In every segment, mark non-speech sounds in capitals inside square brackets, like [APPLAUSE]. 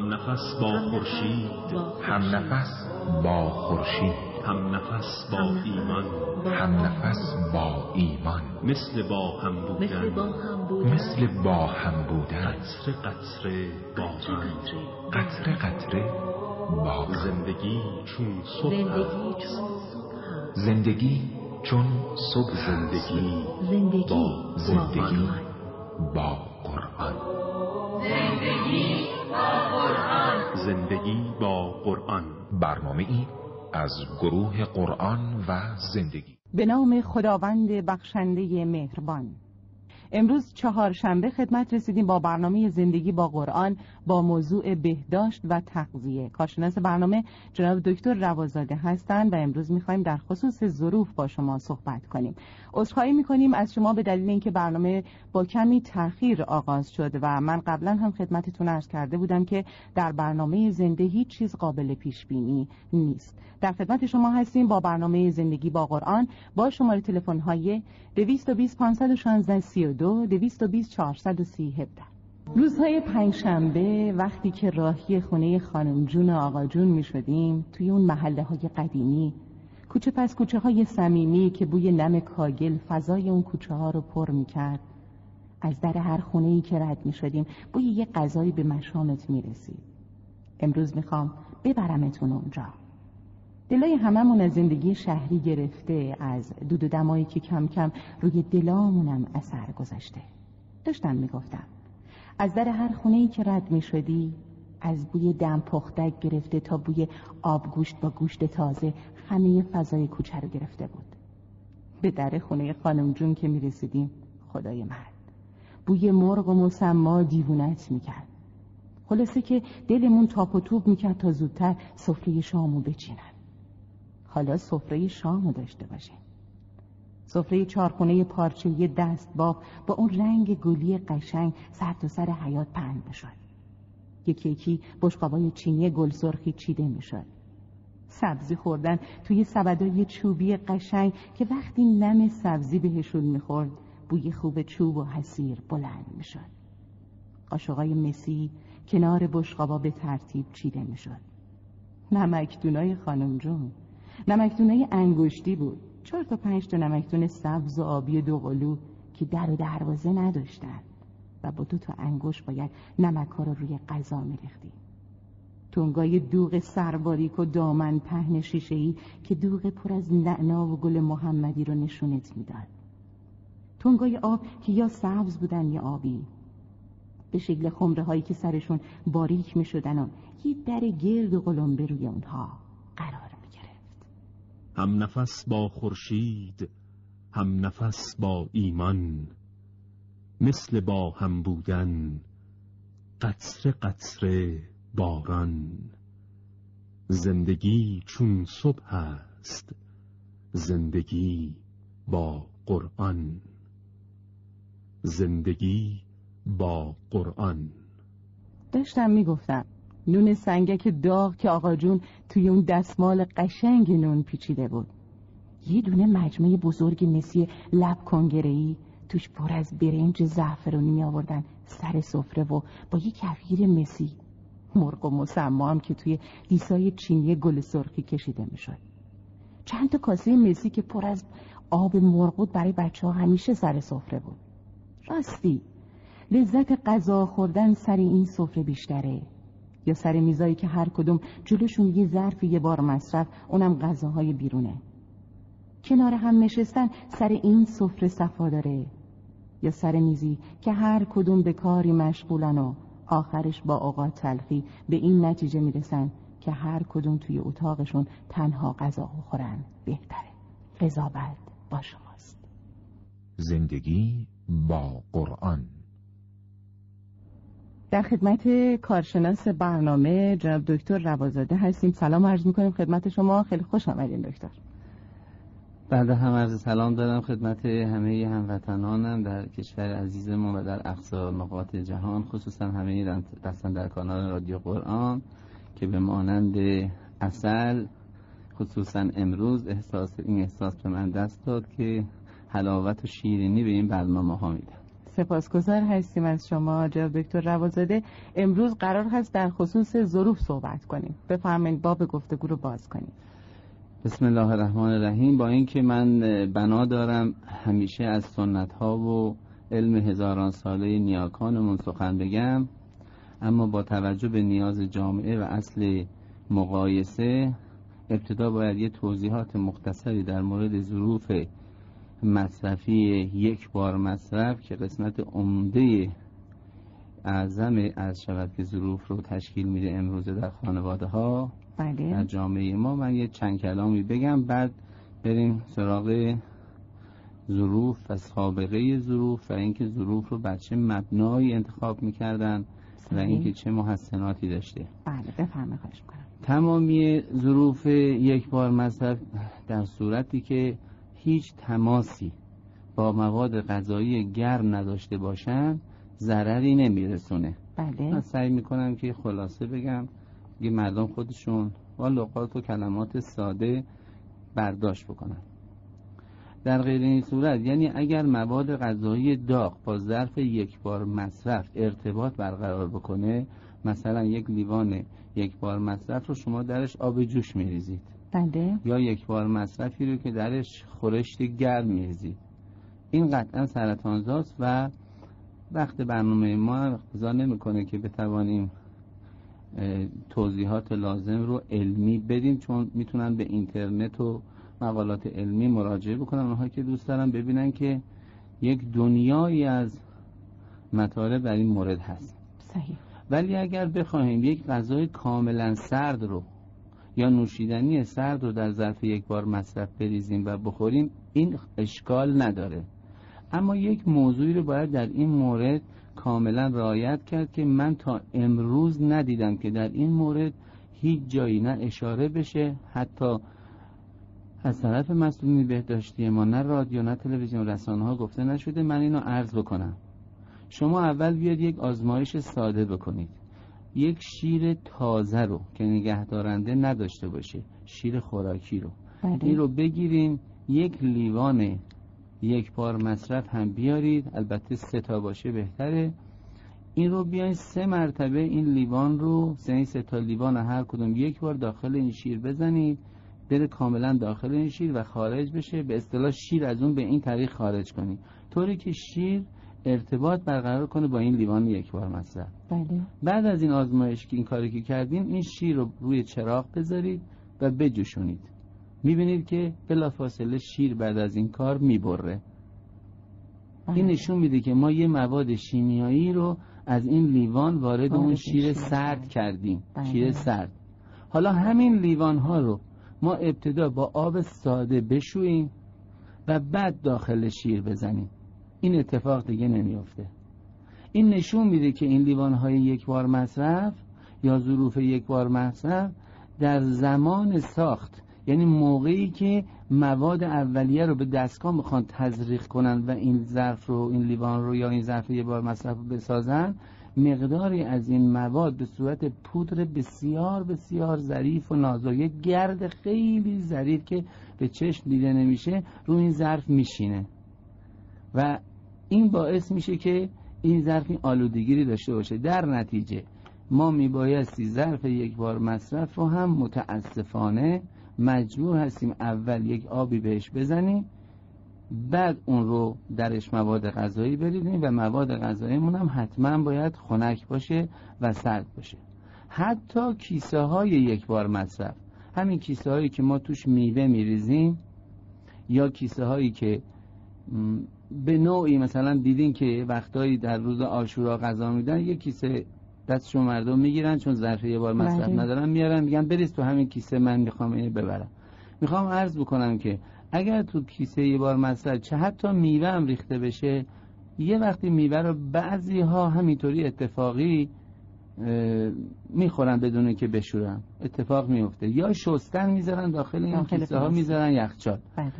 هم نفس با خورشید. هم نفس با خورشید. هم نفس با ایمان. هم نفس با ایمان. مثل با هم بودن. مثل با هم بودن. قطره قطره باران قطره قطره. باران زندگی چون صبح زندگی چون صبح زندگی زندگی با زندگی با قرآن. زندگی با قرآن. برنامه ای از گروه قرآن و زندگی. به نام خداوند بخشنده مهربان. امروز چهارشنبه خدمت رسیدیم با برنامه زندگی با قرآن با موضوع بهداشت و تغذیه کارشناس برنامه جناب دکتر روازاده هستند و امروز می‌خوایم در خصوص ظروف با شما صحبت کنیم. عذرخواهی می‌کنیم از شما به دلیل اینکه برنامه با کمی تاخیر آغاز شد و من قبلا هم خدمتتون عرض کرده بودم که در برنامه زنده هیچ چیز قابل پیش بینی نیست. در خدمت شما هستیم با برنامه زندگی با قرآن با شماره تلفن های 220 516 32 220 430 17 روزهای پنجشنبه وقتی که راهی خونه خانم جون و آقا جون می شدیم توی اون محله های قدیمی کوچه پس کوچه های سمیمی که بوی نم کاگل فضای اون کوچه ها رو پر می کرد. از در هر خونه ای که رد می شدیم بوی یه غذایی به مشامت می رسید. امروز می‌خوام ببرمتون اونجا. دلای هممون از زندگی شهری گرفته از دود و دمایی که کم کم روی دلامونم اثر گذاشته. داشتم می‌گفتم. از در هر خونه ای که رد می شدی از بوی دم پختک گرفته تا بوی آبگوشت با گوشت تازه همه فضای کوچه رو گرفته بود. به در خونه خانم جون که می رسیدیم خدای من بوی مرغ و مسما دیوونت می کرد خلاصه که دلمون تاپ و توب می کرد تا زودتر سفره شامو بچینن. حالا سفره شامو داشته باشیم سفره چارخونه پارچه دست باب با اون رنگ گلی قشنگ سر تا سر حیات پهن بشد. یکی یکی بشقابای چینی گل سرخی چیده می‌شد. سبزی خوردن توی سبدای چوبی قشنگ که وقتی نم سبزی بهشون می‌خورد بوی خوب چوب و حسیر بلند می‌شد. قاشقای مسی کنار بشقابا به ترتیب چیده می‌شد. نمکدونای خانم جون. نمکدونای انگشتی بود. چهار تا پنج تا نمکدون سبز و آبی دوقلو که در و دروازه نداشتن و با دو تا انگوش باید نمک ها رو روی غذا میریختی تونگای دوغ سرباریک و دامن پهن شیشه ای که دوغ پر از نعنا و گل محمدی رو نشونت می‌داد. تونگای آب که یا سبز بودن یا آبی. به شکل خمره هایی که سرشون باریک می شدن و یه در گرد و قلمبه روی اونها. هم نفس با خورشید هم نفس با ایمان. مثل با هم بودن قطره قطره باران. زندگی چون صبح است زندگی با قرآن. زندگی با قرآن. داشتم می‌گفتم نون سنگک داغ که آقا جون توی اون دستمال قشنگ نون پیچیده بود. یه دونه مجموعه بزرگ مسی لب کنگره‌ای توش پر از برنج زعفرانی می آوردن سر سفره و با یه کفگیر مسی مرغ و مسما هم که توی دیسای چینی گل سرخی کشیده می شد چند تا کاسه مسی که پر از آب مرغ بود برای بچه ها همیشه سر سفره بود. راستی لذت غذا خوردن سر این سفره بیشتره. یا سر میزایی که هر کدوم جلوشون یه ظرف یه بار مصرف اونم غذاهای بیرونه. کنار هم نشستن سر این سفره صفا داره. یا سر میزی که هر کدوم به کاری مشغولن و آخرش با اوقات تلخی به این نتیجه می‌رسن که هر کدوم توی اتاقشون تنها غذا خورن بهتره. قضاوت با شماست. زندگی با قرآن. در خدمت کارشناس برنامه جناب دکتر روازاده هستیم. سلام عرض می‌کنیم خدمت شما. خیلی خوش آمدین دکتر. بعد هم عرض سلام دارم خدمت همه هموطنانم در کشور عزیزمون و در اقصا نقاط جهان خصوصا همه دستن در کانال رادیو قرآن که به مانند اصل خصوصا امروز احساس این احساس به من دست داد که حلاوت و شیرینی به این برنامه ها میدن سپاسگزار هستیم از شما جناب دکتر روازاده امروز قرار هست در خصوص ظروف صحبت کنیم. بفرمایید باب گفتگو رو باز کنیم. بسم الله الرحمن الرحیم. با اینکه من بنا دارم همیشه از سنت ها و علم هزاران ساله نیاکانمون سخن بگم اما با توجه به نیاز جامعه و اصل مقایسه ابتدا باید یه توضیحات مختصری در مورد ظروف مصرفی یک بار مصرف که قسمت عمده اعظم از شود که ظروف رو تشکیل میده امروزه در خانواده ها بله. در جامعه ما من یه چند کلامی بگم بعد بریم سراغ ظروف و سابقه ظروف و اینکه ظروف رو بچه مبنایی انتخاب می‌کردن و اینکه چه محسناتی داشته. بله بفرمایید خواهش می‌کنم. تمامی ظروف یک بار مصرف در صورتی که هیچ تماسی با مواد غذایی گرم نداشته باشن ضرری نمیرسونه. بله. من سعی می‌کنم که خلاصه بگم یه مردم خودشون با لغات و کلمات ساده برداشت بکنن. در غیر این صورت یعنی اگر مواد غذایی داغ با ظرف یک بار مصرف ارتباط برقرار بکنه مثلا یک لیوان یک بار مصرف رو شما درش آب جوش میریزید. بله. یا یک بار مصرفی رو که درش خورشت گرم میریزید این قطعا سرطانزاست و وقت برنامه ما اقتضا نمی‌کنه که بتوانیم توضیحات لازم رو علمی بدیم چون می‌تونن به اینترنت و مقالات علمی مراجعه بکنن. اونها که دوست دارن ببینن که یک دنیایی از مطالب در این مورد هست. صحیح. ولی اگر بخواهیم یک غذای کاملا سرد رو یا نوشیدنی سرد رو در ظرف یک بار مصرف بریزیم و بخوریم این اشکال نداره. اما یک موضوعی رو باید در این مورد کاملا رعایت کرد که من تا امروز ندیدم که در این مورد هیچ جایی نه اشاره بشه حتی از طرف مسئولین بهداشتی ما نه رادیو نه تلویزیون رسانه ها گفته نشده من اینو عرض بکنم. شما اول بیاد یک آزمایش ساده بکنید. یک شیر تازه رو که نگه دارنده نداشته باشه شیر خوراکی رو. این بله رو بگیرین یک لیوان یک بار مصرف هم بیارید البته سه تا باشه بهتره. این رو بیاین سه مرتبه این لیوان رو سه این سه تا لیوان هر کدوم یک بار داخل این شیر بزنید. بره کاملا داخل این شیر و خارج بشه. به اصطلاح شیر از اون به این طریق خارج کنید. طوری که شیر ارتباط برقرار کنه با این لیوان یک بار مصرف بله. بعد از این آزمایش که این کاری که کردیم این شیر رو روی چراغ بذارید و بجوشونید. می‌بینید که بلافاصله شیر بعد از این کار می‌بره. این. نشون میده که ما یه مواد شیمیایی رو از این لیوان وارد اون شیر سرد کردیم. کردیم بله. شیر سرد. حالا همین لیوان ها رو ما ابتدا با آب ساده بشوییم و بعد داخل شیر بزنیم. این اتفاق دیگه نمیافته. این نشون میده که این لیوان های یک بار مصرف یا ظروف یک بار مصرف در زمان ساخت یعنی موقعی که مواد اولیه رو به دستگاه می‌خوان تزریق کنن و این ظرف رو این لیوان رو یا این ظرف یک بار مصرف رو بسازن مقداری از این مواد به صورت پودر بسیار بسیار ظریف و نازک یک گرد خیلی ظریف که به چشم دیده نمیشه رو این ظرف میشینه. و این باعث میشه که این ظرف این آلودگی رو داشته باشه. در نتیجه ما میبایستی ظرف یک بار مصرف رو هم متاسفانه مجبور هستیم اول یک آبی بهش بزنیم بعد اون رو درش مواد غذایی بریزیم و مواد غذاییمون هم حتما باید خنک باشه و سرد باشه. حتی کیسه های یک بار مصرف همین کیسه هایی که ما توش میوه میریزیم یا کیسه هایی که به نوعی مثلا دیدین که وقتایی در روز آشورا غذا میدن یک کیسه دستشون مردم می‌گیرن چون ظرف یه بار مصرف بله. ندارن میارن میگن بریز تو همین کیسه من می‌خوام اینو ببرم. می‌خوام عرض بکنم که اگر تو کیسه یه بار مصرف چه حتی میوه هم ریخته بشه یه وقتی میوه رو بعضی ها همینطوری اتفاقی می‌خورن بدون که بشورن. اتفاق میفته یا شستن می‌ذارن داخل این کیسه. ها. می‌ذارن یخچال. بله.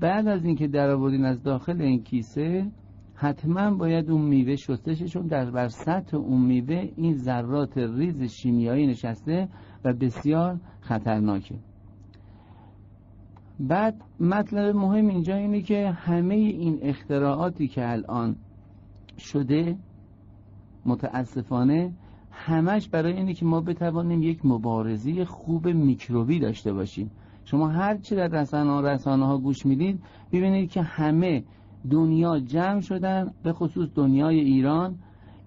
بعد از اینکه در آوردین از داخل این کیسه حتما باید اون میوه شسته چون در بر سطح اون میوه این ذرات ریز شیمیایی نشسته و بسیار خطرناکه. بعد مطلب مهم اینجا اینه که همه این اختراعاتی که الان شده متاسفانه همش برای اینه که ما بتوانیم یک مبارزه خوب میکروبی داشته باشیم. شما هر چی در رسانه ها, رسانه ها گوش می‌دید ببینید که همه دنیا جمع شدن به خصوص دنیای ایران.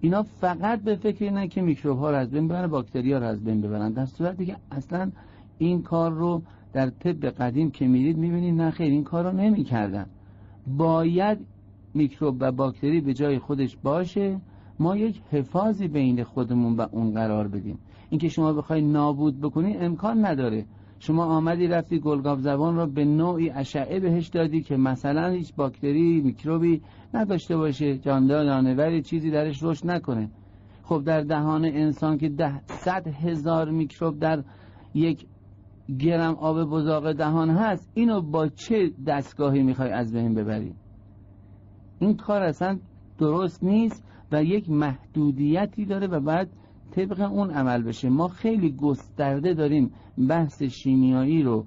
اینا فقط به فکر اینه که میکروب ها رو از بین ببرن باکتری ها رو از بین ببرن. در صورتی که اصلا این کار رو در طب قدیم که می‌دید می‌بینید نه خیر این کار رو نمی‌کردن. باید میکروب و باکتری به جای خودش باشه ما یک حفاظی بین خودمون و اون قرار بدیم. اینکه شما بخوای نابود بکنی امکان نداره. شما آمدی رفتی گلگاب زبان را به نوعی اشعه بهش دادی که مثلا هیچ باکتری میکروبی نداشته باشه جاندار جانوری چیزی درش رشد نکنه. خب در دهان انسان که ده صد هزار میکروب در یک گرم آب بزاق دهان هست اینو با چه دستگاهی می‌خوای از بین ببری؟ این کار اصلا درست نیست و یک محدودیتی داره و بعد طبق اون عمل بشه. ما خیلی گسترده داریم بحث شیمیایی رو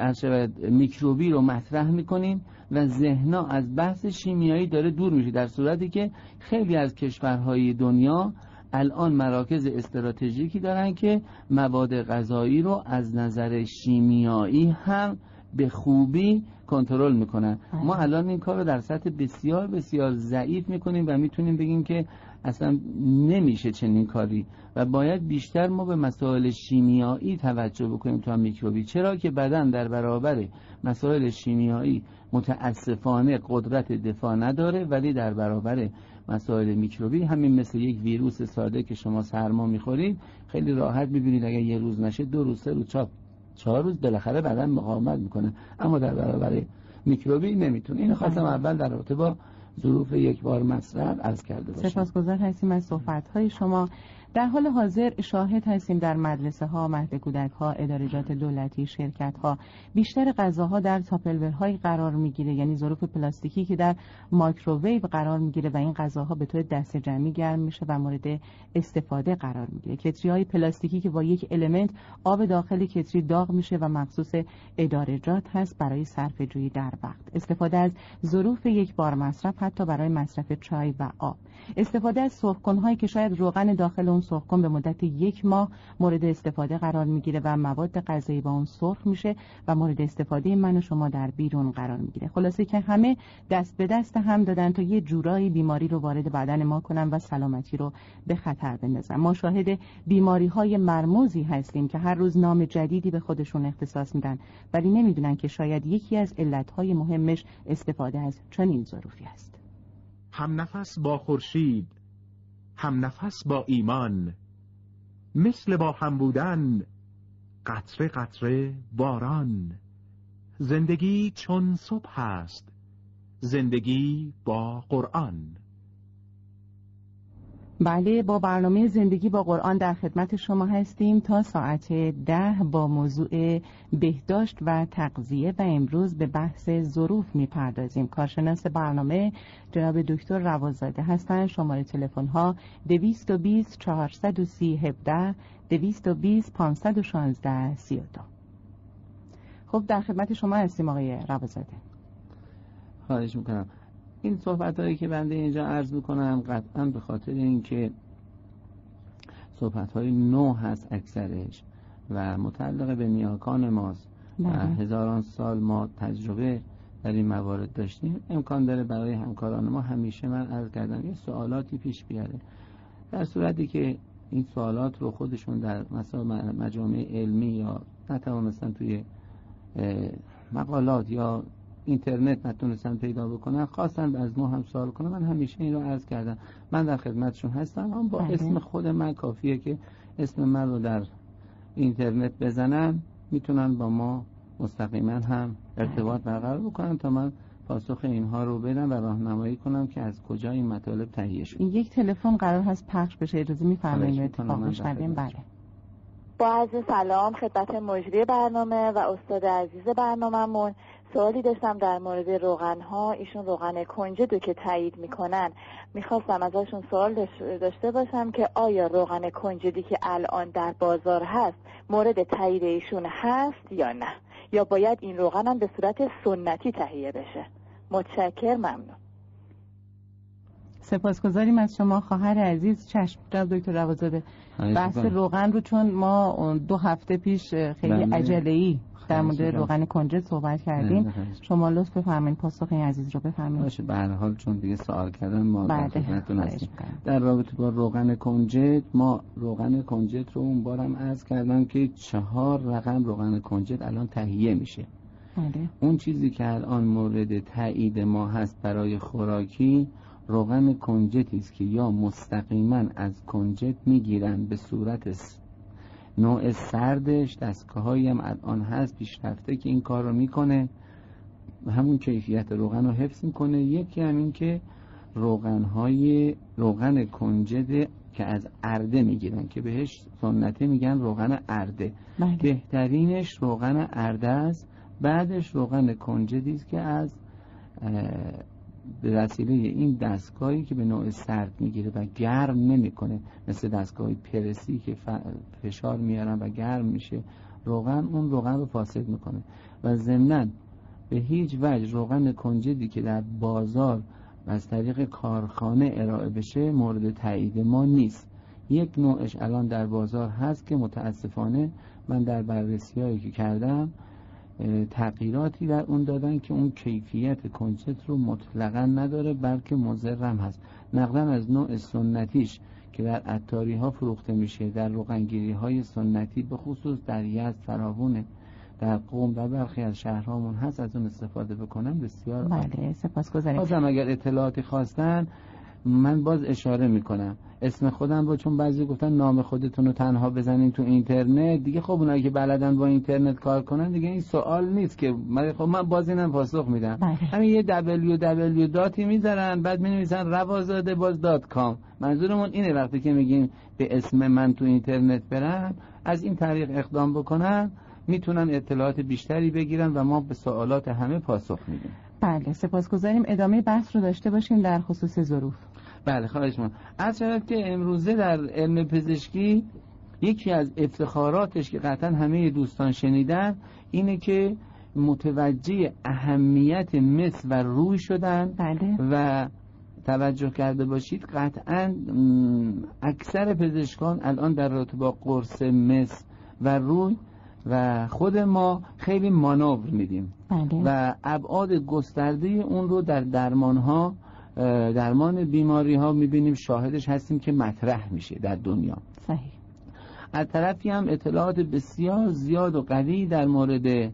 از میکروبی رو مطرح می‌کنیم و ذهنا از بحث شیمیایی داره دور میشه در صورتی که خیلی از کشورهای دنیا الان مراکز استراتژیکی دارن که مواد غذایی رو از نظر شیمیایی هم به خوبی کنترل می‌کنن ما. الان این کار رو در سطح بسیار بسیار ضعیف می‌کنیم و می‌تونیم بگیم که اصلا نمیشه چنین کاری و باید بیشتر ما به مسائل شیمیایی توجه بکنیم تا میکروبی چرا که بدن در برابر مسائل شیمیایی متاسفانه قدرت دفاع نداره ولی در برابر مسائل میکروبی همین مثل یک ویروس ساده که شما سرما می‌خورید خیلی راحت می‌بینید اگر یه روز نشه دو روز سه روز چاپ چهار روز بالاخره بدن مقاومت می‌کنه. اما در برابر میکروبی نمی‌تونه. اینو خواستم بله. اول در رابطه با ظروف یک بار مصرف از کرده باشم. سپاسگزار هستیم از صحبت های شما. در حال حاضر شاهد هستیم در مدرسه ها، مهد کودک ها، ادارجات دولتی، شرکت ها بیشتر غذاها در های قرار می‌گیره یعنی ظروف پلاستیکی که در مایکروویو قرار می‌گیره و این غذاها به طور دست جمعی گرم میشه و مورد استفاده قرار می‌گیره. کتری های پلاستیکی که با یک المنت آب داخل کتری داغ میشه و مخصوص ادارجات هست برای صرف جویی در وقت. استفاده از ظروف یک بار مصرف حتی برای مصرف چای و آب. استفاده از سرخکنهایی که شاید روغن داخل اون سرخکن به مدت یک ماه مورد استفاده قرار می‌گیره و مواد غذایی با اون سرخ میشه و مورد استفاده من و شما در بیرون قرار می‌گیره. خلاصه که همه دست به دست هم دادن تا یه جورایی بیماری رو وارد بدن ما کنن و سلامتی رو به خطر بندازن. ما شاهد بیماری های مرموزی هستیم که هر روز نام جدیدی به خودشون اختصاص میدن ولی نمی‌دونن که شاید یکی از علتهای مهمش استفاده از چنین ظروفی است. هم نفس با خورشید. هم نفس با ایمان مثل با هم بودن قطره قطره باران. زندگی چون صبح است زندگی با قرآن. بله با برنامه زندگی با قرآن در خدمت شما هستیم تا ساعت ده با موضوع بهداشت و تغذیه و امروز به بحث ظروف می‌پردازیم. کارشناس برنامه جناب دکتر روازاده هستند شماره تلفن ها 220 430 17 220 516 32 خب در خدمت شما هستیم آقای روازاده. خواهش می‌کنم. این صحبت هایی که بنده اینجا عرض می‌کنم قطعا به خاطر اینکه صحبت های نو هست اکثرش و متعلق به نیاکان ماست. و بله. هزاران سال ما تجربه در این موارد داشتیم. امکان داره برای همکاران ما همیشه من عرض کردم یه سوالاتی پیش بیاره. در صورتی که این سوالات رو خودشون در مثلا مجامع علمی یا نتوانستن توی مقالات یا اینترنت نتونستن پیدا بکنن خواستن از ما هم سوال کنن من همیشه این رو عرض کردم. من در خدمتشون هستم هم با بله. اسم خود من کافیه که اسم من رو در اینترنت بزنن می‌تونن با ما مستقیما هم ارتباط برقرار بکنن تا من پاسخ اینها رو بدم و راهنمایی کنم که از کجا این مطالب تهیه شد. یک تلفن قرار هست پخش بشه اجازه میفرمایید؟ اتفاق بله. با عرض سلام خدمت مجری برنامه و استاد عزیز برنامهمون. سوالی داشتم در مورد روغن ها ایشون روغن کنجدو که تایید می‌کنن. می‌خواستم ازشون سوال داشته باشم که آیا روغن کنجدی که الان در بازار هست مورد تایید ایشون هست یا نه؟ یا باید این روغن هم به صورت سنتی تهیه بشه؟ متشکر ممنون. سپاسگزاریم از شما خواهر عزیز. چشم جناب دکتر روازاده بحث روغن رو چون ما دو هفته پیش خیلی. عجله ای در مورد روغن کنجد صحبت کردیم. شما لطف بفرمایید پاسخ این عزیز رو بفرمایید. باشه به هر حال چون دیگه سوال کردن ما در بله، خدمتتون هستیم. در رابطه با روغن کنجد ما روغن کنجد رو اون بارم عرض کردم که چهار رقم روغن کنجد الان تهیه میشه. بله. اون چیزی که الان مورد تایید ما هست برای خوراکی روغن کنجدی است که یا مستقیما از کنجد می‌گیرن به صورت نوع سردش دستگاه هم الان هست پیشرفته که این کار رو می‌کنه. و همون کیفیت روغن رو حفظ می‌کنه. یکی هم این که روغن های روغن کنجد که از ارده می‌گیرن که بهش سنتی میگن روغن ارده. بله. بهترینش روغن ارده است. بعدش روغن کنجدی است که از به وسیله این دستگاهی که به نوع سرد می‌گیره و گرم نمی‌کنه. مثل دستگاه پرسی که فشار میارن و گرم میشه روغن اون روغن رو فاسد می‌کنه. و ضمنا به هیچ وجه روغن کنجدی که در بازار و از طریق کارخانه ارائه بشه مورد تایید ما نیست. یک نوعش الان در بازار هست که متاسفانه من در بررسی هایی که کردم تغییراتی در اون دادن که اون کیفیت کنجد رو مطلقا نداره بلکه مضرم هست. نقلا از نوع سنتیش که در عطاری ها فروخته میشه در روغنگیری های سنتی به خصوص در یزد فراوونه در قوم و برخی از شهرهامون هست از اون استفاده بکنم. بسیار. بله سپاسگزاریم. بازم اگر اطلاعاتی خواستن من باز اشاره می‌کنم. اسم خودم رو چون بعضی گفتن نام خودتون رو تنها بزنین تو اینترنت دیگه خب اونایی که بلدن با اینترنت کار کنن دیگه این سوال نیست که من خب من باز اینم پاسخ میدم. بله. همین یه www داتی می‌ذارن بعد می نویسن روازاده باز دات کام. منظورمون اینه وقتی که میگیم به اسم من تو اینترنت برن از این طریق اقدام بکنن می‌تونن اطلاعات بیشتری بگیرن و ما به سوالات همه پاسخ میدیم. بله سپاسگزاریم. ادامه بحث رو داشته باشیم در خصوص ظروف. بله خواهش من از شود که امروزه در علم پزشکی یکی از افتخاراتش که قطعا همه دوستان شنیدن اینه که متوجه اهمیت مس و روی شدن بله. و توجه کرده باشید قطعا اکثر پزشکان الان در رابطه با قرص مس و روی و خود ما خیلی مانور میدیم. بله. و ابعاد گسترده اون رو در درمان ها درمان بیماری ها می‌بینیم. شاهدش هستیم که مطرح میشه در دنیا. صحیح. از طرفی هم اطلاعات بسیار زیاد و قوی در مورد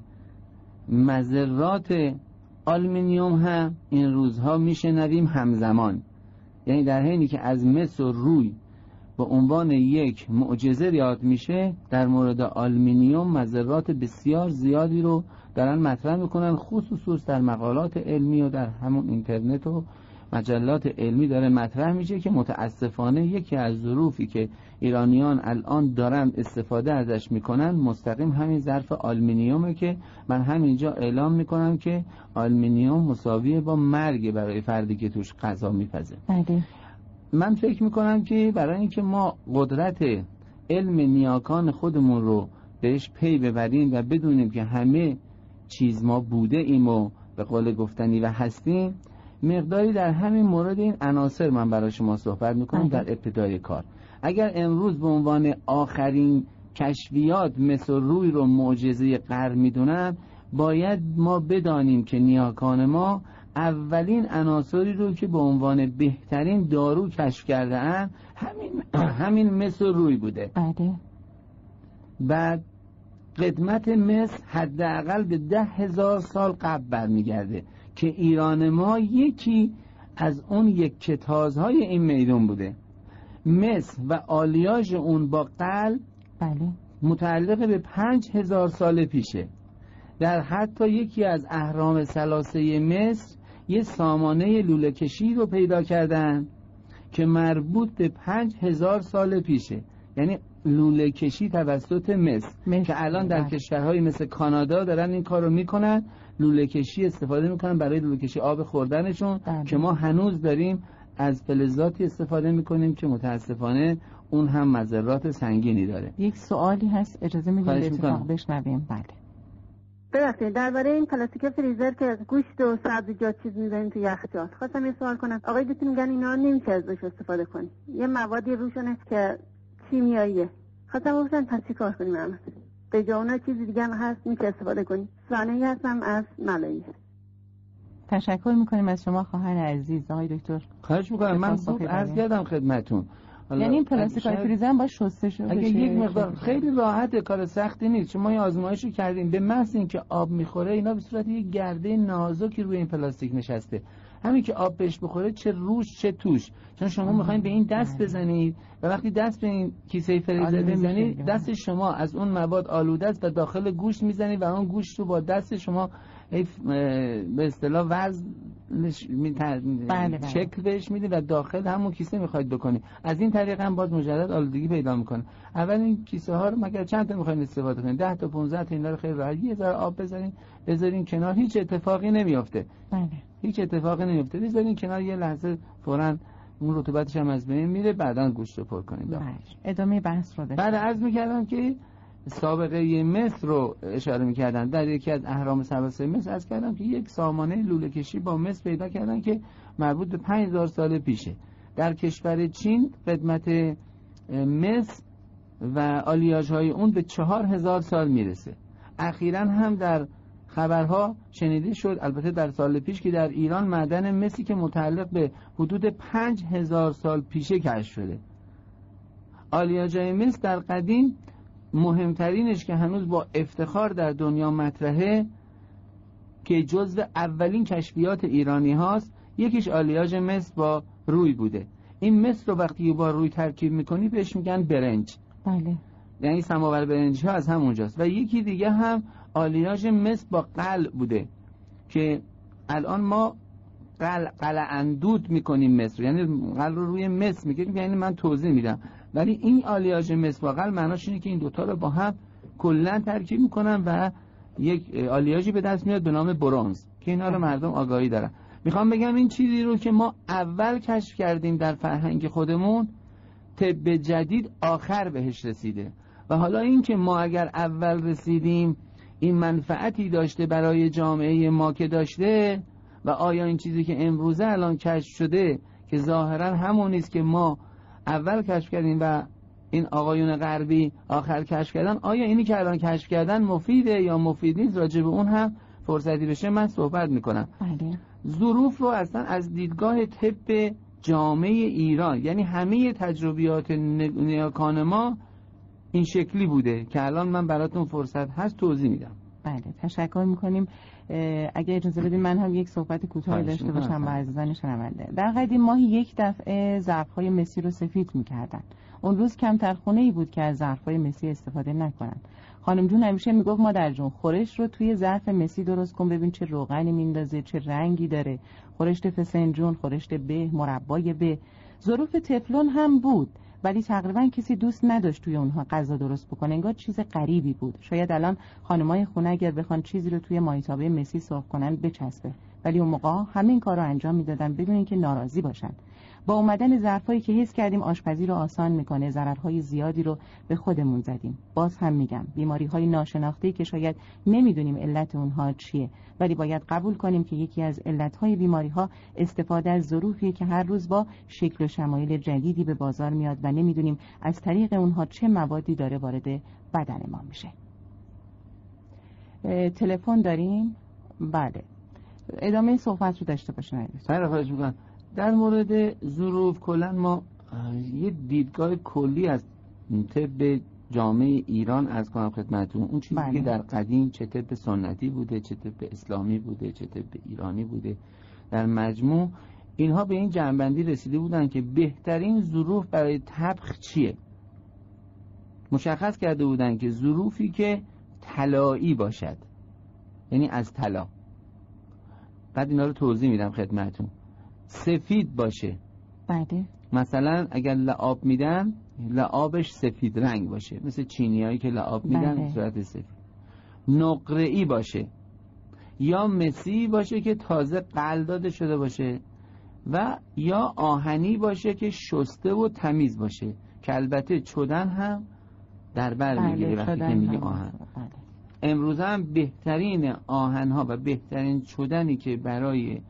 مذرات آلمینیوم هم این روزها میشنویم همزمان. یعنی در حینی که از مس و روی به عنوان یک معجزه یاد میشه در مورد آلمینیوم مضرات بسیار زیادی رو دارن مطرح می‌کنن خصوص در مقالات علمی و در همون اینترنت و مجلات علمی داره مطرح میشه که متاسفانه یکی از ظروفی که ایرانیان الان دارن استفاده ازش می‌کنن مستقیم همین ظرف آلمینیومه که من همینجا اعلام می‌کنم که آلمینیوم مساویه با مرگ برای فردی که توش غذا میپزه. بله. من فکر می‌کنم که برای اینکه ما قدرت علم نیاکان خودمون رو بهش پی ببریم و بدونیم که همه چیز ما بوده ایم و به قول گفتنی و هستیم مقداری در همین مورد این عناصر من برای شما صحبت می‌کنم بله. در ابتدای کار اگر امروز به عنوان آخرین کشفیات مثل روی رو معجزه قرن می‌دونن باید ما بدانیم که نیاکان ما اولین عناصری رو که به عنوان بهترین دارو کشف کرده همین همین مثل روی بوده. بله. بعد قدمت مصر حداقل به ده هزار سال قبل برمیگرده که ایران ما یکی از اون یک کتازهای این میدون بوده. مصر و آلیاژ اون با قلب بله. متعلق به پنج هزار سال پیشه. در حتی یکی از اهرام سلاسه مصر یه سامانه لوله کشی رو پیدا کردن که مربوط به پنج هزار سال پیشه یعنی لوله کشی توسط مصر مصر. که الان در بله. کشورهای مثل کانادا دارن این کار رو می‌کنن لوله کشی استفاده می‌کنن برای لوله کشی آب خوردنشون بله. که ما هنوز داریم از فلزاتی استفاده می‌کنیم که متاسفانه اون هم مذرات سنگینی داره یک سوالی هست اجازه می‌دید اتفاق. بشنویم بله ببخشید درباره این پلاستیک فریزر که از گوشت و سبزیجات چیز می‌ذاریم تو یخچال خواستم یه سوال کنم. آقای دکتر میگن اینا نمیشه ازش استفاده کنی. یه موادی روشونه که کیمیاییه. خواستم بپرسم پس چی کار کنیم احمد به جا اونا چیزی دیگه هم هست میشه استفاده کنی. سانهی هستم از ملایی. تشکر می‌کنیم از شما خواهر عزیز. آقای دکتر. خواهش می‌کنم. من زود عرض بله. کردم خدمتون. یعنی این پلاستیک های فریزر هم باید شسته اگه؟ یک مقدار خیلی راحته کار سختی نیست شما یه آزمایش رو کردیم به محض اینکه آب می‌خوره اینا به صورت یک گرده نازکی روی این پلاستیک نشسته همین که آب بهش بخوره چه روش چه توش چون شما می‌خواین به این دست بله. بزنید و وقتی دست به این کیسه فریزر دیگه. دست شما از اون مواد آلوده است و داخل گوشت می‌زنید و اون گوشت رو با دست شما به اصطلاح ت- بله، بله. شکل بهش میده و داخل همون کیسه می‌خواید بکنید از این طریق هم باز مجدد آلودگی پیدا می‌کنه. اول این کیسه ها رو مگر چند تا می‌خواین استفاده کنید 10 تا 15 تا اینا رو خیلی راحت یه ذره آب بذارین بذارین کنار. هیچ اتفاقی نمیافته. بله. هیچ اتفاقی نمیافته. بذارین کنار یه لحظه فورا اون رطوبتش هم از بین میره بعدا گوشت رو پر کنید بله. ادامه بحث رو بعد عرض می‌کردم که سابقه مصر رو اشاره می‌کردن. در یکی از اهرام سباسه مصر از کردم که یک سامانه لوله کشی با مصر پیدا کردن که مربوط به 5000 سال پیشه. در کشور چین خدمت مصر و آلیاژ های اون به 4000 سال می‌رسه. اخیرا هم در خبرها شنیده شد البته در سال پیش که در ایران معدن مسی که متعلق به حدود 5000 سال پیشه کشف شده. آلیاژهای مصر در قدیم مهمترینش که هنوز با افتخار در دنیا مطرحه که جزو اولین کشفیات ایرانی هاست یکیش آلیاژ مصر با روی بوده. این مصر رو وقتی با روی ترکیب می‌کنی بهش میگن برنج. بله. یعنی سماور برنج ها از همونجاست و یکی دیگه هم آلیاژ مصر با قل بوده که الان ما قل قل اندود می‌کنیم مصر یعنی قل رو روی مصر میگیم یعنی من توضیح میدم. ولی این آلیاژ مصر با قل معناش اینه که این دوتا رو با هم کلا ترکیب می‌کنن و یک آلیاژی به دست میاد به نام برونز که اینا رو مردم آگاهی دارن. می‌خوام بگم این چیزی رو که ما اول کشف کردیم در فرهنگ خودمون طب جدید آخر بهش رسیده. و حالا اینکه ما اگر اول رسیدیم این منفعتی داشته برای جامعه ما که داشته و آیا این چیزی که امروزه الان کشف شده که ظاهرا همون نیست که ما اول کشف کردیم و این آقایون غربی آخر کشف کردن آیا اینی که الان کشف کردن مفیده یا مفید نیست؟ راجع به اون هم فرصتی بشه من صحبت می‌کنم. بله. ظروف رو اصلا از دیدگاه طب جامعه ایران یعنی همه تجربیات نیاکان ما این شکلی بوده که الان من براتون فرصت هست توضیح میدم. بله تشکر می‌کنیم. اگه اجازه بدین من هم یک صحبت کوتاهی داشته. باشم با عزیزان شنونده. در قدیم ماهی یک دفعه ظرفهای مسی رو سفید می‌کردن. اون روز کمتر خونه ای بود که از ظرفهای مسی استفاده نکنن. خانم جون همیشه می‌گفت مادر جون خورش رو توی ظرف مسی درست کن ببین چه روغنی میندازه چه رنگی داره. خورشت فسنجون خورشت به مربای به. ظروف تفلون هم بود. ولی تقریبا کسی دوست نداشت توی اونها غذا درست بکنه. انگار چیز غریبی بود. شاید الان خانمای خونه اگر بخوان چیزی رو توی مایتابه مسی سرخ کنن بچسبه. ولی اون موقع همین کار رو انجام می‌دادن بدون اینکه ناراضی باشن. با اومدن ظرفایی که حس کردیم آشپزی رو آسان می‌کنه ضررهای زیادی رو به خودمون زدیم. باز هم میگم بیماری های ناشناخته که شاید نمی‌دونیم علت اونها چیه ولی باید قبول کنیم که یکی از علتهای بیماری ها استفاده از ظروفیه که هر روز با شکل و شمایل جدیدی به بازار میاد و نمی‌دونیم از طریق اونها چه موادی داره وارد بدن ما میشه. تلفن داریم؟ بله. ادامه صحبت رو داشته عزیز. سر خواهش می‌کنم. در مورد ظروف کلا ما یه دیدگاه کلی از طب جامعه ایران از کنم خدمتون اون چیزی بله. که در قدیم چه طب سنتی بوده چه طب اسلامی بوده چه طب ایرانی بوده در مجموع اینها به این جنبندی رسیده بودن که بهترین ظروف برای طبخ چیه؟ مشخص کرده بودن که ظروفی که طلایی باشد. یعنی از طلا. بعد اینا رو توضیح میدم خدمتون سفید باشه. بله. مثلا اگر لعاب میدن لعابش سفید رنگ باشه. مثل چینیایی که لعاب میدن بله. صورت سفید. نقره ای باشه. یا مسی باشه که تازه قل داده شده باشه و یا آهنی باشه که شسته و تمیز باشه. که البته چدن هم در بر می‌گیره بله وقتی شدن که میگه آهن. بله. امروز هم بهترین آهنها و بهترین چدنی که برای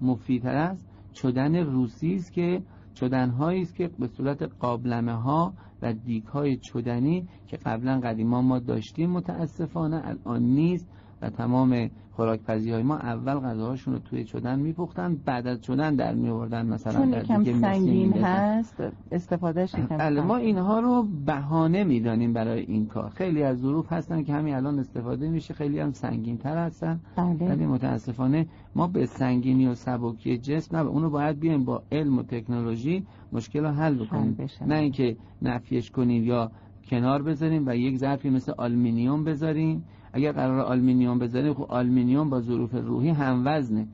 مفیدتر است چدن روسی است که چدنهایی است که به صورت قابلمه ها و دیک های چدنی که قبلا قدیما ما داشتیم متاسفانه الان نیست. و تمام خوراکپزی های ما اول غذاهاشون رو توی چدن میپختن بعد از چدن در میوردن مثلا. چون یکم دیگه سنگین هست استفادهش یکم بله ما. اینها رو بهانه می‌دانیم برای این کار. خیلی از ظروف هستن که همین الان استفاده میشه خیلی هم سنگین تر هستن. بله. ولی متاسفانه ما به سنگینی و سبکی جسم نه اونو باید بیایم با علم و تکنولوژی مشکل رو حل بکنیم. نه اینکه نفیش کنیم یا کنار بذاریم و یک ظرفی مثل آلمینیوم بذاریم. اگر قرار آلمینیوم بذاریم خب آلمینیوم با ظروف رویی هم وزنه.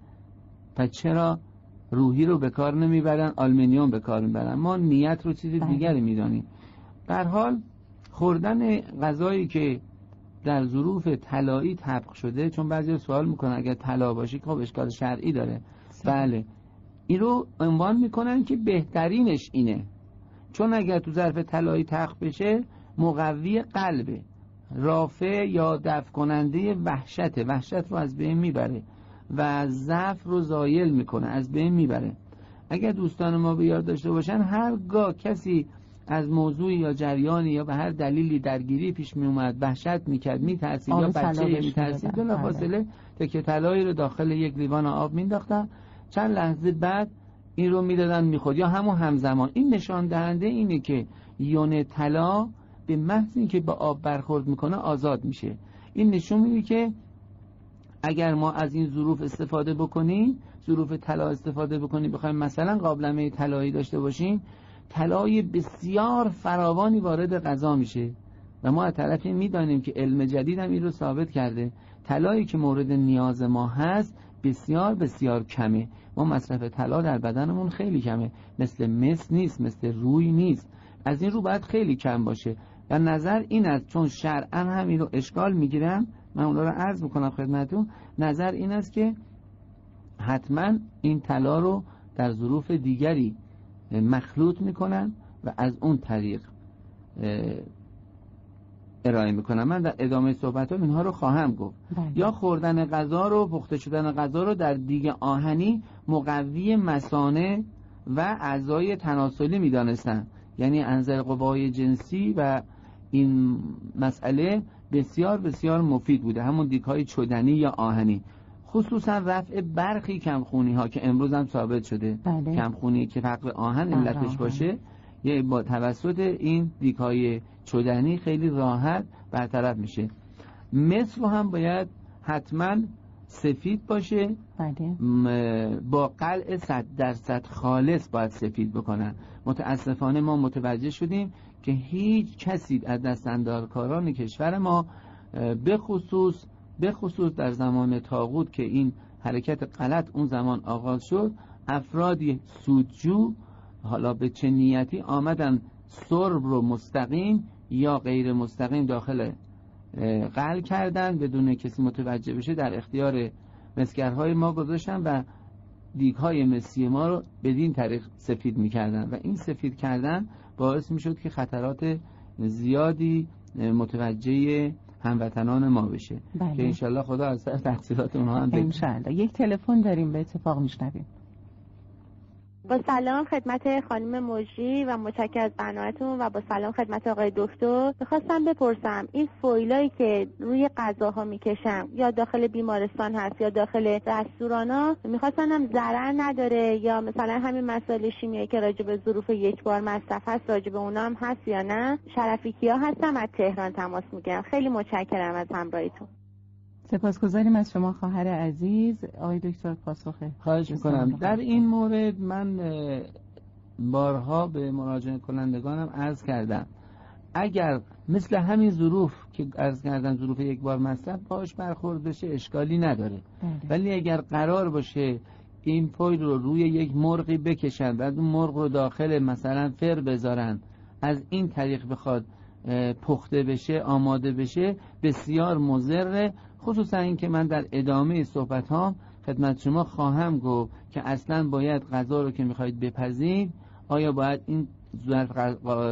پس چرا روحی رو به کار نمی‌برن آلمینیوم به کار می‌برن؟ ما نیت رو چیز بله. دیگری می‌دانیم. در حال خوردن غذایی که در ظروف طلایی طبق شده چون بعضی سوال می‌کنن اگر طلا باشه خب اشکال شرعی داره. بله. این رو عنوان می‌کنن که بهترینش اینه. چون اگر تو ظرف طلایی تخت بشه مقوی قلبه. رافع یا دفع کننده وحشت. وحشت رو از بین می‌بره و ضعف رو زایل می‌کنه از بین می‌بره. اگر دوستان ما به یاد داشته باشن هرگاه کسی از موضوعی یا جریانی یا به هر دلیلی درگیری پیش می اومد وحشت می‌کرد میترسید یا بچه میترسید می‌دادن. بلافاصله تکه طلایی رو داخل یک لیوان آب مینداختن. چند لحظه بعد این رو می‌دادن می‌خورد. یا همون همزمان. این نشان دهنده اینه که یون طلا به محض اینکه با آب برخورد می‌کنه آزاد میشه. این نشون میده که اگر ما از این ظروف استفاده بکنیم ظروف طلا استفاده بکنیم بخوایم مثلا قابلمه طلایی داشته باشیم طلای بسیار فراوانی وارد غذا میشه. و ما از طرفی می‌دانیم که علم جدید هم این رو ثابت کرده. طلایی که مورد نیاز ما هست بسیار بسیار کمه. ما مصرف طلا در بدنمون خیلی کمه. مثل مس نیست مثل روی نیست. از این رو باید خیلی کم باشه. و نظر این است چون شرعا هم این رو اشکال می‌گیرن من اونا رو عرض می‌کنم خدمتون نظر این است که حتما این طلا رو در ظروف دیگری مخلوط می‌کنن و از اون طریق ارائه می‌کنم من در ادامه صحبت اینها رو خواهم گفت. بله. یا خوردن غذا رو پخته شدن غذا رو در دیگ آهنی مقوی مسانه و اعضای تناسلی می‌دانستن. یعنی انظر قوای جنسی و این مسئله بسیار بسیار مفید بوده. همون دیگ های چدنی یا آهنی. خصوصا رفع برخی کمخونی ها که امروز هم ثابت شده. بله. کمخونی که فقر آهن فقر علتش. باشه یه با توسط این دیگ های چدنی خیلی راحت برطرف میشه. مصر رو هم باید حتما سفید باشه. بله. با قلع صد درصد خالص باید سفید بکنن. متاسفانه ما متوجه شدیم که هیچ کسی از دستاندارکاران کشور ما به خصوص به خصوص در زمان تاغوت که این حرکت غلط اون زمان آغاز شد افرادی سودجو حالا به چه نیتی آمدن سرب رو مستقیم یا غیر مستقیم داخل قل کردن بدون کسی متوجه بشه در اختیار مسگرهای ما گذاشتن و دیگهای مسی ما رو بدین طریق سفید می‌کردن. و این سفید کردن باعث می‌شد که خطرات زیادی متوجه هموطنان ما بشه بله. که انشالله خدا از سر تحصیلات اونها هم بگذره. انشاءالله یک تلفن داریم به اتفاق میشنویم با سلام خدمت خانم مجری و متشکر از برنامهتون و با سلام خدمت آقای دکتر. می‌خواستم بپرسم این فویلایی که روی غذاها می‌کشم یا داخل بیمارستان هست یا داخل رستوران ها می‌خواستم ضرر نداره یا مثلا همین مسائل شیمیایی که راجع به ظروف یک بار مصرف هست راجع به اونا هم هست یا نه؟ شرفی کیا هستم از تهران تماس می‌گیرم. خیلی متشکرم از همراهیتون. سپاسگزاریم از شما خواهر عزیز. آقای دکتر پاسخ خواهش می‌کنم. در این مورد من بارها به مراجعه کنندگانم عرض کردم. اگر مثل همین ظروف که عرض کردم ظروف یک بار مصرف باش برخورد بشه اشکالی نداره. بله. ولی اگر قرار باشه این فویل رو روی یک مرغی بکشن بعد اون مرغ رو داخل مثلا فر بذارن از این طریق بخواد پخته بشه آماده بشه بسیار مضره خصوصا اینکه من در ادامه صحبت ها خدمت شما خواهم گفت که اصلا باید غذا رو که می‌خواید بپزید آیا باید این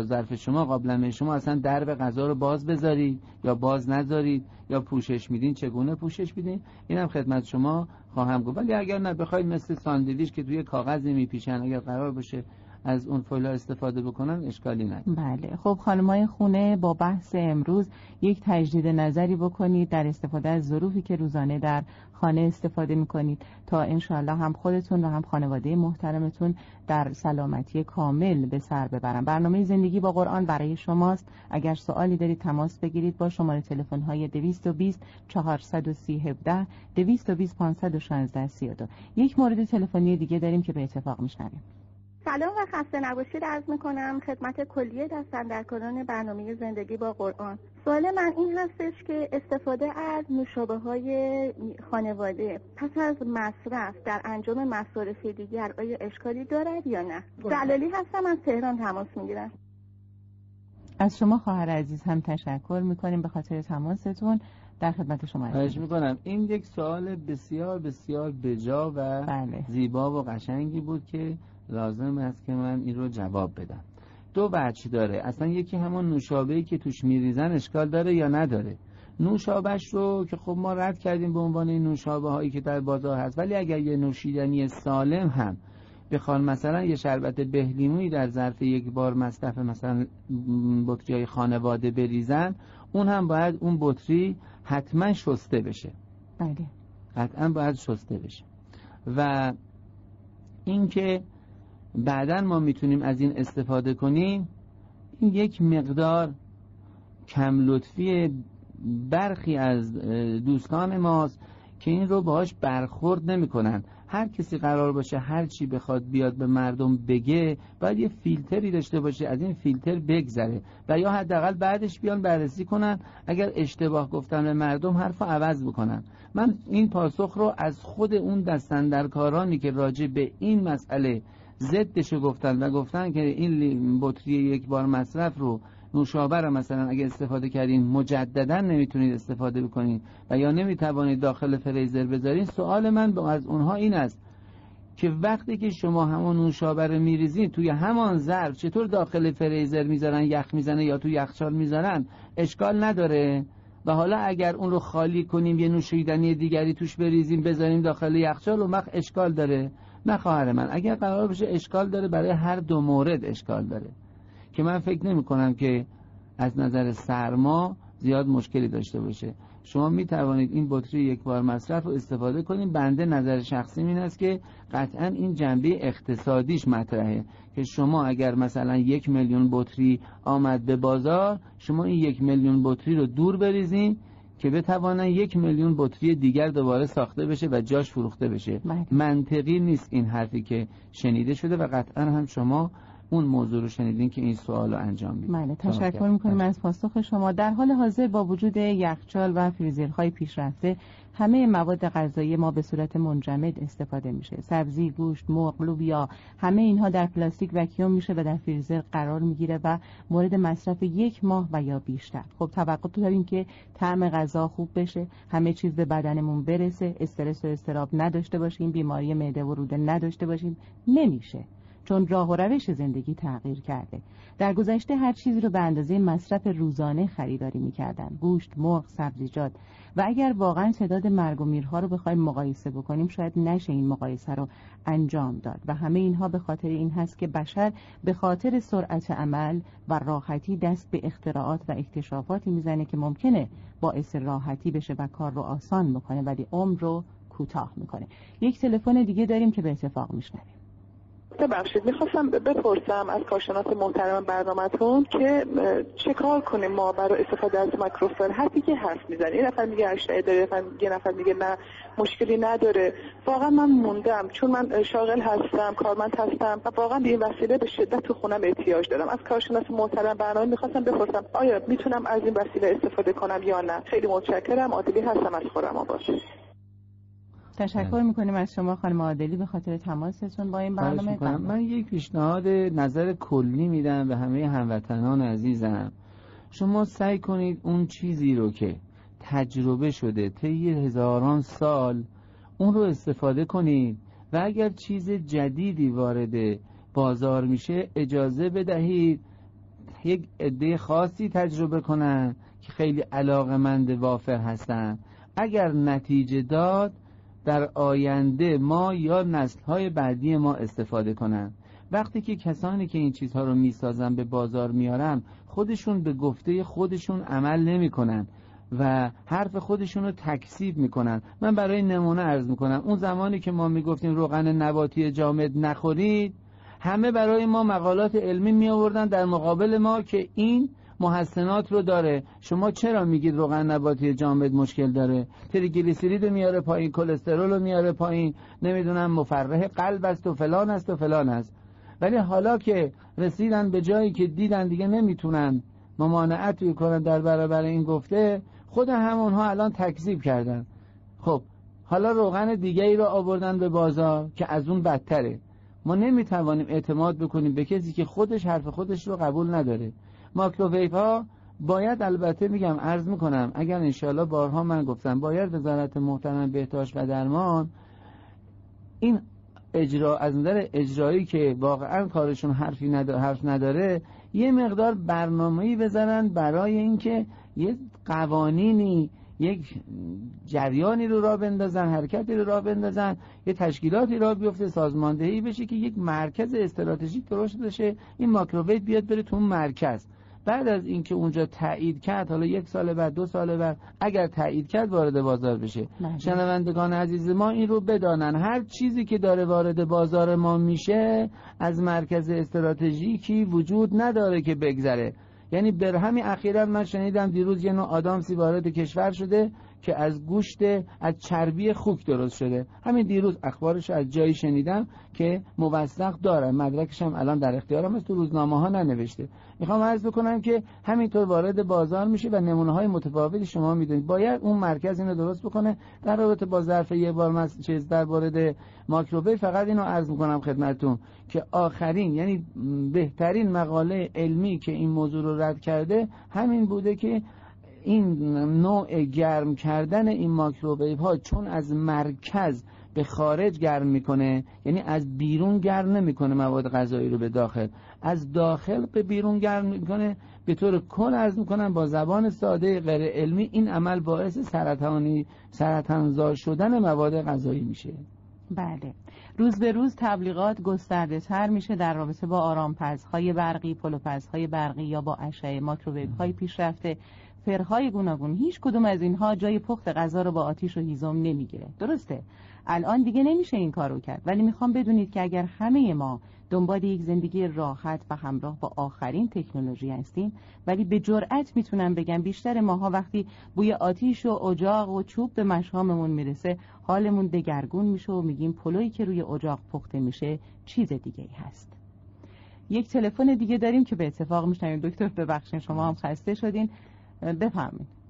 ظرف, شما قابلمه شما اصلا درب غذا رو باز بذارید یا باز نذارید یا پوشش میدین؟ چگونه پوشش میدین؟ اینم خدمت شما خواهم گفت. ولی اگر نه بخواید مثل ساندویچ که توی کاغذی میپیشن اگر قرار باشه از اون فویلا استفاده بکنن اشکالی نداره. بله. خب خانمای خونه با بحث امروز یک تجدید نظری بکنید در استفاده از ظروفی که روزانه در خانه استفاده می‌کنید تا انشاءالله هم خودتون و هم خانواده محترمتون در سلامتی کامل به سر ببرن. برنامه زندگی با قرآن برای شماست. اگر سوالی دارید تماس بگیرید با شماره تلفن های 220 430 17 220 516 32 یک مورد تلفنی دیگه داریم که به اتفاق میشنویم. سلام و خسته نباشید. عرض می‌کنم خدمت کلیه دستندرکاران برنامه زندگی با قرآن. سوال من این هستش که استفاده از نوشابه های خانواده پس از مصرف در انجام مصارف دیگر آیا اشکالی دارد یا نه؟ دلالی هستم از تهران تماس می‌گیرم. از شما خواهر عزیز هم تشکر می‌کنیم به خاطر تماستون در خدمت شما خواهش می‌کنم. این یک سوال بسیار بسیار بجا و بله. زیبا و قشنگی بود که لازم است که من این رو جواب بدم. دو بچه داره. اصلا یکی همون نوشابهی که توش میریزن اشکال داره یا نداره؟ نوشابهش رو که خب ما رد کردیم به عنوان این نوشابه هایی که در بازار هست ولی اگر یه نوشیدنی سالم هم بخوان مثلا یه شربت بهلیمویی در ظرف یک بار مصرف مثلا بطری های خانواده بریزن اون هم باید اون بطری حتما شسته بشه. بله. قطعا باید شسته بشه. و اینکه بعدا ما می‌تونیم از این استفاده کنیم. این یک مقدار کم لطفی برخی از دوستان ماست که این رو باهاش برخورد نمی‌کنن. هر کسی قرار باشه هر چی بخواد بیاد به مردم بگه باید یه فیلتری داشته باشه از این فیلتر بگذره و یا حداقل بعدش بیان بررسی کنن. اگر اشتباه گفتن به مردم حرف عوض بکنن. من این پاسخ رو از خود اون دستندرکارانی که راجع به این مسئله ضدشو گفتن و گفتن که این بطری یک بار مصرف رو نوشابه رو مثلا اگه استفاده کردین مجددا نمی‌تونید استفاده بکنید و یا نمی‌توانید داخل فریزر بذارین سوال من از اونها این است که وقتی که شما همون نوشابه رو میریزین توی همان ظرف چطور داخل فریزر می‌ذارن؟ یخ می‌زنه یا توی یخچال می‌ذارن؟ اشکال نداره. و حالا اگر اون رو خالی کنیم یه نوشیدنی دیگری توش بریزیم بذاریم داخل یخچال و مخ اشکال داره. نه خواهر من اگر قرار بشه اشکال داره برای هر دو مورد اشکال داره. که من فکر نمی کنم که از نظر سرما زیاد مشکلی داشته باشه. شما می توانید این بطری یک بار مصرف رو استفاده کنید. بنده نظر شخصی این است که قطعا این جنبه اقتصادیش مطرحه. که شما اگر مثلا یک میلیون بطری آمد به بازار شما این یک میلیون بطری رو دور بریزین که بتوانن یک میلیون بطری دیگر دوباره ساخته بشه و جاش فروخته بشه. بله. منطقی نیست این حرفی که شنیده شده و قطعا هم شما اون موضوع رو شنیدین که این سوال رو انجام میدین. بله تشکر می‌کنیم از پاسخ شما. در حال حاضر با وجود یخچال و فریزرهای پیشرفته همه مواد غذایی ما به صورت منجمد استفاده میشه. سبزی گوشت مرغ لوبیا همه اینها در پلاستیک وکیوم میشه و در فریزر قرار می‌گیره و مورد مصرف یک ماه و یا بیشتر. خب توقع داریم که طعم غذا خوب بشه همه چیز به بدنمون برسه استرس و استراب نداشته باشیم بیماری معده و روده نداشته باشیم. نمیشه. چون راه و روش زندگی تغییر کرده. در گذشته هر چیزی رو به اندازه مصرف روزانه خریداری می‌کردن. گوشت مرغ سبزیجات. و اگر واقعا تعداد مرگ و میرها رو بخوایم مقایسه بکنیم شاید نشه این مقایسه رو انجام داد. و همه اینها به خاطر این هست که بشر به خاطر سرعت عمل و راحتی دست به اختراعات و اکتشافاتی می‌زنه که ممکنه باعث راحتی بشه و کار رو آسان بکنه ولی عمر رو کوتاه می‌کنه. یک تلفن دیگه داریم که به اتفاق میشنویم. ببخشید می‌خواستم بپرسم از کارشناس محترم برنامهتون که چه کار کنیم ما برای استفاده از مایکروفون حرفی که حرف می‌زنه یه نفر میگه اشتعه داره یه نفر میگه نه مشکلی نداره. واقعا من موندم چون من شاغل هستم کارمند هستم و واقعا به این وسیله به شدت تو خونم احتیاج دارم. از کارشناس محترم برنامه می‌خواستم بپرسم آیا می‌تونم از این وسیله استفاده کنم یا نه؟ خیلی متشکرم عادلی هستم از خورم آباد تشکر می‌کنیم از شما خانم عادلی به خاطر تماستون با این برنامه من یک پیشنهاد نظر کلی میدم به همه هموطنان عزیزم. شما سعی کنید اون چیزی رو که تجربه شده طی هزاران سال اون رو استفاده کنید و اگر چیز جدیدی وارد بازار میشه اجازه بدهید یک عده خاصی تجربه کنن که خیلی علاقمند وافر هستن. اگر نتیجه داد در آینده ما یا نسلهای بعدی ما استفاده کنن وقتی که کسانی که این چیزها رو می‌سازن به بازار میارن خودشون به گفته خودشون عمل نمی‌کنن و حرف خودشون رو تکسیب می‌کنن. من برای نمونه عرض می‌کنم. اون زمانی که ما می‌گفتیم روغن نباتی جامد نخورید همه برای ما مقالات علمی می آوردن در مقابل ما که این محسنات رو داره. شما چرا میگید روغن نباتی جامد مشکل داره؟ تریگلیسیرید میاره پایین کلسترول رو میاره پایین. نمی‌دونم مفرح قلب است و فلان است و فلان است. ولی حالا که رسیدن به جایی که دیدن دیگه نمی‌تونن ممانعت کنن در برابر این گفته خود همونها الان تکذیب کردن. خب حالا روغن دیگه ای رو آوردن به بازار که از اون بدتره. ما نمی‌توانیم اعتماد بکنیم به کسی که خودش حرف خودش رو قبول نداره. ماکروویف ها باید البته میگم عرض می‌کنم اگر انشالله بارها من گفتم باید وزارت محترم بهداشت و درمان این اجرا از نظر اجرایی که واقعا کارشون حرفی نداره حرف نداره یه مقدار برنامه‌ای بزنن برای اینکه یه قوانینی یک جریانی رو را بندازن حرکتی رو را بندازن یه تشکیلاتی را بیفته سازماندهی بشه که یک مرکز استراتژیک درست بشه. این ماکروویت بیاد بره تو اون مرکز. بعد از اینکه اونجا تایید کرد حالا یک سال بعد دو سال بعد اگر تایید کرد وارد بازار بشه. بله. شنوندگان عزیز ما این رو بدانن. هر چیزی که داره وارد بازار ما میشه از مرکز استراتژیکی وجود نداره که بگذره. یعنی بر همین اخیرا من شنیدم دیروز یه نوع آدامسی وارد کشور شده. که از گوشت از چربی خوک درست شده. همین دیروز اخبارش از جایی شنیدم که موثق داره. مدرکش هم الان در اختیارم است تو روزنامه ها ننوشته. می‌خوام عرض بکنم که همینطور وارد بازار میشه و نمونه های متفاوتی شما می‌دونید. باید اون مرکز اینو درست بکنه. در رابطه با ظرف یه بار من چیز در مورد ماکروویو فقط اینو عرض می‌کنم خدمتتون که آخرین یعنی بهترین مقاله علمی که این موضوع رو رد کرده همین بوده که این نوع گرم کردن این ماکروویو ها چون از مرکز به خارج گرم می‌کنه یعنی از بیرون گرم نمی‌کنه مواد غذایی رو به داخل. از داخل به بیرون گرم می‌کنه به طور کل از می‌کنن با زبان ساده غیر علمی این عمل باعث سرطانی سرطانزا شدن مواد غذایی میشه. بله. روز به روز تبلیغات گسترده تر میشه در رابطه با آرامپزهای برقی پلوپزهای برقی یا با اشعه ماکروویو های پیشرفته. فرهای گوناگون هیچ کدوم از اینها جای پخت غذا رو با آتیش و هیزم نمی‌گیره. درسته؟ الان دیگه نمیشه این کارو کرد ولی می‌خوام بدونید که اگر همه ما دنبال یک زندگی راحت و همراه با آخرین تکنولوژی هستیم ولی به جرأت می‌تونم بگم بیشتر ماها وقتی بوی آتیش و اجاق و چوب به مشاممون می‌رسه حالمون دگرگون میشه و میگیم پلویی که روی اجاق پخته میشه چیز دیگه هست. یک تلفن دیگه داریم که به اتفاق میشنویم. دکتر ببخشید شما هم خسته شدین. بفرمایید.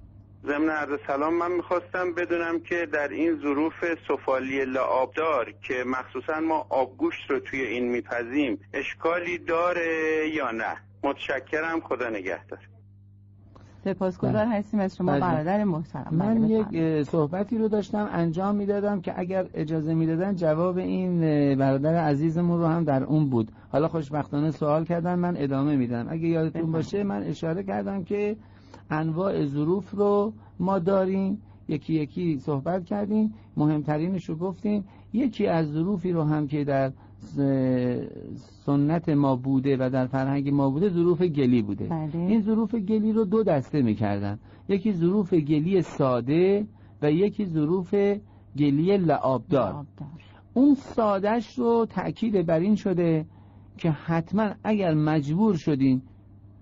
ضمن عرض سلام من می‌خواستم بدونم که در این ظروف سفالی لعابدار که مخصوصا ما آبگوشت رو توی این میپزیم اشکالی داره یا نه؟ متشکرم خدا نگهدار. سپاسگزار بله. هستیم از شما بله. برادر محترم. من بله، یک صحبتی رو داشتم انجام می‌دادم که اگر اجازه می‌دادن جواب این برادر عزیزمون رو هم در اون بود. حالا خوشبختانه سوال کردن من ادامه میدم. اگه یادتون باشه من اشاره کردم که انواع ظروف رو ما داریم یکی یکی صحبت کردیم مهمترینش رو گفتیم. یکی از ظروفی رو هم که در سنت ما بوده و در فرهنگ ما بوده ظروف گلی بوده. بله. این ظروف گلی رو دو دسته می‌کردن. یکی ظروف گلی ساده و یکی ظروف گلی لعابدار. اون سادش رو تأکید بر این شده که حتما اگر مجبور شدین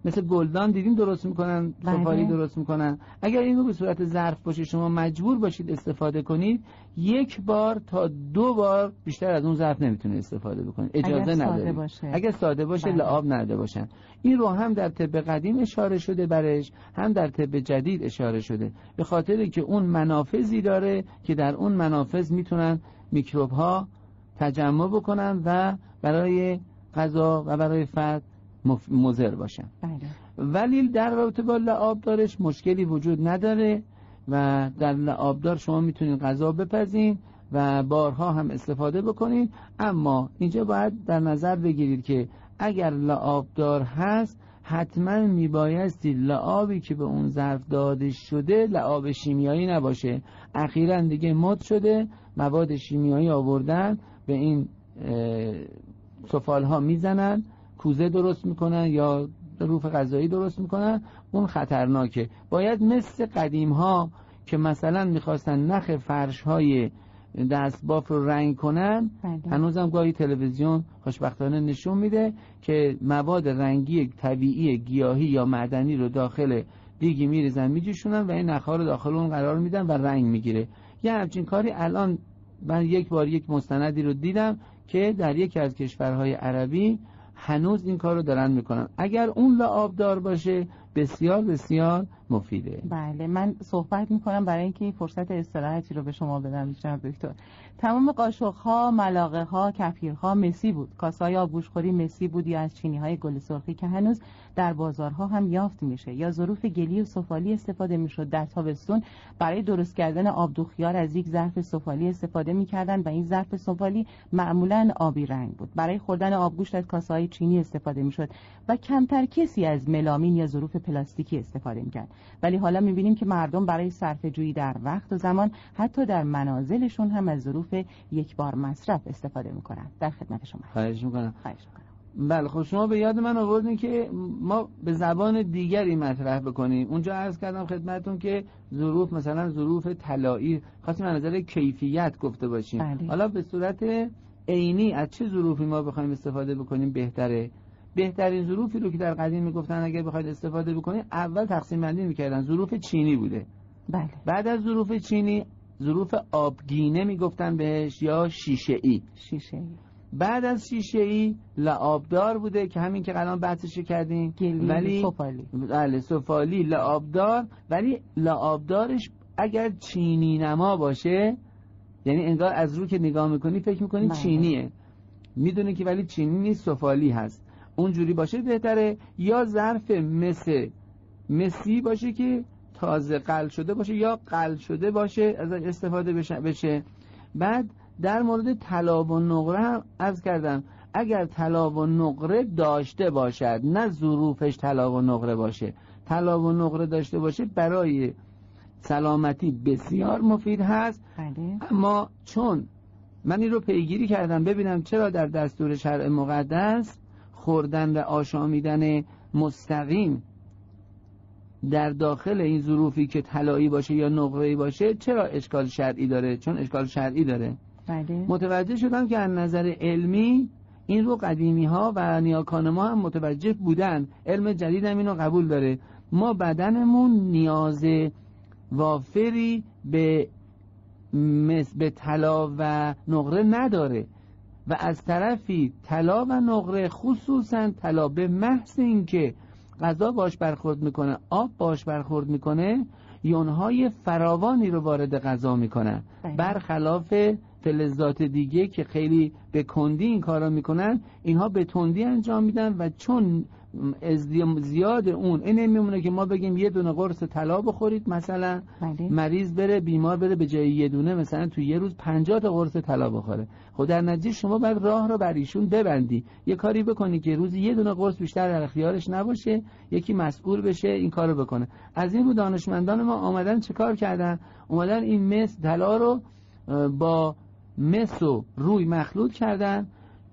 مثل گلدان دیدیم درست می‌کنن سفاری بله. درست می‌کنن. اگر اینو به صورت ظرف باشه شما مجبور باشید استفاده کنید یک بار تا دو بار بیشتر از اون ظرف نمی‌تونه استفاده بکنید. اجازه نداره اگر ساده باشه بله. لعاب نده باشن. این رو هم در طب قدیم اشاره شده برش هم در طب جدید اشاره شده. به خاطر که اون منافذی داره که در اون منافذ می‌تونن میکروب ها تجمع بکنن و برای غذا و برای فرد مزر باشن. بله. ولی در رابطه با لعابدارش مشکلی وجود نداره و در لعابدار شما می‌تونید غذا بپزین و بارها هم استفاده بکنید اما اینجا باید در نظر بگیرید که اگر لعابدار هست حتما میبایستی لعابی که به اون ظرف داده شده لعاب شیمیایی نباشه. اخیرا دیگه مد شده مواد شیمیایی آوردن به این سفال ها می‌زنن کوزه درست می‌کنن یا روف غذایی درست می‌کنن اون خطرناکه باید مثل قدیم ها که مثلا می‌خواستن نخ فرش های دستباف رو رنگ کنن بله. هنوزم گاهی تلویزیون خوشبختانه نشون میده که مواد رنگی طبیعی گیاهی یا معدنی رو داخل دیگی میریزن میجوشونن و این نخها رو داخل اون قرار میدن و رنگ می‌گیره یه همچین کاری الان من یک بار یک مستندی رو دیدم که در یکی از کشورهای عربی هنوز این کار رو دارن می‌کنن. اگر اون لعابدار باشه بسیار بسیار مفیده. بله من صحبت می‌کنم برای اینکه فرصت استراحتی رو به شما بدم جناب دکتر. تمام قاشق ها ملاقه ها کفیرها مسی بود. کاسای آبگوشخوری مسی بود یا از چینی های گل سرخی که هنوز در بازارها هم یافت میشه یا ظروف گلی و سفالی استفاده می‌شد در تابستون. برای درست کردن آب دوخیار از یک ظرف سفالی استفاده می‌کردن و این ظرف سفالی معمولا آبی رنگ بود. برای خوردن آبگوشت از کاسه چینی استفاده می‌شد و کمتر کسی از ملامین یا ظروف پلاستیکی استفاده می‌کرد. ولی حالا می‌بینیم که مردم برای صرف جویی در وقت و زمان حتی در منازلشون هم از ظروف یک بار مصرف استفاده می‌کنن. در خدمت شما خواهش می‌کنم. خواهش می‌کنم. بله خب شما به یاد من آوردین که ما به زبان دیگری مطرح بکنیم. اونجا عرض کردم خدمتون که ظروف مثلا ظروف طلایی خواستیم از نظر کیفیت گفته باشیم. بله. حالا به صورت عینی از چه ظروفی ما بخوایم استفاده بکنیم بهتره؟ بهترین ظروفی رو که در قدیم می‌گفتن اگر بخواید استفاده بکنید اول تقسیم بندی می‌کردن. ظروف چینی بوده. بله. بعد از ظروف چینی ظروف آبگینه می‌گفتن بهش یا شیشه ای شیشه ای بعد از شیشه ای لعابدار بوده که همین که الان بحثش کردیم. ولی سفالی. بله سفالی لعابدار. ولی لعابدارش اگر چینی نما باشه یعنی انگار از رو که نگاه می‌کنی فکر می‌کنی بله. چینیه. می‌دونی که ولی چینی نیست سفالی هست. اونجوری باشه بهتره. یا ظرف مثل مسی باشه که تازه قل شده باشه یا قل شده باشه از استفاده بشه. بعد در مورد طلا و نقره هم از کردم. اگر طلا و نقره داشته باشد نه ظروفش طلا و نقره باشه. طلا و نقره داشته باشه برای سلامتی بسیار مفید هست. بله. اما چون من این رو پیگیری کردم ببینم چرا در دستور شرع مقدس خوردن و آشامیدن مستقیم در داخل این ظروفی که طلایی باشه یا نقره‌ای باشه چرا اشکال شرعی داره؟ چون اشکال شرعی داره. بله. متوجه شدم که از نظر علمی این رو قدیمی ها و نیاکان ما هم متوجه بودن. علم جدید هم اینو قبول داره. ما بدنمون نیاز وافری به به طلا و نقره نداره. و از طرفی طلا و نقره خصوصا طلا به محض اینکه غذا باش برخورد می‌کنه آب باش برخورد می‌کنه یونهای فراوانی رو وارد غذا می‌کنن بله. برخلاف فلزات دیگه که خیلی به کندی این کارا می‌کنن اینها به تندی انجام میدن و چون زیاد اون. این میمونه که ما بگیم یه دونه قرص طلا بخورید مثلا بله. مریض بره بیمار بره به جای یه دونه مثلا تو یه روز 50 تا قرص طلا بخوره. خب در نتیجه شما باید راه رو بر ایشون ببندی. یه کاری بکنی که روزی یه دونه قرص بیشتر در اختیارش نباشه یکی مسئول بشه این کارو بکنه. از این رو دانشمندان ما آمدن چه کار کردن؟ اومدن این مس طلا رو با مس و روی مخلوط کردن.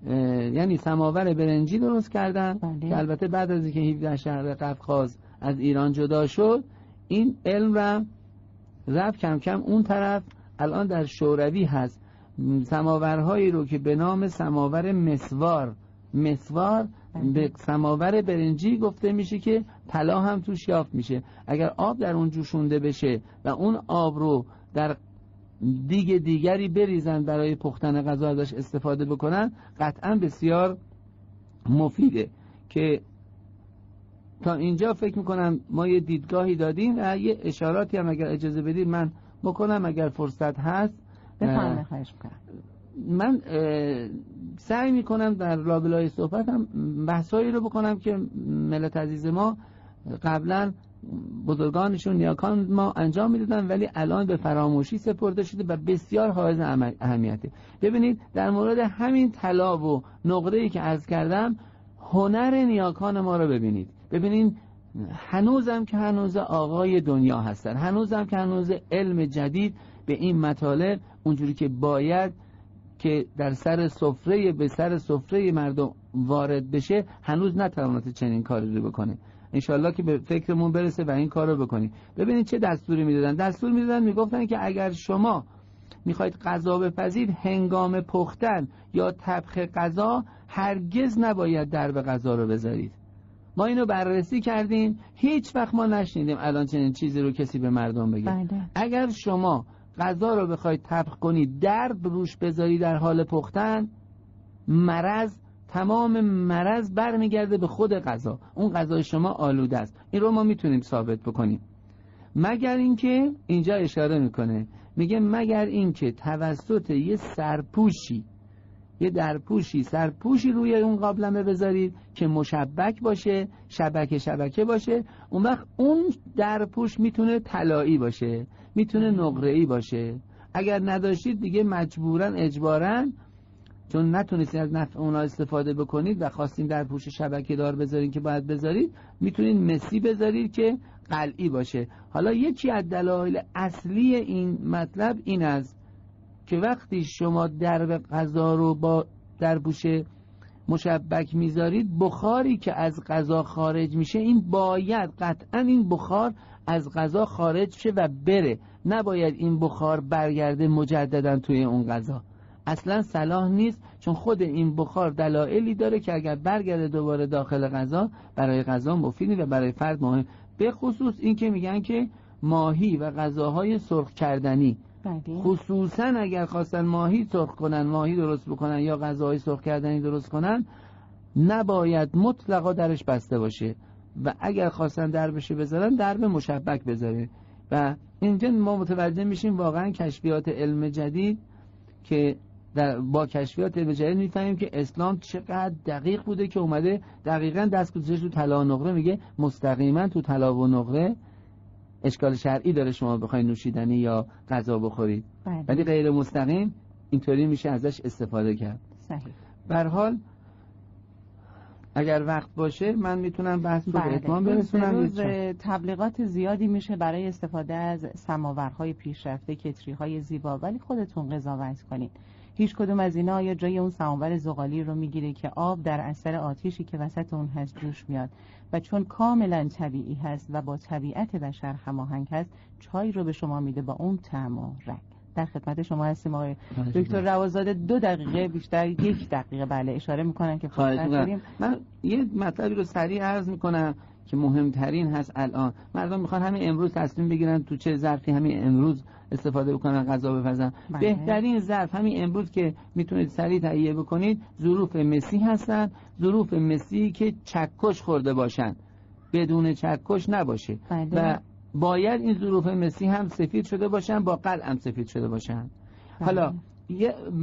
یعنی سماور برنجی درست کردن بله. که البته بعد از اینکه 17 شهر قفقاز از ایران جدا شد این علم را رفت کم کم اون طرف الان در شوروی هست سماورهایی رو که به نام سماور مسوار مسوار بله. به سماور برنجی گفته میشه که طلا هم توش یافت میشه اگر آب در اون جوشونده بشه و اون آب رو در دیگ دیگری بریزن برای پختن غذا ازش استفاده بکنن قطعا بسیار مفیده. که تا اینجا فکر می‌کنم ما یه دیدگاهی دادیم و یه اشاراتی هم اگر اجازه بدید من بکنم اگر فرصت هست. خواهش من سعی می‌کنم در لابلای صحبتم بحثایی رو بکنم که ملت عزیز ما قبلا بزرگانشون نیاکان ما انجام می‌دادن ولی الان به فراموشی سپرده شده و بسیار حائز اهمیته. ببینید در مورد همین طلا و نقره ای که عرض کردم هنر نیاکان ما رو ببینید. ببینید هنوزم که هنوز آقای دنیا هستن هنوزم که هنوز علم جدید به این مطالب اونجوری که باید که در سر سفره به سر سفره مردم وارد بشه هنوز نتوانست چنین کاری رو بکنه. انشالله که به فکرمون برسه و این کار رو بکنیم. ببینید چه دستوری می‌دادن. دستور می‌دادن می‌گفتن که اگر شما می‌خواید غذا بپزید هنگام پختن یا طبخ غذا هرگز نباید درب غذا رو بذارید. ما اینو بررسی کردیم. هیچ وقت ما نشنیدیم الان چنین چیزی رو کسی به مردم بگه. بله. اگر شما غذا رو بخواید طبخ کنید درب روش بذاری در حال پختن مرض تمام مرض برمیگرده به خود غذا. اون غذای شما آلوده است. این رو ما می‌تونیم ثابت بکنیم. مگر اینکه اینجا اشاره می‌کنه. میگه مگر اینکه توسط یه سرپوشی یه درپوشی سرپوشی روی اون قابلمه بذارید که مشبک باشه شبکه شبکه باشه. اون وقت اون درپوش می‌تونه طلایی باشه می‌تونه نقره باشه. اگر نداشتید دیگه مجبورا اجبارا چون نتونستید از نفع اونا استفاده بکنید و خواستین در پوش شبکه دار بذارین که باید بذارید می‌تونید مسی بذارید که قلعی باشه. حالا یکی از دلایل اصلی این مطلب این است که وقتی شما درب غذا رو با درپوش مشبک می‌ذارید بخاری که از غذا خارج میشه این باید قطعا این بخار از غذا خارج شه و بره. نباید این بخار برگرده مجددا توی اون غذا. اصلا صلاح نیست چون خود این بخار دلایلی داره که اگر برگرده دوباره داخل غذا برای غذا مفیدی و برای فرد مهم. به خصوص این که میگن که ماهی و غذاهای سرخ کردنی. بله. خصوصا اگر خواستن ماهی سرخ کنن ماهی درست بکنن یا غذاهای سرخ کردنی درست کنن نباید مطلقا درش بسته باشه. و اگر خواستن در بشه بذارن در به مشبک بذاره. و اینجا ما متوجه میشیم واقعا کشفیات علم جدید که در با کشفیات علم جدید می‌فهمیم که اسلام چقدر دقیق بوده که اومده دقیقا دست گذاشته تو طلا و نقره میگه مستقیما تو طلا و نقره اشکال شرعی داره شما بخواید نوشیدنی یا غذا بخورید. بله. ولی غیر مستقیم اینطوری میشه ازش استفاده کرد. صحیح. حال اگر وقت باشه من می‌تونم بحث رو به بله. اتمام برسونم تبلیغات زیادی میشه برای استفاده از سماورهای پیشرفته کتری های زیبا. ولی خودتون قضاوت کنید هیچ کدوم از اینا یا جای اون سماور زغالی رو می‌گیره که آب در اثر آتیشی که وسط اون هست جوش میاد. و چون کاملا طبیعی هست و با طبیعت بشر هماهنگ هست چای رو به شما میده با اون طعم و رنگ. در خدمت شما هستیم آقای دکتر روازاده دو دقیقه بیشتر یک دقیقه. بله اشاره می‌کنن که من یه مطلبی رو سریع عرض می‌کنم. که مهمترین هست الان. مردم می‌خوان همین امروز تصمیم بگیرن تو چه ظرفی همین امروز استفاده بکنن غذا بپزن. بله. بهترین ظرف همین امروز که می‌تونید سریع تهیه بکنید ظروف مسی هستن. ظروف مسی که چکش خورده باشن. بدون چکش نباشه. بله. و باید این ظروف مسی هم سفید شده باشن با قلع هم سفید شده باشن. بله. حالا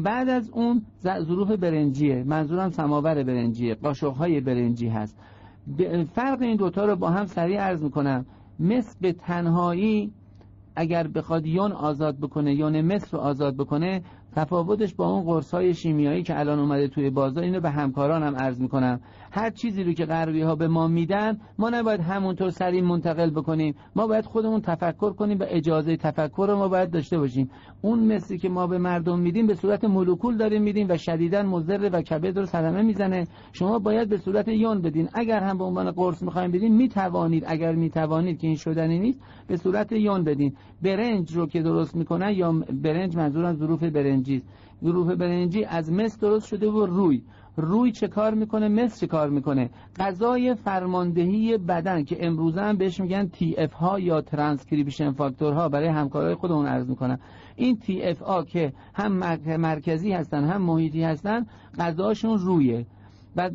بعد از اون ظروف برنجیه منظورم سماور برنجیه قاشق های برنجی هست. فرق این دوتا رو با هم سریع عرض می‌کنم. مثل به تنهایی اگر بخواد یون آزاد بکنه یون مصر رو آزاد بکنه تفاوتش با اون قرص های شیمیایی که الان اومده توی بازار اینو به همکارانم عرض می‌کنم. هر چیزی رو که غربی ها به ما میدن ما نباید همونطور سریع منتقل بکنیم. ما باید خودمون تفکر کنیم و اجازه تفکر رو ما باید داشته باشیم. اون مثلی که ما به مردم میدیم به صورت مولکول داریم میدیم و شدیدا مضر و کبد رو صدمه می‌زنه. شما باید به صورت یون بدین. اگر هم به عنوان قرص می‌خوایم بدین می‌توانید. اگر می‌توانید که این شدنی نیست به صورت یون بدین. برنج رو که درست می‌کنن یا برنج منظورم ظروف برنجی ظروف برنجی از مس درست شده و روی. روی چه کار می‌کنه مس چه کار می‌کنه. غذای فرماندهی بدن که امروزه هم بهش میگن TF ها یا ترانسکریپشن فاکتورها برای همکارای خودمون عرض می‌کنن این TF ها که هم مرکزی هستن هم محیطی هستن غذاشون رویه. و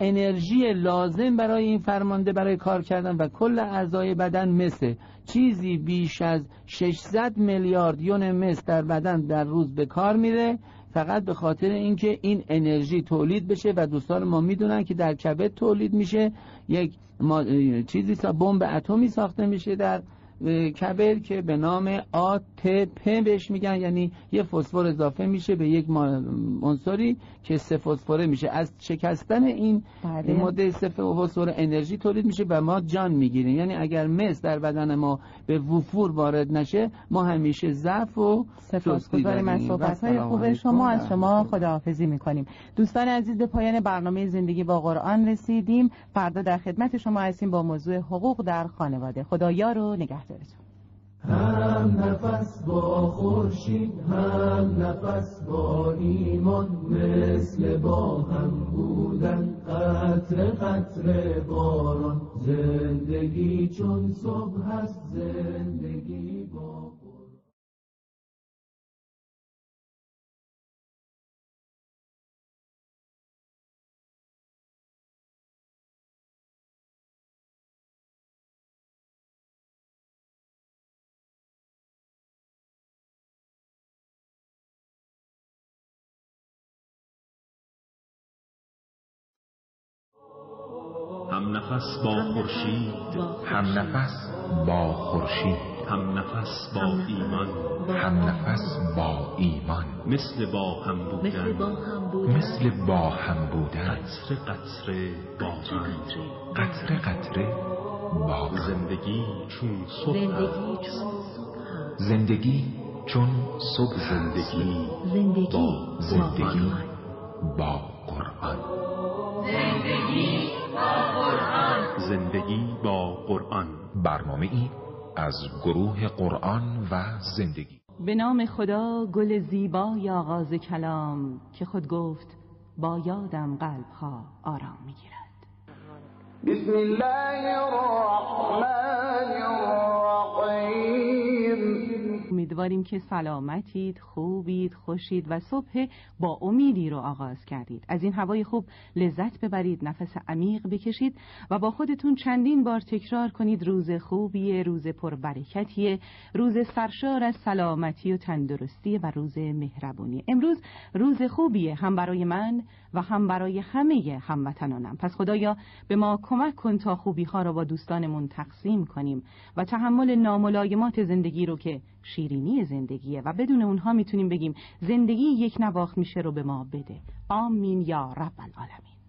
انرژی لازم برای این فرمانده برای کار کردن و کل اعضای بدن مثل. چیزی بیش از 600 میلیارد یون مس در بدن در روز به کار میره. فقط به خاطر اینکه این انرژی تولید بشه و دوستان ما می‌دونن که در کبد تولید میشه. یک ما... چیزی سا بمب اتمی ساخته میشه در کبر که به نام ATP بهش میگن یعنی یه فسفر اضافه میشه به یک عنصری که سه فسفره میشه. از شکستن این بله. ماده سه فسفر انرژی تولید میشه و ما جان می‌گیریم. یعنی اگر مس در بدن ما به وفور وارد نشه ما همیشه ضعف و سپاسگزاریم از صحبت های خوب شما از شما خداحافظی می‌کنیم. دوستان عزیز به پایان برنامه زندگی با قرآن رسیدیم. فردا در خدمت شما هستیم با موضوع حقوق در خانواده. خدایا رو نگه هم نفس با خورشید هم نفس با ایمان مثل با هم بودن قطر قطر باران. زندگی چون صبح هست زندگی با نفس با خورشید. هم نفس با خورشید. هم نفس با ایمان. هم نفس با ایمان. مثل با هم بودن. مثل با هم بودن. قطر قطر باران قطر قطر با زندگی چون صبح زندگی چون صبح زندگی زندگی با زندگی با قرآن. زندگی زندگی با قرآن. برنامه ای از گروه قرآن و زندگی. به نام خدا گل زیبای آغاز کلام که خود گفت با یادم قلب ها آرام می‌گیرد. بسم الله الرحمن الرحیم. امیدواریم که سلامتید خوبید خوشید و صبح با امیدی رو آغاز کردید. از این هوای خوب لذت ببرید نفس عمیق بکشید و با خودتون چندین بار تکرار کنید. روز خوبیه روز پربرکتیه روز سرشار از سلامتی و تندرستی و روز مهربونی. امروز روز خوبیه هم برای من و هم برای همه هموطنانم. پس خدایا به ما کمک کن تا خوبی ها را با دوستانمون تقسیم کنیم و تحمل ناملایمات زندگی رو که شیرینی زندگیه و بدون اونها می‌تونیم بگیم زندگی یک نواخت میشه رو به ما بده. آمین یا رب العالمین.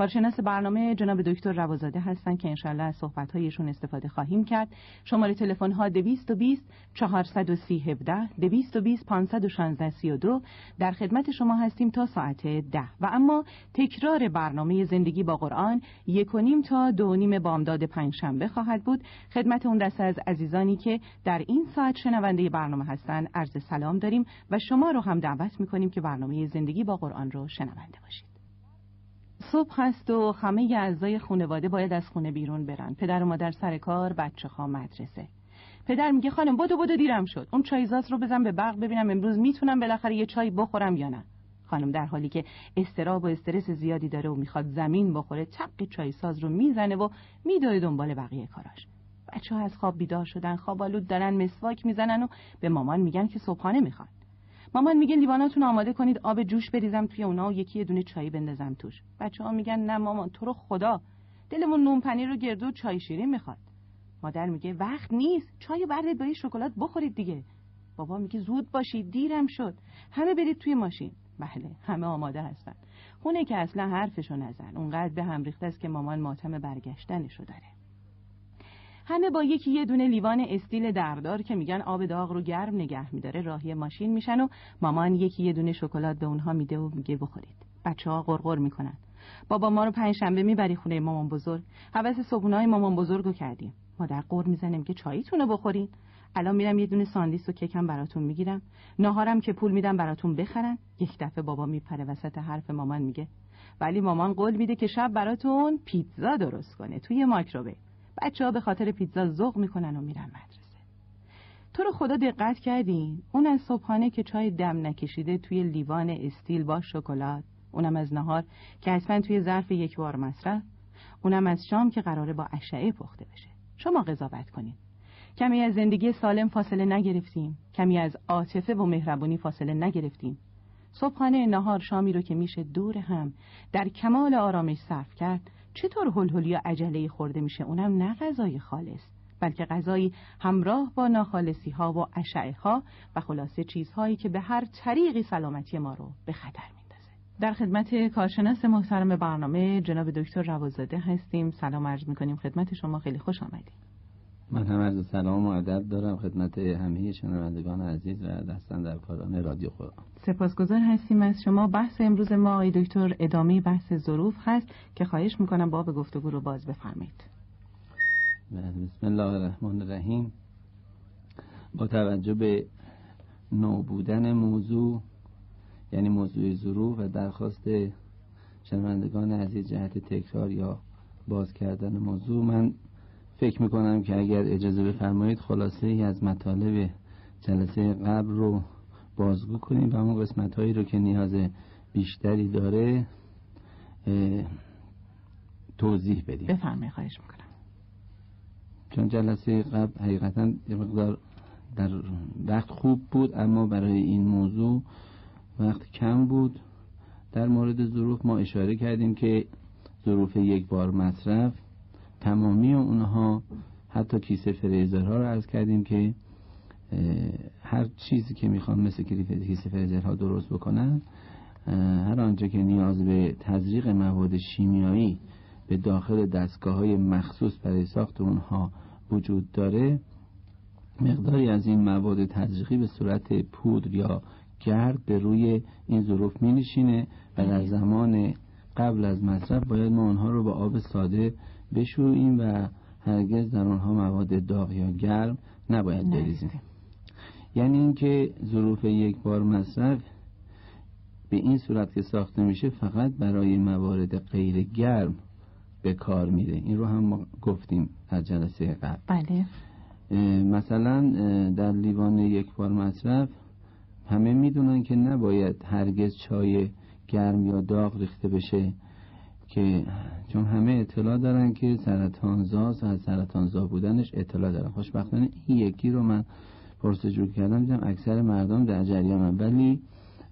کارشناس برنامه جناب دکتر روازاده هستند که انشالله از صحبتهایشون استفاده خواهیم کرد. شماره تلفن ها 220 430 17 220 516 32 در خدمت شما هستیم تا ساعت ده. و اما تکرار برنامه زندگی با قرآن یک و نیم تا دو نیم بامداد پنجشنبه خواهد بود. خدمت اون دسته از عزیزانی که در این ساعت شنونده برنامه هستند عرض سلام داریم و شما رو هم دعوت می‌کنیم که برنامه زندگی با قرآن رو شنونده باشید. صبح هست و همه اعضای خانواده باید از خونه بیرون برن. پدر و مادر سر کار بچه ها مدرسه. پدر میگه خانم بدو بدو دیرم شد. اون چایزاس رو بزن به برق ببینم امروز می‌تونم بالاخره یه چای بخورم یا نه. خانم در حالی که استراب و استرس زیادی داره و می‌خواد زمین بخوره چپ چای ساز رو می‌زنه و میدوه دنبال بقیه کاراش. بچه ها از خواب بیدار شدن خواب دارن مسواک می‌زنن و به مامان میگن که صبحانه می‌خوان. مامان میگه لیواناتون آماده کنید آب جوش بریزم توی اونا و یکی یه دونه چای بندازم توش. بچه ها میگن نه مامان تو رو خدا. دلمون نون پنیر رو گردو چای شیرین می‌خواد. مادر میگه وقت نیست. چای بردید با یه شکلات بخورید دیگه. بابا میگه زود باشید دیرم شد. همه برید توی ماشین. بله همه آماده هستن. خونه که اصلا حرفشو نزن. اونقدر به هم ریخته است که مامان ماتم برگشتنشو داره. همه با یکی یه دونه لیوان استیل دردار که میگن آب داغ رو گرم نگه میداره راهی ماشین میشن و مامان یکی یه دونه شکلات به اونها میده و میگه بخورید. بچه ها غرغر می‌کنن. بابا ما رو پنجشنبه می‌بری خونه مامان بزرگ. هوس صبحونای مامان بزرگ رو کردیم. مادر غر می‌زنه که چاییتون رو بخورین. الان میرم یه دونه ساندیس و کیکم براتون می‌گیرم. ناهارم که پول میدم براتون بخرن یک دفعه بابا میپره وسط حرف مامان میگه. ولی مامان قول میده که شب براتون پیتزا درست کنه توی مایکروویو. بچه ها به خاطر پیتزا ذوق می‌کنن و میرن مدرسه. تو رو خدا دقت کردین؟ اون از صبحانه که چای دم نکشیده توی لیوان استیل با شکلات. اونم از نهار که حتما توی ظرف یک بار مصرف. اونم از شام که قراره با اشعه پخته بشه. شما قضاوت کنین. کمی از زندگی سالم فاصله نگرفتیم کمی از عاطفه و مهربونی فاصله نگرفتیم صبحانه نهار شامی رو که میشه دور هم در کمال آرامش صرف کرد چطور هلهلی یا عجله خورده میشه؟ اونم نه غذای خالص بلکه غذایی همراه با ناخالصی ها و اشعه ها و خلاصه چیزهایی که به هر طریقی سلامتی ما رو به خطر میندازه. در خدمت کارشناس محترم برنامه جناب دکتر روازاده هستیم. سلام عرض می‌کنیم. خدمت شما. خیلی خوش آمدیم من هم عرض سلام و ادب دارم خدمت همه شنوندگان عزیز و دستن در کاران رادیو قرآن سپاسگزار هستیم از شما. بحث امروز ما آقای دکتر ادامه بحث ظروف هست که خواهش می‌کنم باب گفتگو رو باز بفرمایید. بسم الله الرحمن الرحیم. با توجه به نو بودن موضوع یعنی موضوع ظروف و درخواست شنوندگان عزیز جهت تکرار یا باز کردن موضوع من فکر می‌کنم که اگر اجازه بفرمایید خلاصه ای از مطالب جلسه قبل رو بازگو کنیم و اون قسمت هایی رو که نیاز بیشتری داره توضیح بدیم. بفرمایید خواهش می‌کنم. چون جلسه قبل حقیقتا یه مقدار در وقت خوب بود اما برای این موضوع وقت کم بود. در مورد ظروف ما اشاره کردیم که ظروف یک بار مصرف تمامی اونها حتی کیسه فریزرها رو عرض کردیم که هر چیزی که می‌خوان مثل کیسه فریزرها درست بکنن هر آنجا که نیاز به تزریق مواد شیمیایی به داخل دستگاه های مخصوص برای ساخت اونها وجود داره مقداری از این مواد تزریقی به صورت پودر یا گرد به روی این ظروف می نشینه و در زمان قبل از مصرف باید ما اونها رو با آب ساده بشوییم و هرگز در آنها مواد داغ یا گرم نباید بریزیم. یعنی اینکه ظروف یک بار مصرف به این صورت که ساخته میشه فقط برای موارد غیر گرم به کار میره. این رو هم ما گفتیم در جلسه قبل. بله. مثلا در لیوان یک بار مصرف همه می‌دونن که نباید هرگز چای گرم یا داغ ریخته بشه. که چون همه اطلاع دارن که سرطانزا از سرطانزا بودنش اطلاع دارن. خوشبختانه این یکی رو من پرسجو کردم دیدم اکثر مردم در جریانن ولی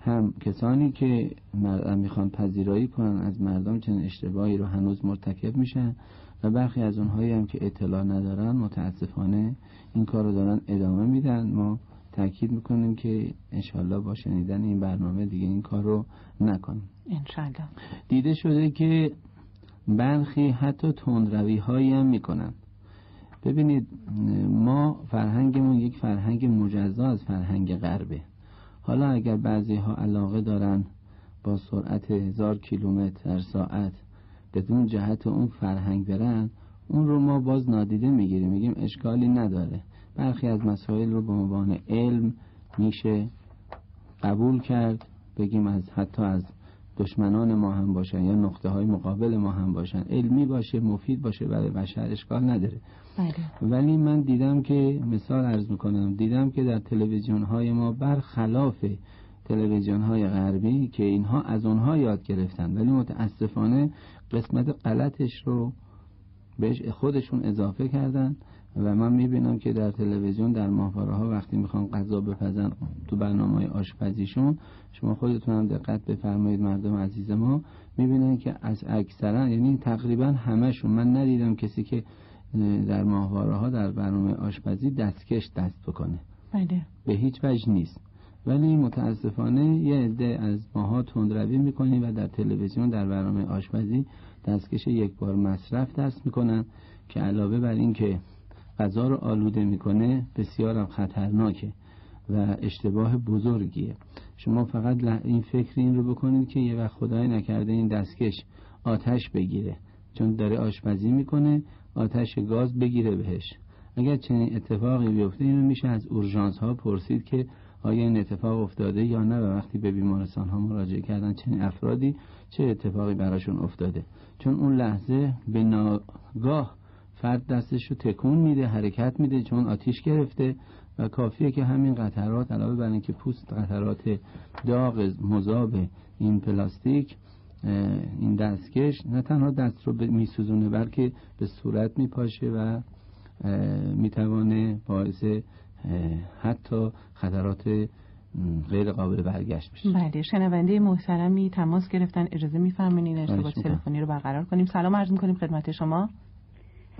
هم کسانی که مردم می‌خوان پذیرایی کنن از مردم چنین اشتباهی رو هنوز مرتکب میشن و برخی از اونهایی هم که اطلاع ندارن متاسفانه این کار رو دارن ادامه میدن. ما تاکید می‌کنیم که انشالله با شنیدن این برنامه دیگه این کار رو نکنیم. انشالله دیده شده که برخی حتی تندروی هایی هم می‌کنن. ببینید ما فرهنگمون یک فرهنگ مجزا از فرهنگ غربه. حالا اگر بعضی ها علاقه دارن با سرعت هزار کیلومتر در ساعت بدون جهت اون فرهنگ برن اون رو ما باز نادیده می‌گیریم. میگیم اشکالی نداره. برخی از مسائل رو به عنوان علم میشه قبول کرد. بگیم از حتی از دشمنان ما هم باشن یا نقطه های مقابل ما هم باشن. علمی باشه مفید باشه برای بشر اشکال نداره. بله. ولی من دیدم که مثال عرض می‌کنم. دیدم که در تلویزیون های ما برخلاف تلویزیون های غربی که اینها از اونها یاد گرفتن ولی متاسفانه قسمت غلطش رو بهش خودشون اضافه کردن. و من می‌بینم که در تلویزیون در ماهواره ها وقتی می‌خوان غذا بپزن تو برنامه آشپزیشون شما خودتون هم دقت بفرمایید مردم عزیز ما. می‌بینن که از اکثرا یعنی تقریبا همشون من ندیدم کسی که در ماهواره ها در برنامه آشپزی دستکش دست بکنه. بله. به هیچ وجه نیست. ولی متاسفانه یه عده از ماها تندروی می‌کنیم و در تلویزیون در برنامه آشپزی دستکش یک بار مصرف دست می‌کنن که علاوه بر این غذا رو آلوده می‌کنه بسیار هم خطرناکه و اشتباه بزرگیه. شما فقط این فکر این رو بکنید که یه وقت خدای نکرده این دستکش آتش بگیره. چون داره آشپزی می‌کنه آتش گاز بگیره بهش. اگر چنین اتفاقی بیفته اینو میشه از اورژانس ها پرسید که آیا این اتفاق افتاده یا نه و وقتی به بیمارستان ها مراجعه کردن چنین افرادی چه اتفاقی براشون افتاده؟ چون اون لحظه به ناگاه فرد دستش رو تکون میده حرکت میده چون آتیش گرفته و کافیه که همین قطرات علاوه بر اینکه پوست قطرات داغ مذاب این پلاستیک این دستکش نه تنها دست رو میسوزونه بلکه به صورت میپاشه و می‌توانه باعث حتی خطرات غیر قابل برگشت بشه. بله شنونده محترمی تماس گرفتن اجازه میفرمایید ارتباط تلفنی رو برقرار کنیم. سلام عرض می‌کنیم خدمت شما.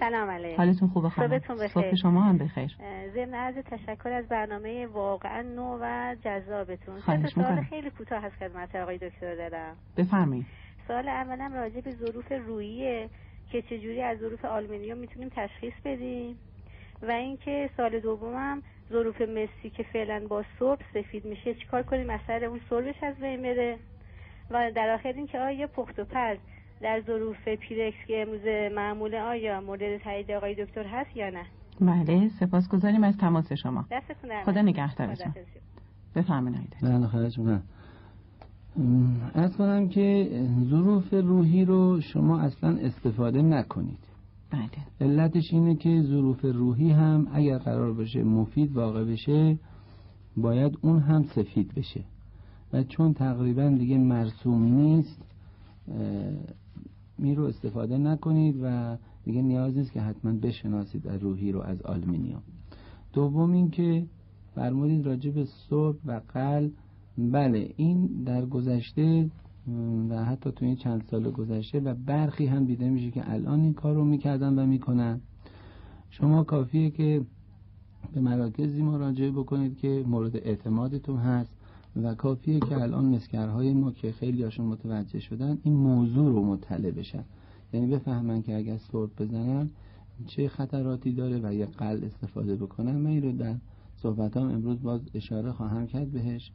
سلام علیکم. حالتون خوبه خانم؟ صبحتون بخیر. صبح شما هم بخیر. ضمن عرض تشکر از برنامه واقعا نو و جذابتون. خواهش سوال. خیلی کوتاه از خدمت آقای دکتر دارم بفرمایید. سوال اولم راجع به ظروف روییه که چجوری از ظروف آلومینیوم می‌تونیم تشخیص بدیم. و اینکه سال دومم ظروف مسی که فعلا با سرب سفید میشه چیکار کنیم؟ اثر اون سربش از بین بره؟ و در آخر اینکه آیا پخت و پز در ظروف پیرکس که امروز معموله آیا مورد تایید آقای دکتر هست یا نه؟ بله سپاسگزاریم از تماس شما. دستتون خدا نکنه. نگهدارتون. بفرمایید. بله خواهش می‌کنم. از کنم که ظروف روحی رو شما اصلا استفاده نکنید. بله. علتش اینه که ظروف رویی هم اگر قرار باشه مفید واقع بشه باید اون هم سفید بشه. و چون تقریبا دیگه مرسوم نیست می رو استفاده نکنید و دیگه نیاز نیست که حتما بشناسید از رویی رو از آلومینیوم. دوم اینکه فرمودید راجع به صبح و قلب. بله این در گذشته و حتی تو این چند سال گذشته و برخی هم دیده میشه که الان این کار رو می‌کردن و می‌کنن. شما کافیه که به مراکزی مراجعه بکنید که مورد اعتمادتون هست. و کافیه که الان مسکرهای ما که خیلی هاشون متوجه شدن این موضوع رو مطلع بشن. یعنی بفهمن که اگر سرب بزنن چه خطراتی داره و یه قل استفاده بکنن. من این رو در صحبتام امروز باز اشاره خواهم کرد بهش.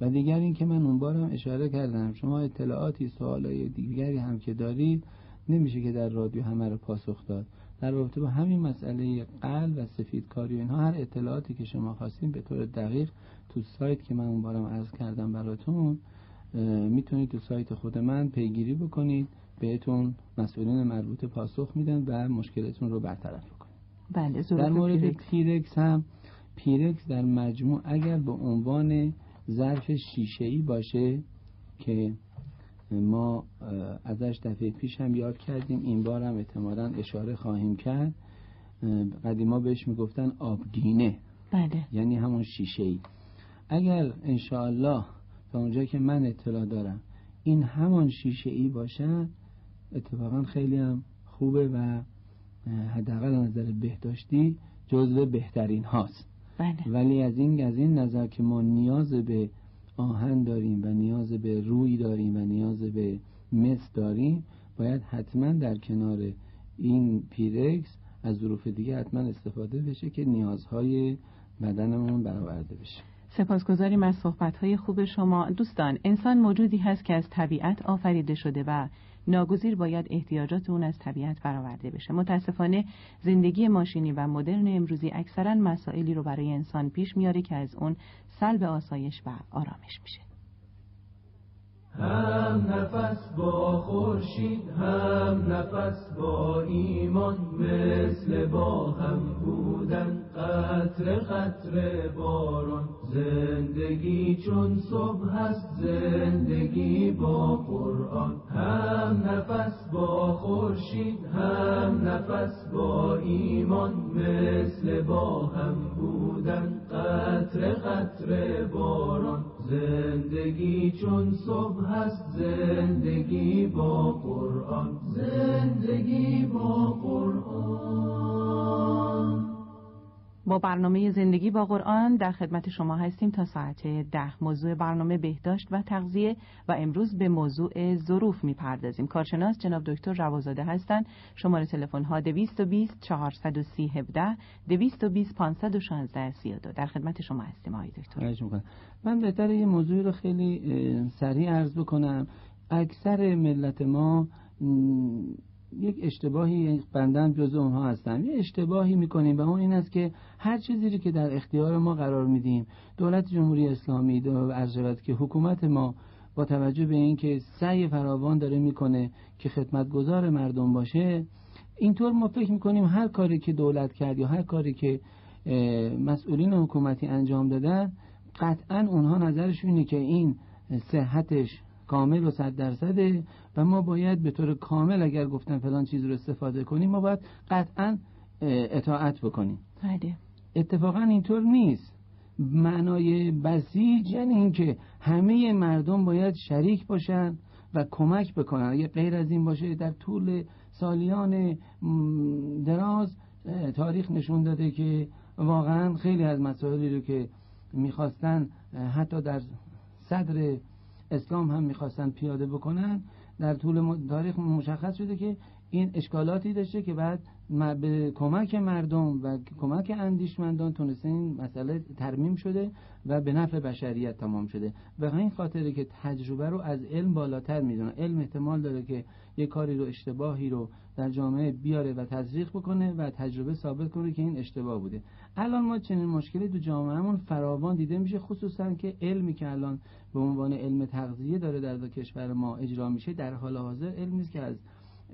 و دیگر این که من اون بارم اشاره کردم. شما اطلاعاتی سوالای دیگری هم که دارید نمیشه که در رادیو همه رو پاسخ داد. در رابطه با همین مسئله قلب و سفیدکاری و اینها هر اطلاعاتی که شما خواستین به طور دقیق تو سایت که من اون بارم عرض کردم براتون می‌تونید تو سایت خود من پیگیری بکنید بهتون مسئولین مربوطه پاسخ میدن و مشکلتون رو برطرف بکنید بله در مورد پیرکس. پیرکس هم پیرکس در مجموع اگر به عنوان ظرف شیشه ای باشه که ما ازش دفعه پیش هم یاد کردیم. این بار هم احتمالا اشاره خواهیم کرد. قدیما بهش می‌گفتن آبگینه بله. یعنی همون شیشه ای اگر انشاءالله تا اونجا که من اطلاع دارم این همان شیشه ای باشه اتفاقا خیلی هم خوبه و حداقل از نظر بهداشتی جزو بهترین هاست. بله. ولی از این از این نظر که ما نیاز به آهن داریم و نیاز به روی داریم و نیاز به مس داریم باید حتما در کنار این پیرکس از ظروف دیگه حتما استفاده بشه که نیازهای بدنمون برآورده بشه. سپاسگزاریم از صحبت‌های خوب شما. دوستان انسان موجودی هست که از طبیعت آفریده شده و ناگزیر باید احتیاجات اون از طبیعت برآورده بشه. متاسفانه زندگی ماشینی و مدرن امروزی اکثرا مسائلی رو برای انسان پیش میاره که از اون سلب آسایش و آرامش میشه. هم نفس با خورشید هم نفس با ایمان مثل با هم بودن قطر قطر باران. زندگی چون صبح هست زندگی با قرآن. هم نفس با خورشید هم نفس با ایمان مثل با هم بودن قطر قطر باران. زندگی چون صبح هست زندگی با قرآن. زندگی با قرآن. با برنامه زندگی با قرآن در خدمت شما هستیم تا ساعت ده. موضوع برنامه بهداشت و تغذیه و امروز به موضوع ظروف می‌پردازیم. کارشناس جناب دکتر روازاده هستند. شماره تلفن ها 220 430 17 220 516 32 در خدمت شما هستیم آقای دکتر. من بهتره یه موضوعی رو خیلی سریع عرض بکنم. اکثر ملت ما یک اشتباهی بندن جز اونها هستن. یه اشتباهی می‌کنیم و اون این است که هر چیزی که در اختیار ما قرار میدیم دولت جمهوری اسلامی شود که حکومت ما با توجه به اینکه سعی فراوان داره می‌کنه که خدمتگزار مردم باشه اینطور ما فکر می‌کنیم هر کاری که دولت کرد یا هر کاری که مسئولین حکومتی انجام دادن قطعا اونها نظرشون اینه که این صحتش کامل و صد درصده و ما باید به طور کامل اگر گفتن فلان چیز رو استفاده کنیم ما باید قطعا اطاعت بکنیم. بله. اتفاقا اینطور نیست. معنای بسیج یعنی اینکه همه مردم باید شریک باشن و کمک بکنن. اگه غیر از این باشه در طول سالیان دراز تاریخ نشون داده که واقعا خیلی از مسائلی رو که می‌خواستن حتی در صدر اسلام هم می‌خواستن پیاده بکنن در طول تاریخ مشخص شده که این اشکالاتی داشته که بعد به کمک مردم و کمک اندیشمندان تونسته این مسئله ترمیم شده و به نفع بشریت تمام شده. و این خاطره که تجربه رو از علم بالاتر می‌دونه. علم احتمال داره که یه کاری رو اشتباهی رو در جامعه بیاره و تزریق بکنه و تجربه ثابت کنه که این اشتباه بوده. الان ما چنین مشکلی تو جامعهمون فراوان دیده میشه خصوصا که علمی که الان به عنوان علم تغذیه داره در کشور ما اجرا میشه در حال حاضر علمی که از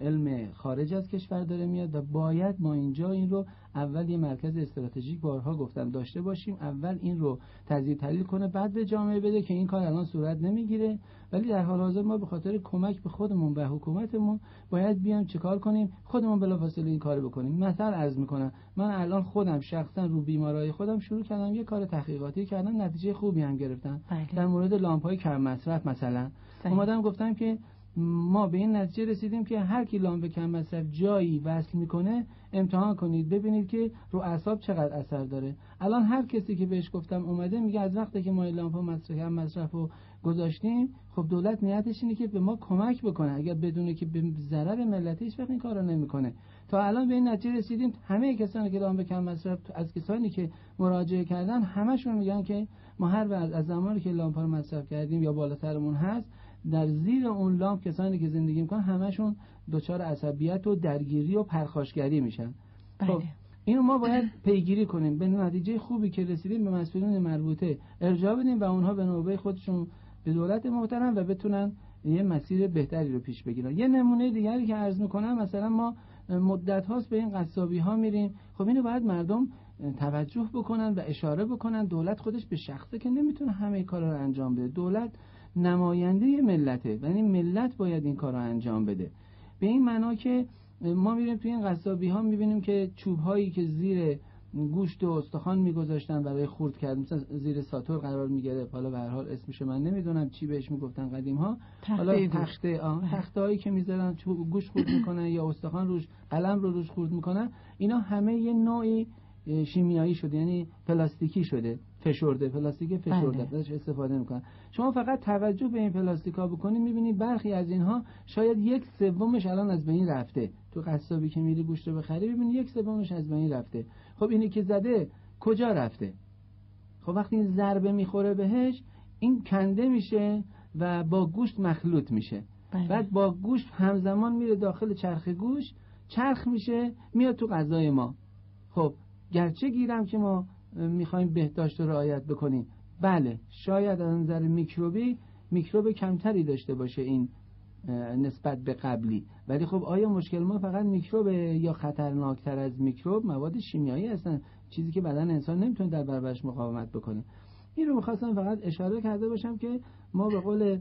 علم خارج از کشور داره میاد و باید ما اینجا این رو اول یه مرکز استراتژیک بارها گفتم داشته باشیم اول این رو تزیید تحلیل کنه بعد به جامعه بده که این کار الان صورت نمی‌گیره. ولی در حال حاضر ما به خاطر کمک به خودمون و حکومتمون باید بیام چیکار کنیم؟ خودمون بلافاصله این کار بکنیم. مثلا عرض می‌کنم من الان خودم شخصا رو بیمارای خودم شروع کردم یه کار تحقیقاتی کردم نتیجه خوبی هم گرفتم بله. در مورد لامپ کم مصرف مثلا. اومدم گفتم که ما به این نتیجه رسیدیم که هر کی لامپ کم مصرف جایی وصل می‌کنه امتحان کنید. ببینید که رو اعصاب چقدر اثر داره. الان هر کسی که بهش گفتم اومده میگه از وقتی که ما لامپ مصرف کم مصرف رو گذاشتیم خب دولت نیتش اینه که به ما کمک بکنه. اگر بدونه که به ضرر ملت هیچ وقت این کارو نمی‌کنه. تا الان به این نتیجه رسیدیم همه کسانی که لامپ کم مصرف از کسانی که مراجعه کردن همشون میگن که ما هر از زمانی که لامپ رو مصرف کردیم یا بالاترمون هست در زیر اون لامپ کسانی که زندگی می‌کنن همشون دچار عصبیت و درگیری و پرخاشگری میشن. بله. خب اینو ما باید پیگیری کنیم. به نتیجه خوبی که رسیدیم به مسئولین مربوطه. ارجاع بدیم و اونها به نوبه خودشون به دولت محترم و بتونن یه مسیر بهتری رو پیش بگیرن. یه نمونه دیگری که عرض می‌کنم مثلا ما مدت هاست به این قصابی ها میریم. خب اینو باید مردم توجه بکنن و اشاره بکنن. دولت خودش به شخصه که نمی‌تونه همه کارا رو انجام بده. دولت نماینده ملته. یعنی ملت باید این کار رو انجام بده. به این معنا که ما میریم توی این قصابی ها می‌بینیم که چوب هایی که زیر گوشت و استخوان میگذاشتن برای خورد کردن مثلا زیر ساتور قرار می‌گیره حالا به هر حال اسمش من نمی‌دونم چی بهش می‌گفتن قدیم ها حالا تخته تخته هایی که می‌ذارن گوشت خورد می‌کنن یا استخوان روش قلم رو روش خورد می‌کنن. اینا همه یه نوعی شیمیایی شده یعنی پلاستیکی شده. فشرده پلاستیک فشرده. بله. ازش استفاده می‌کنن. شما فقط توجه به این پلاستیکا بکنید می‌بینید برخی از اینها شاید یک سومش الان از بین رفته. تو قصابی که میری گوشت بخری ببینید یک سومش از بین رفته. خب اینی که زده کجا رفته؟ خب وقتی این ضربه می‌خوره بهش این کنده میشه و با گوشت مخلوط میشه. بله. بعد با گوشت همزمان میره داخل چرخ گوشت چرخ میشه میاد تو غذای ما. خب گرچه گیرم که ما می‌خوایم بهداشت رو رعایت بکنیم. بله شاید از نظر میکروبی میکروب کمتری داشته باشه این نسبت به قبلی. ولی خب آیا مشکل ما فقط میکروب یا خطرناکتر از میکروب؟ مواد شیمیایی هستن چیزی که بدن انسان نمی‌تونه در برابرش مقاومت بکنه. این رو می‌خواستم فقط اشاره کرده باشم که ما به قول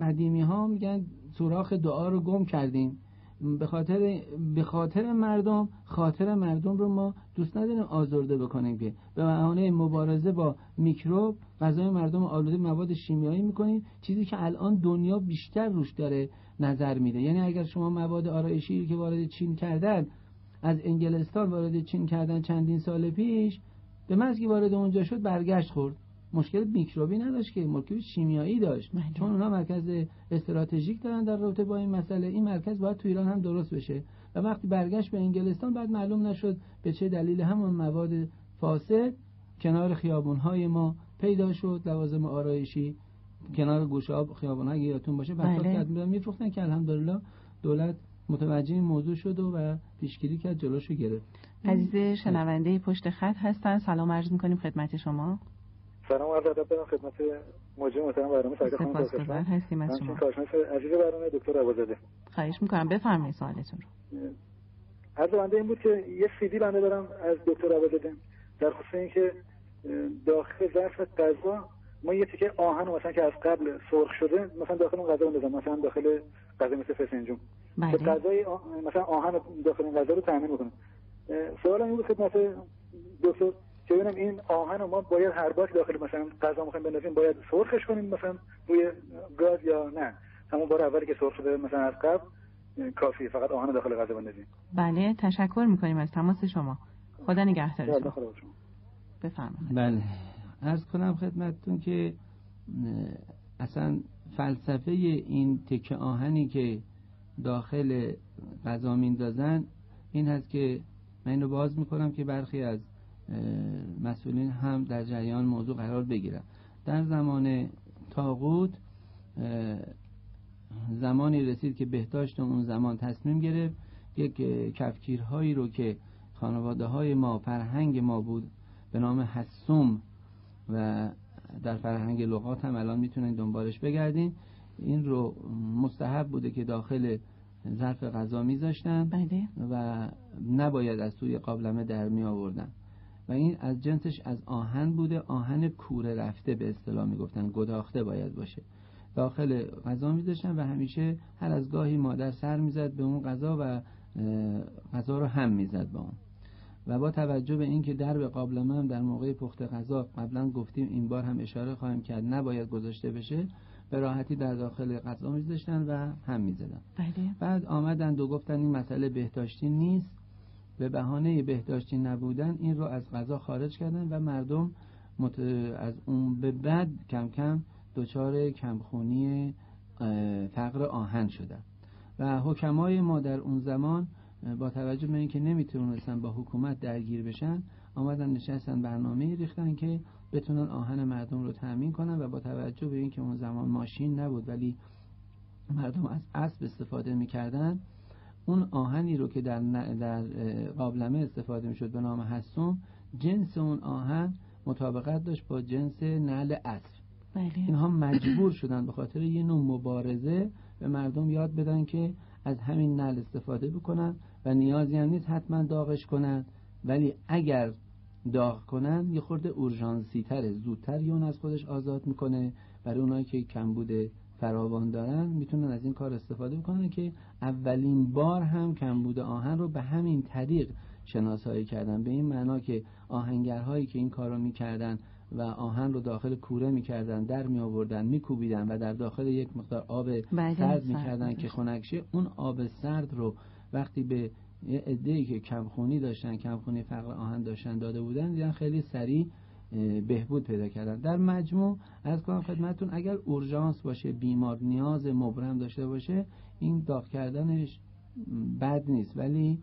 قدیمی ها میگن سوراخ دعا رو گم کردیم. به خاطر به خاطر مردم خاطر مردم رو ما دوست نداریم آزرده بکنیم که به بهانه مبارزه با میکروب غذای مردم آلوده مواد شیمیایی می‌کنیم چیزی که الان دنیا بیشتر روش داره نظر میده. یعنی اگر شما مواد آرایشی که وارد چین کردن از انگلستان وارد چین کردن چندین سال پیش به محض وارد اونجا شد برگشت خورد. مشکل میکروبی نداشت که مشکل شیمیایی داشت. بله. چون اونا مرکز استراتژیک دارن در رابطه با این مسئله. این مرکز باید تو ایران هم درست بشه. و وقتی برگشت به انگلستان بعد معلوم نشد به چه دلیل همون مواد فاسد کنار خیابونهای ما پیدا شد. لوازم آرایشی کنار گوشه خیابون ها یادتون باشه بله. کرد میفروختن که الحمدلله دولت متوجه این موضوع شد و پیشگیری کرد جلوشو گرفت. عزیز شنونده پشت خط هستن. سلام عرض می‌کنیم خدمت شما. سلام عرض ادب دارم خدمت موجه محترم برنامه سعید خانم سپاسگزار هستیم از شما. کارشناس عزیز برنامه دکتر عوضزاده خواهش می‌کنم. بفرمایید سوالتون رو. عرض بنده این بود که یه سیدی بنده دارم از دکتر عوضزاده در خصوص اینکه داخل ظرف غذا ما یه تیکه آهن مثلا که از قبل سرخ شده مثلا داخل اون غذا بندازم. مثلا داخل غذا مثل فسنجون. بله. که غذای مثلا آهن داخل این غذا رو تامین می‌کنه سوالم این بود خدمت دکتر که ببینم این آهن رو ما باید هر بار داخل مثلا غذا می‌خوایم بندازیم باید سرخش کنیم مثلا روی گاز یا نه. همون بار اولی که سرخ شده مثلا از قبل کافی فقط آهن داخل غذا بندازیم. بله تشکر می‌کنیم از تماس شما. خدا نگهدارتون. بفرمایید. بله. ارز کنم خدمتتون که اصلا فلسفه این تکه آهنی که داخل غذا میندازن این هست که من اینو باز می‌کنم که برخی از مسئولین هم در جریان موضوع قرار بگیرن. در زمان تاغوت زمانی رسید که بهداشت اون زمان تصمیم گرفت. یک کفکیرهایی رو که خانواده های ما فرهنگ ما بود به نام حسوم و در فرهنگ لغات هم الان می‌تونین دنبالش بگردین. این رو مستحب بوده که داخل ظرف غذا میذاشتن بله. و نباید از توی قابلمه در می آوردن و این از جنسش از آهن بوده. آهن کوره رفته به اصطلاح می‌گفتن. گداخته باید باشه. داخل غذا میذاشتن و همیشه هر از گاهی مادر سر می‌زد به اون غذا و غذا رو هم می‌زد با اون. و با توجه به اینکه در به قابلمه هم در موقع پخت غذا قبلا گفتیم این بار هم اشاره خواهیم کرد نباید گذاشته بشه به راحتی در داخل غذا میذاشتن و هم می‌زدن. بله. بعد آمدند و گفتن این مسئله بهداشتی نیست. به بهانه بهداشتی نبودن این رو از غذا خارج کردن و مردم از اون به بعد کم کم دچار کمخونی فقر آهن شدن. و حکمای ما در اون زمان با توجه به اینکه نمی‌تونستن با حکومت درگیر بشن آمدن نشستن برنامه ریختن که بتونن آهن مردم رو تأمین کنن و با توجه به اینکه اون زمان ماشین نبود ولی مردم از اسب استفاده می‌کردن اون آهنی رو که در, در قابلمه استفاده می‌شد به نام حسوم جنس اون آهن مطابقت داشت با جنس نعل اسب. بله. اینها مجبور شدن به خاطر یه نوع مبارزه به مردم یاد بدن که از همین نعل استفاده بکنن و نیازی هم نیست حتما داغش کنن. ولی اگر داغ کنن یه خورده اورژانسی تره زودتر یون از خودش آزاد می‌کنه. برای اونایی که کمبود فراوان دارن می‌تونن از این کار استفاده بکنن که اولین بار هم کمبود آهن رو به همین طریق شناسایی کردن. به این معنا که آهنگرهایی که این کار رو می‌کردن و آهن رو داخل کوره می‌کردن در می آوردن میکوبیدن و در داخل یک مقدار آب بله، سرد می‌کردن که خنکشه اون آب سرد رو وقتی به یه ای که کمخونی داشتن کمخونی فقر آهن داشتن داده بودن دیدن خیلی سریع بهبود پیدا کردن. در مجموع از کنم خدمتون اگر اورژانس باشه بیمار نیاز مبرم داشته باشه این داغ کردنش بد نیست. ولی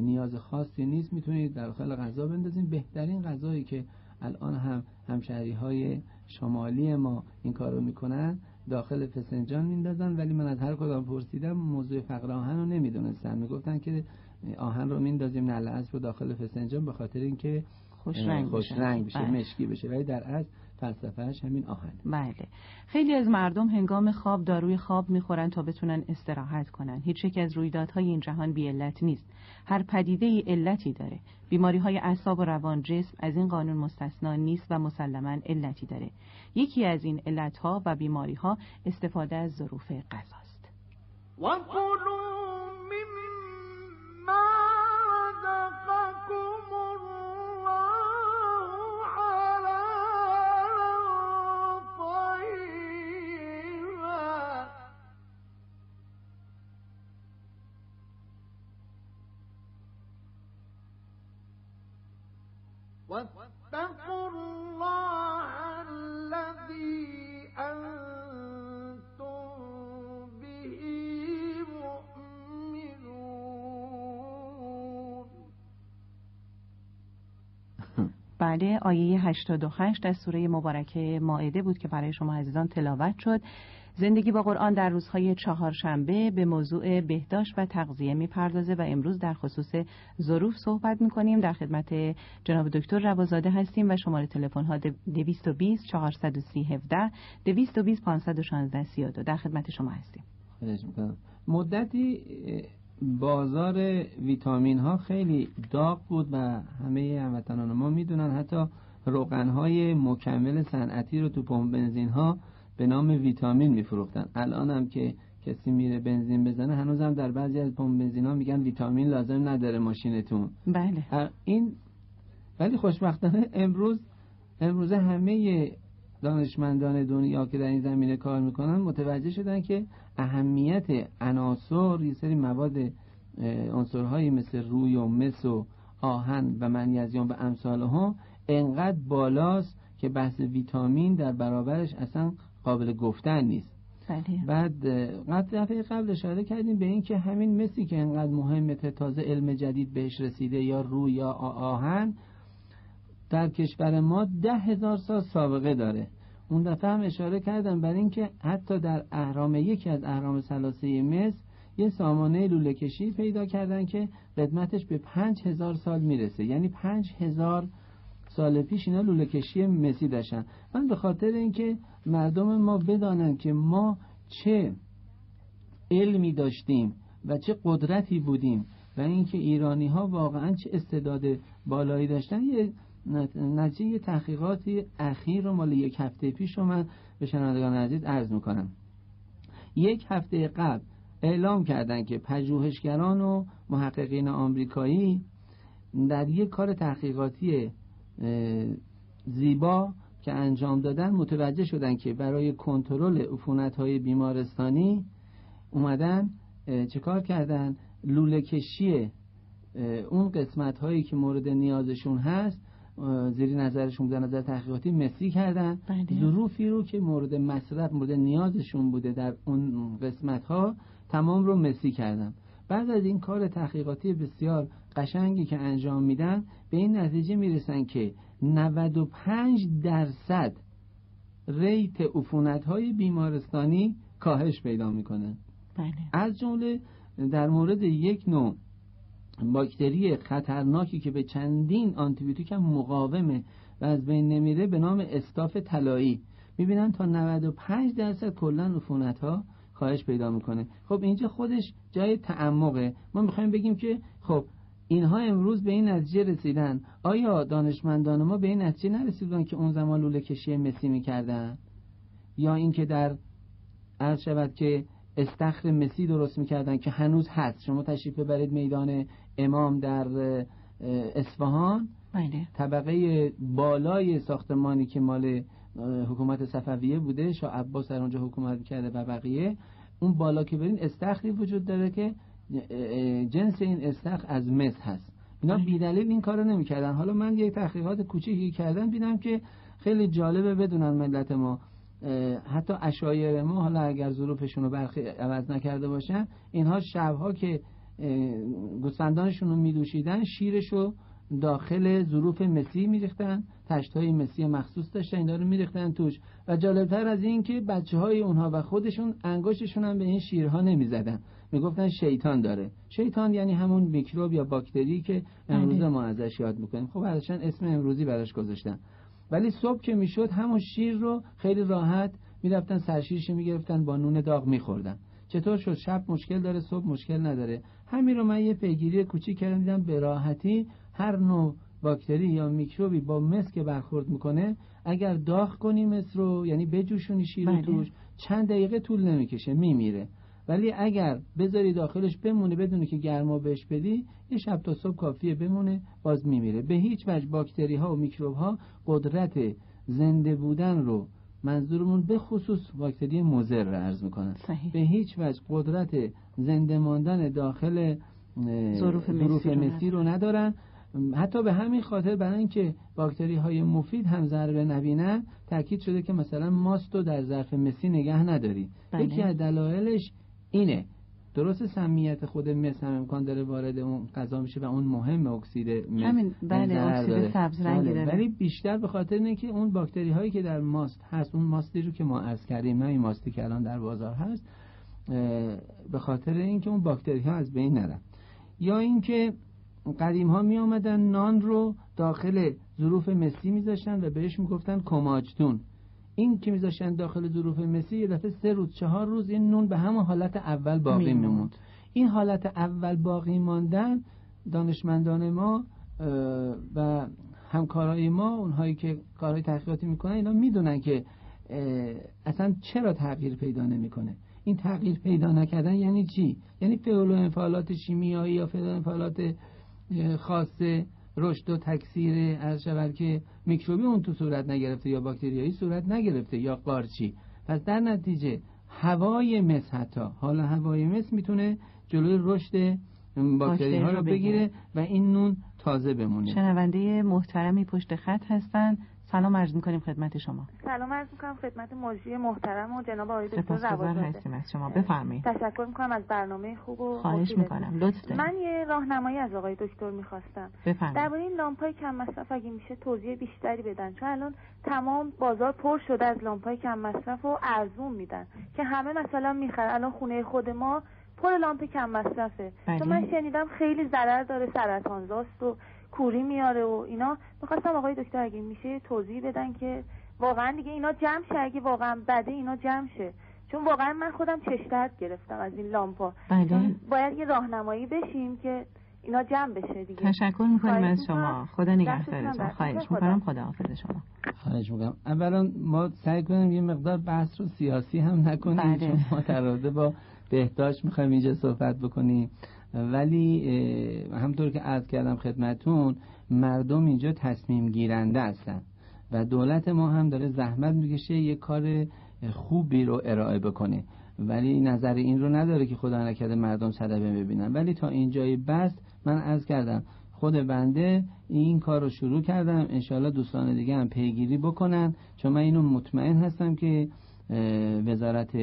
نیاز خاصی نیست. می‌تونید داخل غذا بندازین. بهترین غذایی که الان هم همشهری های شمالی ما این کارو می‌کنن داخل فسنجان میندازن. ولی من از هر کدام پرسیدم موضوع فقر آهن رو نمی‌دونستن. می‌گفتن که آهن رو میندازیم نعل رو داخل فسنجان به خاطر اینکه خوش رنگ خوش بشه, رنگ بشه بله. مشکی بشه. ولی در اصل فلسفهش همین آهن بله. خیلی از مردم هنگام خواب داروی خواب می‌خورن تا بتونن استراحت کنن. هیچ یک از رویدادهای این جهان بی علت نیست. هر پدیده ای علتی داره. بیماری های اعصاب و روان جسم از این قانون مستثنا نیست و مسلما علتی داره. یکی از این علت ها و بیماری ها استفاده از ظروف غذاست بله آیه 88 از سوره مبارکه ماعده بود که برای شما عزیزان تلاوت شد. زندگی با قرآن در روزهای چهارشنبه به موضوع بهداشت و تغذیه می‌پردازه و امروز در خصوص ظروف صحبت می‌کنیم. در خدمت جناب دکتر روازاده هستیم و شماره تلفن ها 220 430 17 220 516 32 در خدمت شما هستیم. مدتی بازار ویتامین ها خیلی داغ بود و همه هموطنان ما می‌دونن حتی روغن های مکمل صنعتی رو تو پمپ بنزین ها به نام ویتامین میفروختن. الان هم که کسی میره بنزین بزنه هنوزم در بعضی از پمپ بنزین ها میگن ویتامین لازم نداره ماشینتون. بله. این ولی خوشبختانه امروز امروز همه دانشمندان دنیا که در این زمینه کار می‌کنن متوجه شدن که اهمیت عناصر یه سری مواد عنصرهایی مثل روی و مس و آهن و منیزیم و امثال ها انقدر بالاست که بحث ویتامین در برابرش اصلا قابل گفتن نیست بله. بعد دفعه قبل اشاره کردیم به اینکه همین مسی که انقدر مهمه تازه علم جدید بهش رسیده یا روی یا آهن در کشور ما ده هزار سال سابقه داره. اون دفعه هم اشاره کردم بر اینکه حتی در اهرام یکی از اهرام سلاسه مصر یه سامانه لوله کشی پیدا کردن که قدمتش به پنج هزار سال می‌رسه. یعنی پنج هزار سال پیش اینا لوله کشی مسی داشتن. من به خاطر اینکه مردم ما بدانن که ما چه علمی داشتیم و چه قدرتی بودیم و اینکه ایرانی ها واقعا چه استعداد بالایی داشتن یه نتیجه تحقیقاتی اخیر رو مال یک هفته پیش رو من به شنوندگان عزیز عرض می‌کنم. یک هفته قبل اعلام کردن که پژوهشگران و محققین آمریکایی در یک کار تحقیقاتی زیبا که انجام دادن متوجه شدن که برای کنترل عفونت های بیمارستانی اومدن چه کار کردن؟ لوله کشی اون قسمت هایی که مورد نیازشون هست زیر نظرشون بودن نظر تحقیقاتی مسی کردن بله. ظروفی رو که مورد مصرف مورد نیازشون بوده در اون قسمت ها تمام رو مسی کردن بعد از این کار تحقیقاتی بسیار قشنگی که انجام میدن به این نتیجه می‌رسن که 95 درصد ریت عفونت های بیمارستانی کاهش پیدا می‌کنه بله. از جمله در مورد یک نوع باکتری خطرناکی که به چندین آنتیبیوتیک هم مقاومه و از بین نمیره به نام استاف طلایی. می‌بینن تا 95 درصد کلا عفونت ها کاهش پیدا می‌کنه. خب اینجا خودش جای تعمقه. ما می‌خوایم بگیم که خب اینها امروز به این نتیجه رسیدن. آیا دانشمندان ما به این نتیجه نرسیدن که اون زمان لوله کشی مسی می‌کردن؟ یا اینکه در عرض شود که استخر مسی درست می‌کردن که هنوز هست. شما تشریف ببرید میدان امام در اصفهان. بله. طبقه بالای ساختمانی که مال حکومت صفویه بوده شاه عباس در اونجا حکومت کرده و بقیه اون بالا که برین استخری وجود داره که جنس این استخر از مس هست. اینا بیدلیل این کارو نمی‌کردن. حالا من یک تحقیقات کوچیکی کردم دیدم که خیلی جالبه بدونن ملت ما. حتی اشایر ما حالا اگر ظروفشون رو برخی عوض نکرده باشن اینها شبها که گوسفندانشون رو میدوشیدن شیرش رو داخل ظروف مسی میریختن تشت های مسی مخصوص داشتن اینا رو میریختن توش. و جالبتر از این که بچه های اونها و خودشون انگشتشون هم به این شیرها نمی‌زدن. می‌گفتن شیطان داره. شیطان یعنی همون میکروب یا باکتری که امروز ما ازش یاد می‌کنیم. خب ازشان اسم امروزی براش گذاشتن. ولی صبح که می‌شد همون شیر رو خیلی راحت می‌رفتن سرشیرش می‌گرفتن با نون داغ میخوردن. چطور شد؟ شب مشکل داره صبح مشکل نداره. همین رو من یه پیگیری کوچیک کردم دیدم به راحتی هر نوع باکتری یا میکروبی با مس که برخورد می‌کنه اگر داغ کنی مس رو یعنی بجوشونی شیر بله. توش چند دقیقه طول نمی‌کشه میمیره. ولی اگر بذاری داخلش بمونه بدونی که گرما بهش بدی یه شب تا صبح کافیه بمونه باز میمیره. به هیچ وجه باکتری ها و میکروب ها قدرت زنده بودن رو منظورمون به خصوص باکتری مضر رو عرض می‌کنن. صحیح. به هیچ وجه قدرت زنده ماندن داخل ظروف مسی رو مسی رو ندارن. حتی به همین خاطر برای اینکه باکتری های مفید هم ضربه نبینن تاکید شده که مثلا ماست رو در ظرف مسی نگه نداری. بله. یکی از دلایلش اینه درست سمیت خود مس هم امکان داره وارد اون غذا میشه و اون مهم اکسید مس همین بله اکسید. سبز رنگی بله. داره ولی بیشتر به خاطر اینه که اون باکتری هایی که در ماست هست اون ماستی رو که ما عرض کردیم نه این ماستی که الان در بازار هست به خاطر اینکه اون باکتری ها از بین نرن یا اینکه قدیم ها می آمدن نان رو داخل ظروف مسی میذاشتن و بهش می‌گفتن کماجتون این که میذاشتن داخل ظروف مسی یه دفعه سه روز چهار روز این نون به همون حالت اول باقی میموند. این حالت اول باقی ماندن دانشمندان ما و همکارای ما اونهایی که کارهای تحقیقاتی می‌کنن اینا می‌دونن که اصلا چرا تغییر پیدا نمی‌کنه؟ این تغییر پیدا نکردن یعنی چی؟ یعنی فعل و انفعالات شیمیایی یا فعل و انفعالات اه، خاص رشد و تکثیر از شود که میکروبی اون تو صورت نگرفته یا باکتریایی صورت نگرفته یا قارچی. پس در نتیجه هوای مس حتی حالا هوای مس می‌تونه جلوی رشد باکتری ها رو بگیره. و این نون تازه بمونه. شنونده محترمی پشت خط هستن. سلام عرض می‌کنیم خدمت شما. سلام عرض می‌کنم خدمت مجری محترم و جناب آقای دکتر هستیم از شما. بفرمایید. تشکر می‌کنم از برنامه خوب و خواهش می‌کنم. لطف من یه راهنمایی از آقای دکتر می‌خواستم. درباره این لامپای کم مصرف اگه میشه توضیح بیشتری بدن. چون الان تمام بازار پر شده از لامپای کم مصرف و ارزون میدن که همه مثلا می‌خرن. الان خونه خود ما پر لامپ کم مصرفه. چون من شنیدم خیلی ضرر داره سرطانزاست و کوری میاره و اینا. می‌خواستم آقای دکتر اگه میشه توضیح بدن که واقعا دیگه اینا جمع شه اگه واقعا بده اینا جمع شه. چون واقعا من خودم چش گرفتم از این لامپا. بله. باید یه راهنمایی بشیم که اینا جمع بشه دیگه. تشکر می‌کنیم از شما. خدا نگهدارتون. خواهش می‌کنم. خدا حافظ شما. خواهش می‌کنم. اولا ما سعی کنیم یه مقدار بحث رو سیاسی هم نکنیم بله. چون ما با بهداشت می‌خوایم اینجا صحبت بکنیم. ولی همطور که عرض کردم خدمتون مردم اینجا تصمیم گیرنده هستن و دولت ما هم داره زحمت می‌کشه یه کار خوبی رو ارائه بکنه. ولی نظر این رو نداره که خدا نکرده مردم صدبه ببینن. ولی تا اینجای بس من عرض کردم خود بنده این کار رو شروع کردم. انشالله دوستان دیگه هم پیگیری بکنن. چون من اینو مطمئن هستم که وزارت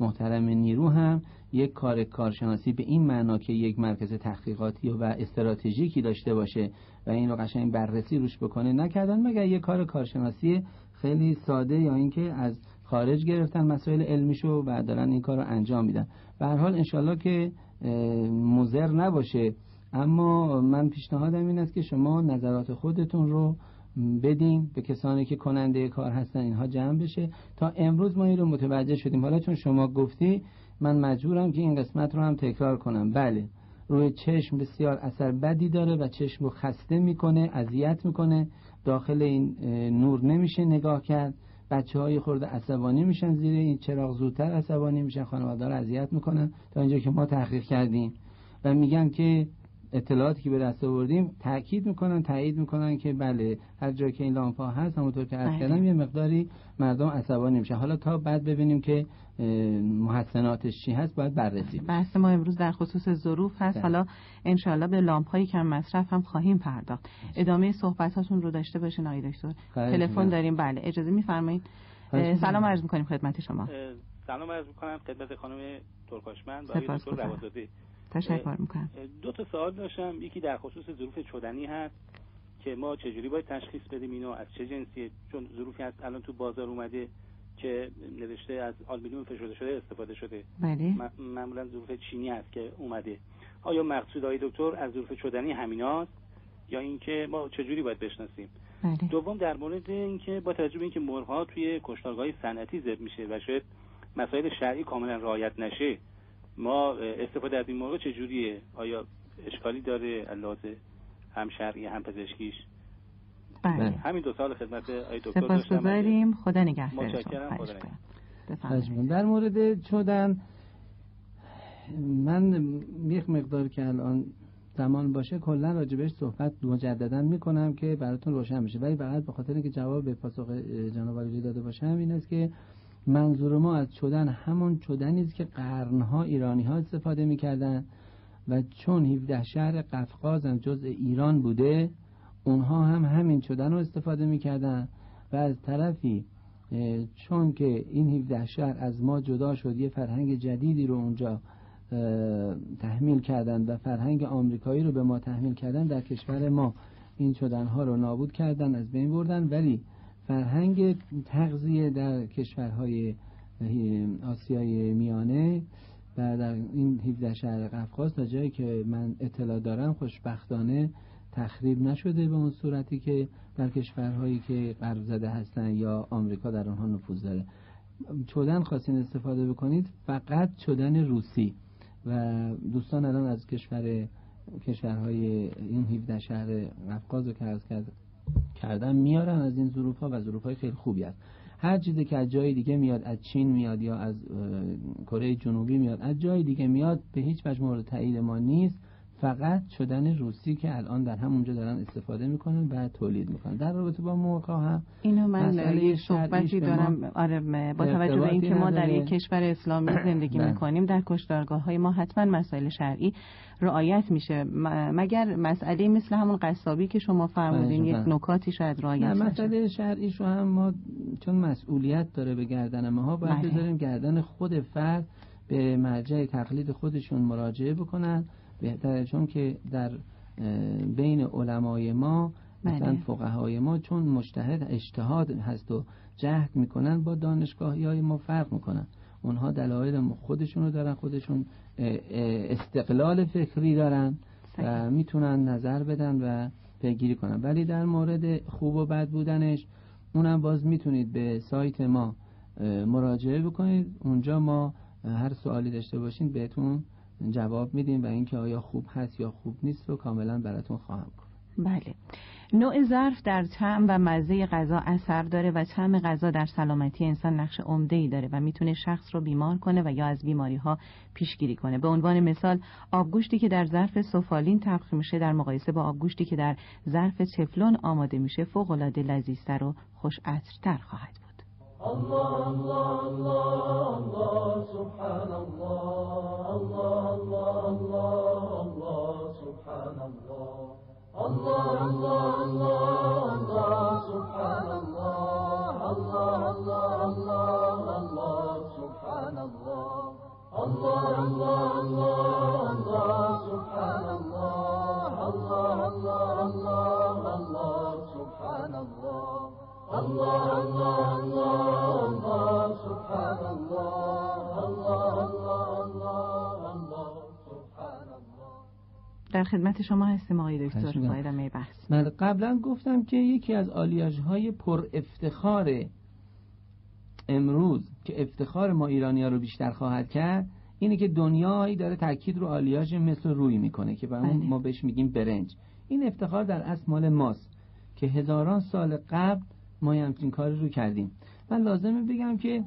محترم نیرو هم یک کار کارشناسی به این معنا که یک مرکز تحقیقاتی و استراتژیکی داشته باشه و این رو قشنگ بررسی روش بکنه نکردن مگر یک کار کارشناسی خیلی ساده یا اینکه از خارج گرفتن مسائل علمیشو و دارن این کار رو انجام میدن؟ به هر حال انشالله که مزر نباشه. اما من پیشنهادم این است که شما نظرات خودتون رو بدیم به کسانی که کننده کار هستن اینها جمع بشه. تا امروز ما این رو متوجه شدیم. حالا چون شما گفتی من مجبورم که این قسمت رو هم تکرار کنم. بله روی چشم بسیار اثر بدی داره و چشم رو خسته می‌کنه اذیت می‌کنه داخل این نور نمیشه نگاه کرد. بچه های خورده عصبانی میشن زیر این چراغ زودتر عصبانی میشن خانواده رو اذیت می‌کنن تا اینجا که ما تحقیق کردیم. و میگن که اطلاعاتی که به دست آوردیم تاکید می‌کنن تایید می‌کنن که بله هر جایی که این لامپا هست همونطور که عرض بله. کردم یه مقداری مردم عصبانی میشه حالا تا بعد ببینیم که محسناتش چی هست باید بررسی بحث ما امروز در خصوص ظروف هست. ده. بله. حالا انشالله به لامپ های کم مصرف هم خواهیم پرداخت. ادامه صحبتاتون رو داشته باشین آقای دکتر. تلفن داریم. بله. اجازه میفرمایید. سلام عرض می‌کنیم خدمت شما. سلام عرض می‌کنم خدمت خانم ترکاشوند و دکتر روازاده تشکر می‌کنم. دو تا سوال داشتم. یکی در خصوص ظروف چدنی هست که ما چجوری باید تشخیص بدیم اینو از چه جنسیه؟ چون ظروفی هست الان تو بازار اومده. که نوشته از آلومینیوم فشرده شده استفاده شده. بله. معمولا ظروف چینی هست که اومده. آیا مقصود آقای دکتر از ظروف چدنی همیناست یا اینکه ما چجوری باید بشناسیم؟ بله. دوم در مورد اینکه با توجه به اینکه مرغ توی کشتارگاه صنعتی ذبح میشه و شاید مسائل شرعی کاملا رعایت نشه ما استفاده از این مرغ چجوریه؟ آیا اشکالی داره لازه هم شرعی هم پزشکیش؟ بله. همین دو سال خدمت آی دکتر داشتم. خدا نگهدارتون متشکرم. خدا در مورد چودن من یک مقدار که الان زمان باشه کلا راجبش صحبت مجددا می‌کنم که براتون روشن بشه. ولی فقط به خاطر اینکه جواب به پاسخ جناب داده باشم این است که منظور ما از چدن همون چدنی است که قرنها ایرانی ها استفاده می‌کردن و چون 17 شهر قفقاز هم جزء ایران بوده اونها هم همین چدن رو استفاده می‌کردن و از طرفی چون که این 17 شهر از ما جدا شد یه فرهنگ جدیدی رو اونجا تحمیل کردن و فرهنگ آمریکایی رو به ما تحمیل کردن در کشور ما این چدن ها رو نابود کردن از بین بردن. ولی فرهنگ تغذیه در کشورهای آسیای میانه و در این 17 شهر قفقاز تا جایی که من اطلاع دارم خوشبختانه تخریب نشده به اون صورتی که در کشورهایی که غرب زده هستن یا آمریکا در آنها نفوذ داره. چودن خواستین استفاده بکنید؟ فقط چودن روسی. و دوستان الان از کشور کشورهای این 17 شهر قفقاز رو که کرد کردن میارن از این ظروف ها و ظروف های خیلی خوبی است هر چیزی که از جای دیگه میاد از چین میاد یا از کره جنوبی میاد از جای دیگه میاد به هیچ وجه مورد تایید ما نیست. فقط شدن روسی که الان در همونجا دارن استفاده می‌کنن و تولید می‌کنن. در رابطه با مرغ هم اینو من یه صحبتی دارم. آره با توجه به اینکه ما در یک کشور اسلامی [COUGHS] زندگی بله. می‌کنیم در کشتارگاه های ما حتما مسائل شرعی رعایت میشه. مگر مسئله مثل همون قصابی که شما فرمودین یک نکاتی شاید رعایت مسئله شرعی شو هم ما چون مسئولیت داره به گردن ما باید بله. بذاریم گردن خود فرد به مرجع تقلید خودشون مراجعه بکنن. بهتره چون که در بین علمای ما مثلا بله. فقهای ما چون مجتهد اجتهاد هست و جهد می‌کنن با دانشگاهی های ما فرق می‌کنن. اونها دلایل خودشون رو دارن خودشون استقلال فکری دارن و می‌تونن نظر بدن و پیگیری کنن. ولی در مورد خوب و بد بودنش اونم باز می‌تونید به سایت ما مراجعه بکنید. اونجا ما هر سوالی داشته باشین بهتون جواب میدیم و اینکه آیا خوب هست یا خوب نیست رو کاملا براتون خواهم کنم بله. نوع ظرف در طعم و مزه غذا اثر داره و طعم غذا در سلامتی انسان نقش عمده ای داره و می‌تونه شخص رو بیمار کنه و یا از بیماری ها پیشگیری کنه. به عنوان مثال آبگوشتی که در ظرف سفالین طبخ میشه در مقایسه با آبگوشتی که در ظرف تفلون آماده میشه فوق العاده لذیذتر و خوش خواهد بود. الله الله الله الله سبحان الله الله الله الله الله سبحان الله الله الله الله الله سبحان الله الله الله الله الله سبحان الله الله الله الله در خدمت شما هستیم آقای دکتر ادامه بحث من قبلا گفتم که یکی از آلیاژ های پر افتخار امروز که افتخار ما ایرانی ها رو بیشتر خواهد کرد اینه که دنیایی داره تاکید رو آلیاژ مثل روی می‌کنه که بله. ما بهش میگیم برنج. این افتخار در اصل مال ماست که هزاران سال قبل ما همچین کاری رو کردیم. من لازمه بگم که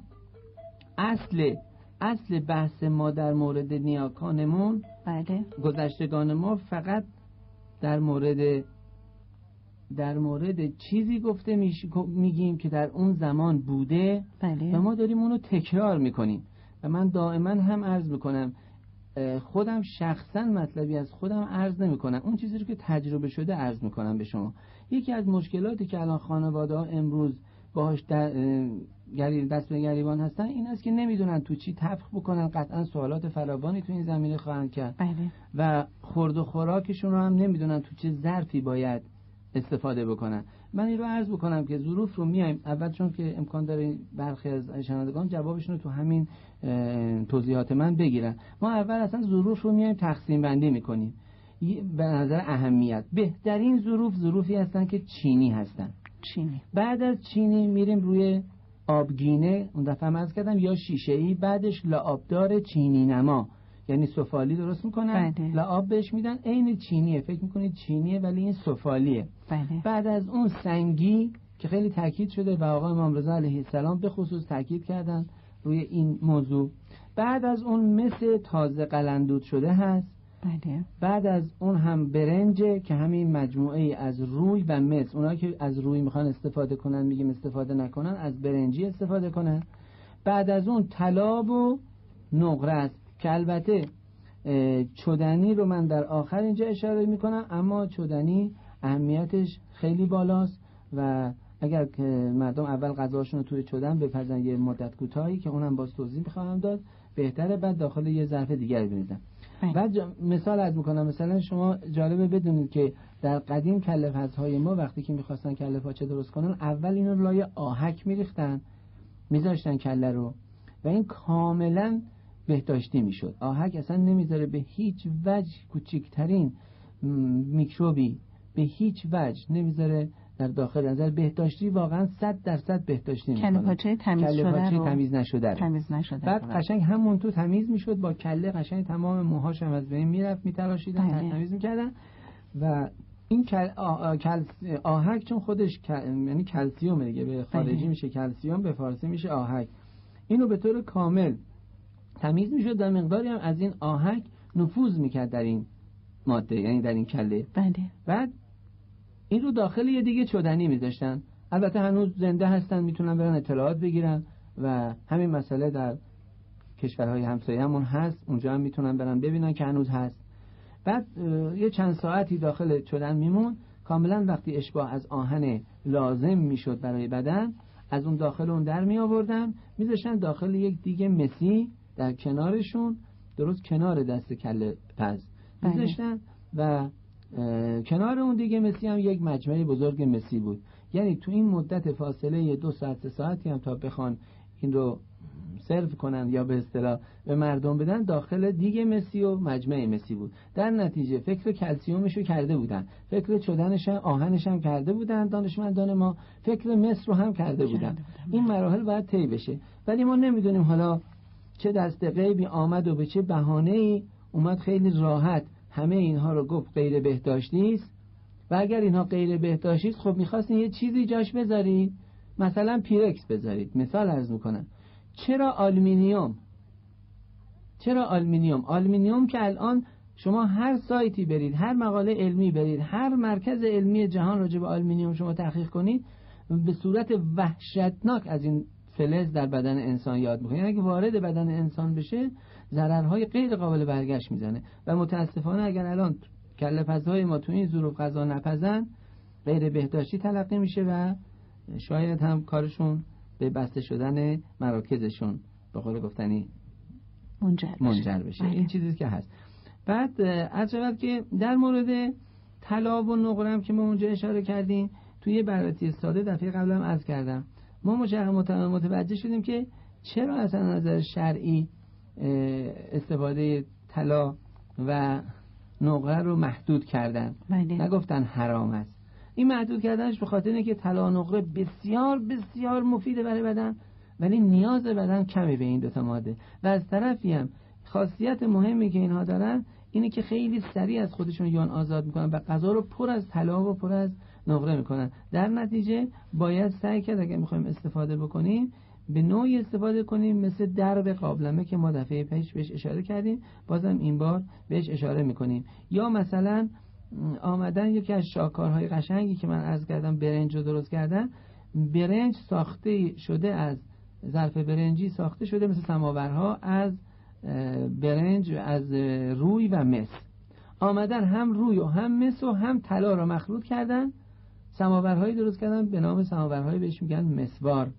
اصل اصل بحث ما در مورد نیاکانمون بله. گذشتگان ما فقط در مورد در مورد چیزی گفته میگیم که در اون زمان بوده بله. و ما داریم اونو تکرار می‌کنیم. و من دائما هم عرض می‌کنم خودم شخصا مطلبی از خودم عرض نمی کنم اون چیزی رو که تجربه شده عرض می‌کنم به شما. یکی از مشکلاتی که الان خانواده ها امروز باهاش دست به گریبان هستن این است که نمی‌دونن تو چی طبخ بکنن. قطعا سوالات فراوانی تو این زمینه خواهند کرد. بله. و خورد و خوراکشون رو هم نمی‌دونن تو چه ظرفی باید استفاده بکنن. من این رو عرض بکنم که ظروف رو میایم. اول چون که امکان داره برخی از شنوندگان جوابشون رو تو همین توضیحات من بگیرن. ما اول اصلا ظروف رو میایم تقسیم بندی می‌کنیم. به نظر اهمیت. بهترین ظروف ظروفی هستن که چینی هستن. چینی. بعد از چینی میریم روی آبگینه اون دفعه هم کردم یا شیشه ای بعدش لعابدار چینی نما. یعنی سفالی درست می‌کنن بله. لعاب بهش میدن عین چینیه. فکر می‌کنید چینیه ولی این سفالیه. بله. بعد از اون سنگی که خیلی تاکید شده و آقای امام رضا علیه السلام به خصوص تاکید کردن روی این موضوع. بعد از اون مثل تازه قلندود شده هست. بله. بعد از اون هم برنجه که همین مجموعه از روی و مس اونا که از روی می‌خوان استفاده کنن میگیم استفاده نکنن از برنجی استفاده کنن بعد از اون طلاب و نقره است که البته چدنی رو من در آخر اینجا اشاره می‌کنم اما چدنی اهمیتش خیلی بالاست و اگر که مردم اول غذاشون رو توی چدن بپزن یه مدت کوتاهی که اونم باز توضیح می‌خواهم داد بهتره بعد داخل یه ظرف دیگر بریزن. بعد مثال از می‌کنم. مثلا شما جالبه بدونید که در قدیم کله های ما وقتی که می‌خواستن کله پاچه درست کنن اول اینو لای آهک میریختن میذاشتن کله رو و این کاملا بهداشتی می‌شد. آهک اصلا نمی‌ذاره به هیچ وجه کوچکترین میکروبی به هیچ وجه نمی‌ذاره در داخل نظر بهداشتی واقعا صد درصد بهداشتی می‌کنه کله پاچه تمیز شده رو تمیز نشده تمیز نشده بعد قشنگ همون تو تمیز می‌شد با کله قشنگ تمام موهاش هم از بین می‌رفت میتراشیدن بله. تمیز می‌کردن. و این کل... آهک چون خودش یعنی کلسیوم دیگه به خارجی بله. میشه کلسیوم به فارسی میشه آهک. اینو به طور کامل تمیز می‌شد در مقداری هم از این آهک نفوذ می‌کرد در این ماده یعنی در این کله. بله. بعد این رو داخل یه دیگه چدنی میذاشتن. البته هنوز زنده هستن می‌تونن برن اطلاعات بگیرن و همین مسئله در کشورهای همسایه همون هست. اونجا هم می‌تونن برن ببینن که هنوز هست. بعد یه چند ساعتی داخل چدن میمون. کاملا وقتی اشباه از آهن لازم می‌شد برای بدن از اون داخل اون در می آوردن میذاشتن داخل یک دیگه مسی در کنارشون. درست کنار دست کله پز. بله. میذاشتن و کنار اون دیگه مسی هم یک مجمع بزرگ مسی بود. یعنی تو این مدت فاصله دو ساعت سه ساعتی هم تا بخوان این رو سرو کنن یا به اصطلاح به مردم بدن داخل دیگه مسی و مجمع مسی بود. در نتیجه فکر کلسیومش رو کرده بودن. فکر چدنش هم آهنش هم کرده بودن. دانشمندان ما فکر مصر رو هم کرده بودن. این مراحل باید طی بشه. ولی ما نمی‌دونیم حالا چه دست غیبی آمد و به چه بهانه ای اومد. خیلی راحت همه اینها رو گفت غیر بهداشتی است و اگر اینها غیر بهداشتی است خب می‌خواستین یه چیزی جاش بذارید. مثلا پیرکس بذارید. مثال عرض می‌کنم. چرا آلومینیوم چرا آلومینیوم آلومینیوم که الان شما هر سایتی برید هر مقاله علمی برید هر مرکز علمی جهان راجع به آلومینیوم شما تحقیق کنید به صورت وحشتناک از این فلز در بدن انسان یاد می‌کنه یعنی اگه وارد بدن انسان بشه ضررهای غیر قابل برگشت می‌زنه و متاسفانه اگر الان کله پزهای ما تو این ظروف غذا نپزن غیر بهداشتی تلقی میشه و شاید هم کارشون به بسته شدن مراکزشون به قول گفتنی منجر بشه, منجر بشه. این بله. چیزی که هست بعد از شود که در مورد طلا و نقرم که ما اونجا اشاره کردیم توی بررسی ساده دفعه قبلم عرض کردم ما متوجه شدیم که چرا از نظر شرعی استفاده طلا و نقره رو محدود کردن. بله. نگفتن حرام است. این محدود کردنش به خاطر اینکه طلا نقره بسیار بسیار مفیده برای بدن ولی نیاز بدن کمی به این دوتا ماده. و از طرفی هم خاصیت مهمی که اینها دارن اینه که خیلی سریع از خودشون یون آزاد می‌کنن و غذا رو پر از طلا و پر از نقره می‌کنن. در نتیجه باید سعی کرد اگر می‌خوایم استفاده بکنیم به نوعی استفاده کنیم مثل درب قابلمه که ما دفعه پیش بهش اشاره کردیم. بازم این بار بهش اشاره می‌کنیم. یا مثلا آمدن یکی از شاکارهای قشنگی که من از کردم برنج رو درست کردن. برنج ساخته شده از ظرف برنجی ساخته شده مثل سماورها از برنج از روی و مس. آمدن هم روی و هم مس و هم طلا رو مخلوط کردن. سماورهایی درست کردن به نام سماورهایی بهش میگن مسوار.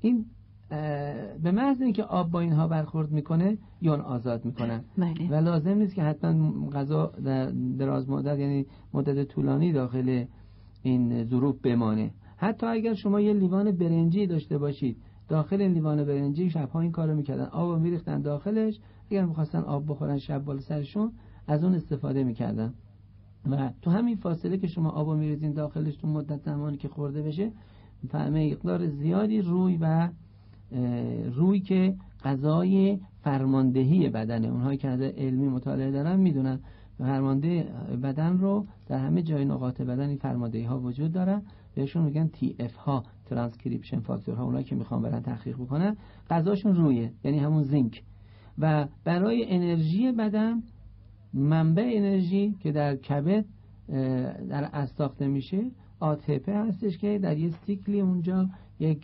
این به محض اینکه آب با اینها برخورد می‌کنه یون آزاد می‌کنن. بله. و لازم نیست که حتما غذا در دراز مدت یعنی مدت طولانی داخل این ظروف بمانه. حتی اگر شما یه لیوان برنجی داشته باشید داخل لیوان برنجی شبها این کارو می‌کردن. آب میریختن داخلش اگر می‌خواستن آب بخورن شب بالا سرشون از اون استفاده می‌کردن. و تو همین فاصله که شما آب میریزین داخلش تو مدت زمانی که خورده بشه مقدار زیادی روی و روی که غذای فرماندهی بدنه اونهایی که از علمی مطالعه دارن می‌دونن. فرمانده بدن رو در همه جای نقاط بدن این فرماندهی ها وجود دارن. بهشون میگن تی اف ها ترانسکریپشن فاکتور ها اونایی که می‌خوان برن تحقیق بکنن. غذاشون رویه یعنی همون zinc و برای انرژی بدن منبع انرژی که در کبد در از ساخته میشه ATP هستش که در یه سیکلی اونجا یک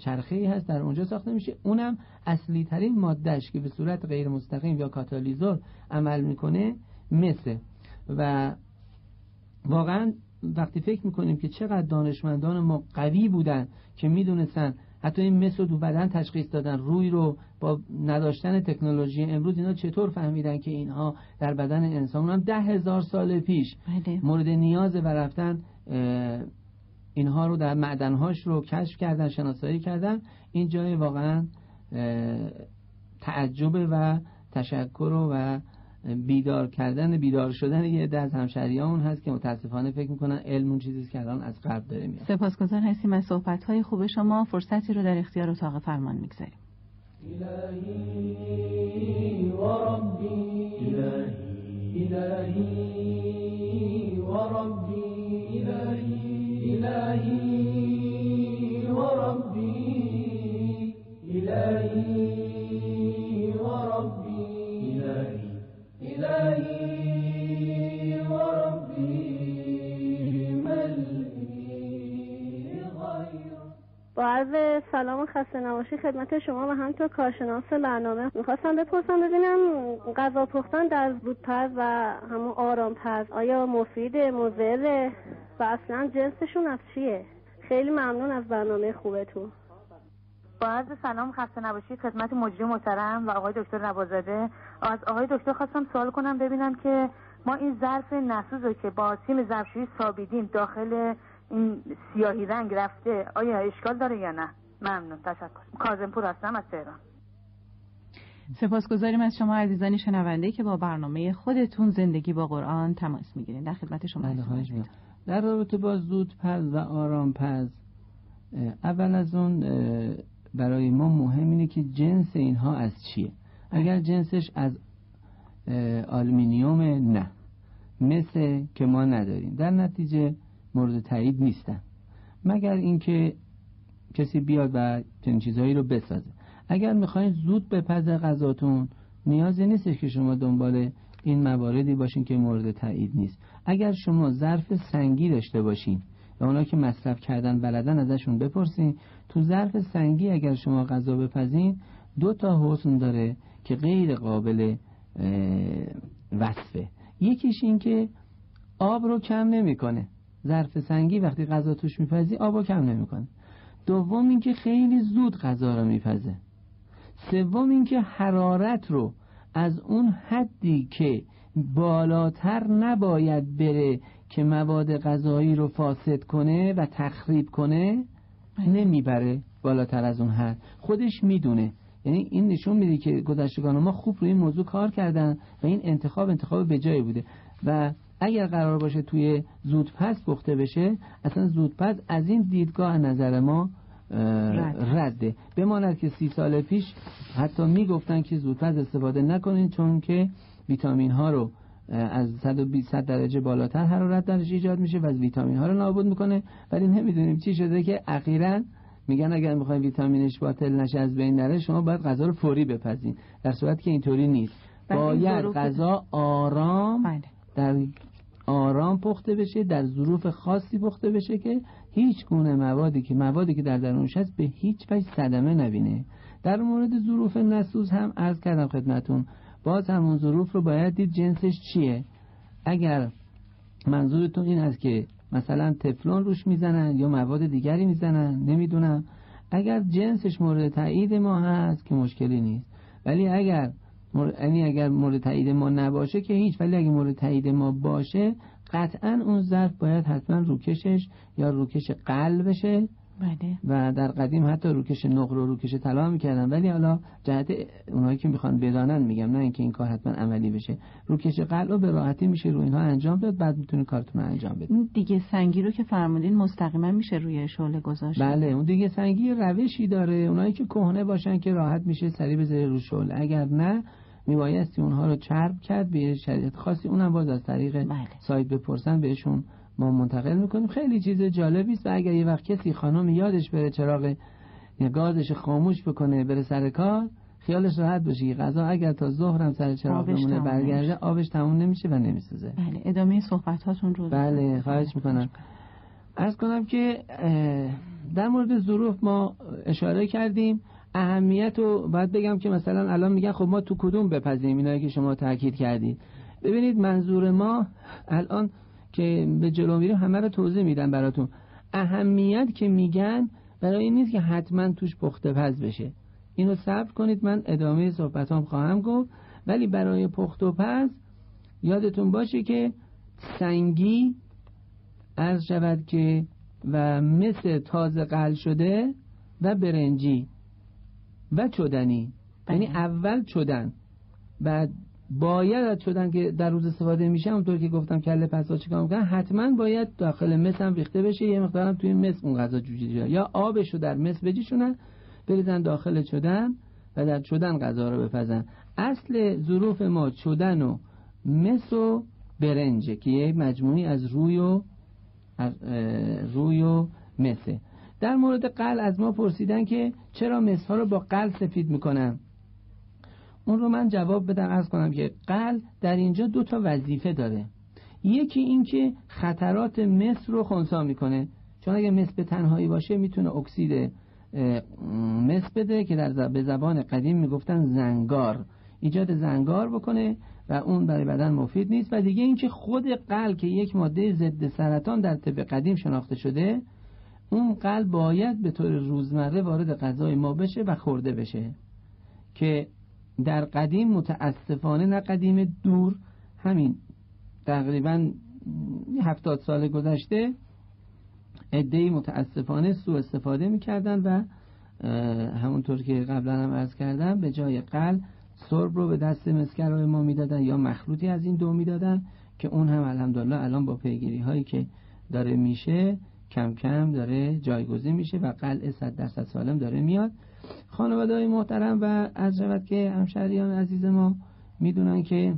چرخه ای هست در اونجا ساخته میشه اونم اصلی ترین مادهش که به صورت غیر مستقیم یا کاتالیزور عمل می‌کنه مثل و واقعا وقتی فکر می‌کنیم که چقدر دانشمندان ما قوی بودن که می‌دونستن حتی این مثل دو بدن تشخیص دادن روی رو با نداشتن تکنولوژی امروز اینا چطور فهمیدن که اینها در بدن انسان هم ده هزار سال پیش بله. مورد نیاز و رفتن اینها رو در معدنهاش رو کشف کردن شناسایی کردن. این جای واقعا تعجب و تشکر و بیدار کردن بیدار شدن یه عده از همشهریامون هست که متاسفانه فکر می‌کنن علم اون چیزی که الان از قبل داره میاد. سپاسگزار هستیم از صحبت های خوب شما. فرصتی رو در اختیار اتاق فرمان می‌گذاریم. الهی و ربی. الهی. الهی. الهی با عرض سلام و خسته نباشی خدمت شما و همینطور کارشناس برنامه. می‌خواستم بپرسم ببینم غذا پختن در زودپز و همون آرامپز آیا مفید مضر و اصلا جنسشون از چیه؟ خیلی ممنون از برنامه خوبتون. با عرض سلام خسته نباشی خدمت مجری محترم و آقای دکتر نوازاده از آقای دکتر خواستم سوال کنم ببینم که ما این ظرف نسوز رو که با تیم ظرفشویی سابیدیم داخل این سیاهی رنگ رفته آیا اشکال داره یا نه؟ ممنون تشکر. کازمپور هستم از تهران. سپاسگزاریم از شما عزیزانی شنونده که با برنامه خودتون زندگی با قرآن تماس می‌گیرین در خدمت شما بله، در رابطه با زود پز و آرام پز اول از اون برای ما مهم اینه که جنس اینها از چیه؟ اگر جنسش از آلمینیوم نه. مثل که ما نداریم. در نتیجه مورد تایید نیستن. مگر اینکه کسی بیاد و چنین چیزهایی رو بسازه. اگر می‌خواین زود بپز غذاتون نیازی نیستش که شما دنبال این مواردی باشین که مورد تایید نیست. اگر شما ظرف سنگی داشته باشین و اونا که مصرف کردن بلدن ازشون بپرسین تو ظرف سنگی اگر شما غذا بپزین دو تا حسن داره که غیر قابل وصفه. یکیش این که آب رو کم نمی‌کنه. ظرف سنگی وقتی غذا توش میپزی آب کم نمی‌کنه. دوم اینکه خیلی زود غذا رو میپزه. سوم اینکه حرارت رو از اون حدی که بالاتر نباید بره که مواد غذایی رو فاسد کنه و تخریب کنه نمی‌بره بالاتر از اون حد. خودش می‌دونه. یعنی این نشون میده که گذشتگان ما خوب روی این موضوع کار کردن و این انتخاب انتخاب به جای بوده. و اگر قرار باشه توی زودپس پخته بشه اصلا زودپس از این دیدگاه نظر ما رده. بماند که سی سال پیش حتی می‌گفتن که زودپس استفاده نکنین چون که ویتامین ها رو از 120 درجه بالاتر حرارت درش ایجاد میشه و از ویتامین ها رو نابود می‌کنه. ولی نمی‌دونیم چی شده که اخیرا میگن اگر می‌خواین ویتامینش باطل نشه از بین نره شما باید غذا رو فوری بپزین. در صورت که اینطوری نیست. باید غذا آرام بله. در آرام پخته بشه در ظروف خاصی پخته بشه که هیچ گونه موادی که موادی که در درونش هست به هیچ وجه صدمه نبینه. در مورد ظروف نسوز هم عرض کردم خدمتون. باز همون ظروف رو باید دید جنسش چیه. اگر منظورتون این هست که مثلا تفلون روش می‌زنن یا مواد دیگری می‌زنن نمی‌دونم. اگر جنسش مورد تایید ما هست که مشکلی نیست. ولی اگر یعنی اگر مورد تایید ما نباشه که هیچ ولی اگر مورد تایید ما باشه قطعا اون ظرف باید حتما روکشش یا روکش قلبشه. بله. و در قدیم حتی روکش نقر و روکش طلا می‌کردن. ولی حالا جهت اونایی که می‌خوان بدانن میگم نه اینکه این کار حتما عملی بشه. روکش قلب به راحتی میشه روی اینها انجام داد بعد می‌تونی کارتون رو انجام بده دیگه سنگی رو که فرمودین مستقیما میشه روی شعله گذاشت. بله اون دیگه سنگی روشی داره. اونایی که کهنه باشن که راحت میشه سری بذاره رو شعله. اگر نه میبایستی اونها رو چرب کرد به شریعت خاصی. اونم باز از طریق بله. سایت بپرسن بهشون ما منتقل می‌کنیم. خیلی چیز جالبی است. و اگر یه وقت کسی خانم یادش بره چراغ گازش خاموش بکنه بره سر کار خیالش راحت باشه. غذا اگر تا ظهرم سر چراغ بمونه برگرده آبش تموم نمیشه و نمیسوزه. بله ادامه صحبت هاتون رو بله خواهش می‌کنم. از کنم که در مورد ظروف ما اشاره کردیم. اهمیت رو باید بگم که مثلا الان میگن خب ما تو کدوم بپذیم اینایی که شما تاکید کردید. ببینید منظور ما الان که به جلو میریم همه رو توضیح میدم براتون. اهمیت که میگن برای این نیست که حتما توش پخته پز بشه. اینو صبر کنید من ادامه صحبتام خواهم گفت. ولی برای پخت و پز یادتون باشه که سنگی عرض شود که و مثل تازه قل شده و برنجی و چدنی. یعنی بله. اول چدن بعد باید از شدن که در روز استفاده میشه اونطور که گفتم کله پسا چیکار می‌کنن؟ حتما باید داخل مس هم ریخته بشه یه مقدارم توی مس اون غذا جوجه یا آبش در مس بجیشونن بریزن داخل چدن و در چدن غذا رو بپزن. اصل ظروف ما چدن و مس و برنجه که یه مجموعی از روی و روی و مسه. در مورد قل از ما پرسیدن که چرا مس ها رو با قل سفید می‌کنن؟ اون رو من جواب بدم از کنم که قل در اینجا دو تا وظیفه داره. یکی این که خطرات مس رو خونسا می‌کنه. چون اگه مس به تنهایی باشه می‌تونه اکسید مس بده که در به زبان قدیم می‌گفتن زنگار. ایجاد زنگار بکنه و اون برای بدن مفید نیست. و دیگه اینکه خود قلب که یک ماده ضد سرطان در طب قدیم شناخته شده اون قلب باید به طور روزمره وارد غذای ما بشه و خورده بشه. که در قدیم متاسفانه نه قدیم دور همین تقریبا هفتاد سال گذشته ادهی متاسفانه سو استفاده می‌کردن و همونطور که قبلا هم ارز کردم به جای قلب سرب رو به دست مسکرهای ما می‌دادن یا مخلوطی از این دو می‌دادن که اون هم الحمدلله الان با پیگیری هایی که داره میشه کم کم داره جایگزین میشه و قلع صد درصد سالم داره میاد. خانواده های محترم و از رود که همشهریان عزیز ما می‌دونن که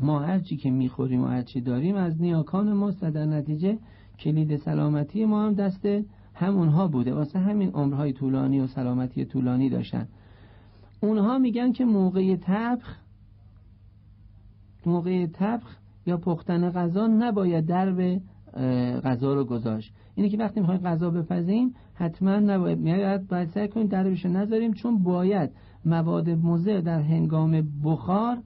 ما هرچی که می‌خوریم و هرچی داریم از نیاکان ماست و در نتیجه کلید سلامتی ما هم دست همونها بوده. واسه همین عمرهای طولانی و سلامتی طولانی داشتن. اونها میگن که موقع تبخ موقع تبخ یا پختن غذا نباید. درب غذا رو گذاشت. اینه که وقتی می‌خوایم غذا بپزیم حتما نباید میاد باید سعی کنیم دربش نذاریم چون باید مواد مضر در هنگام بخار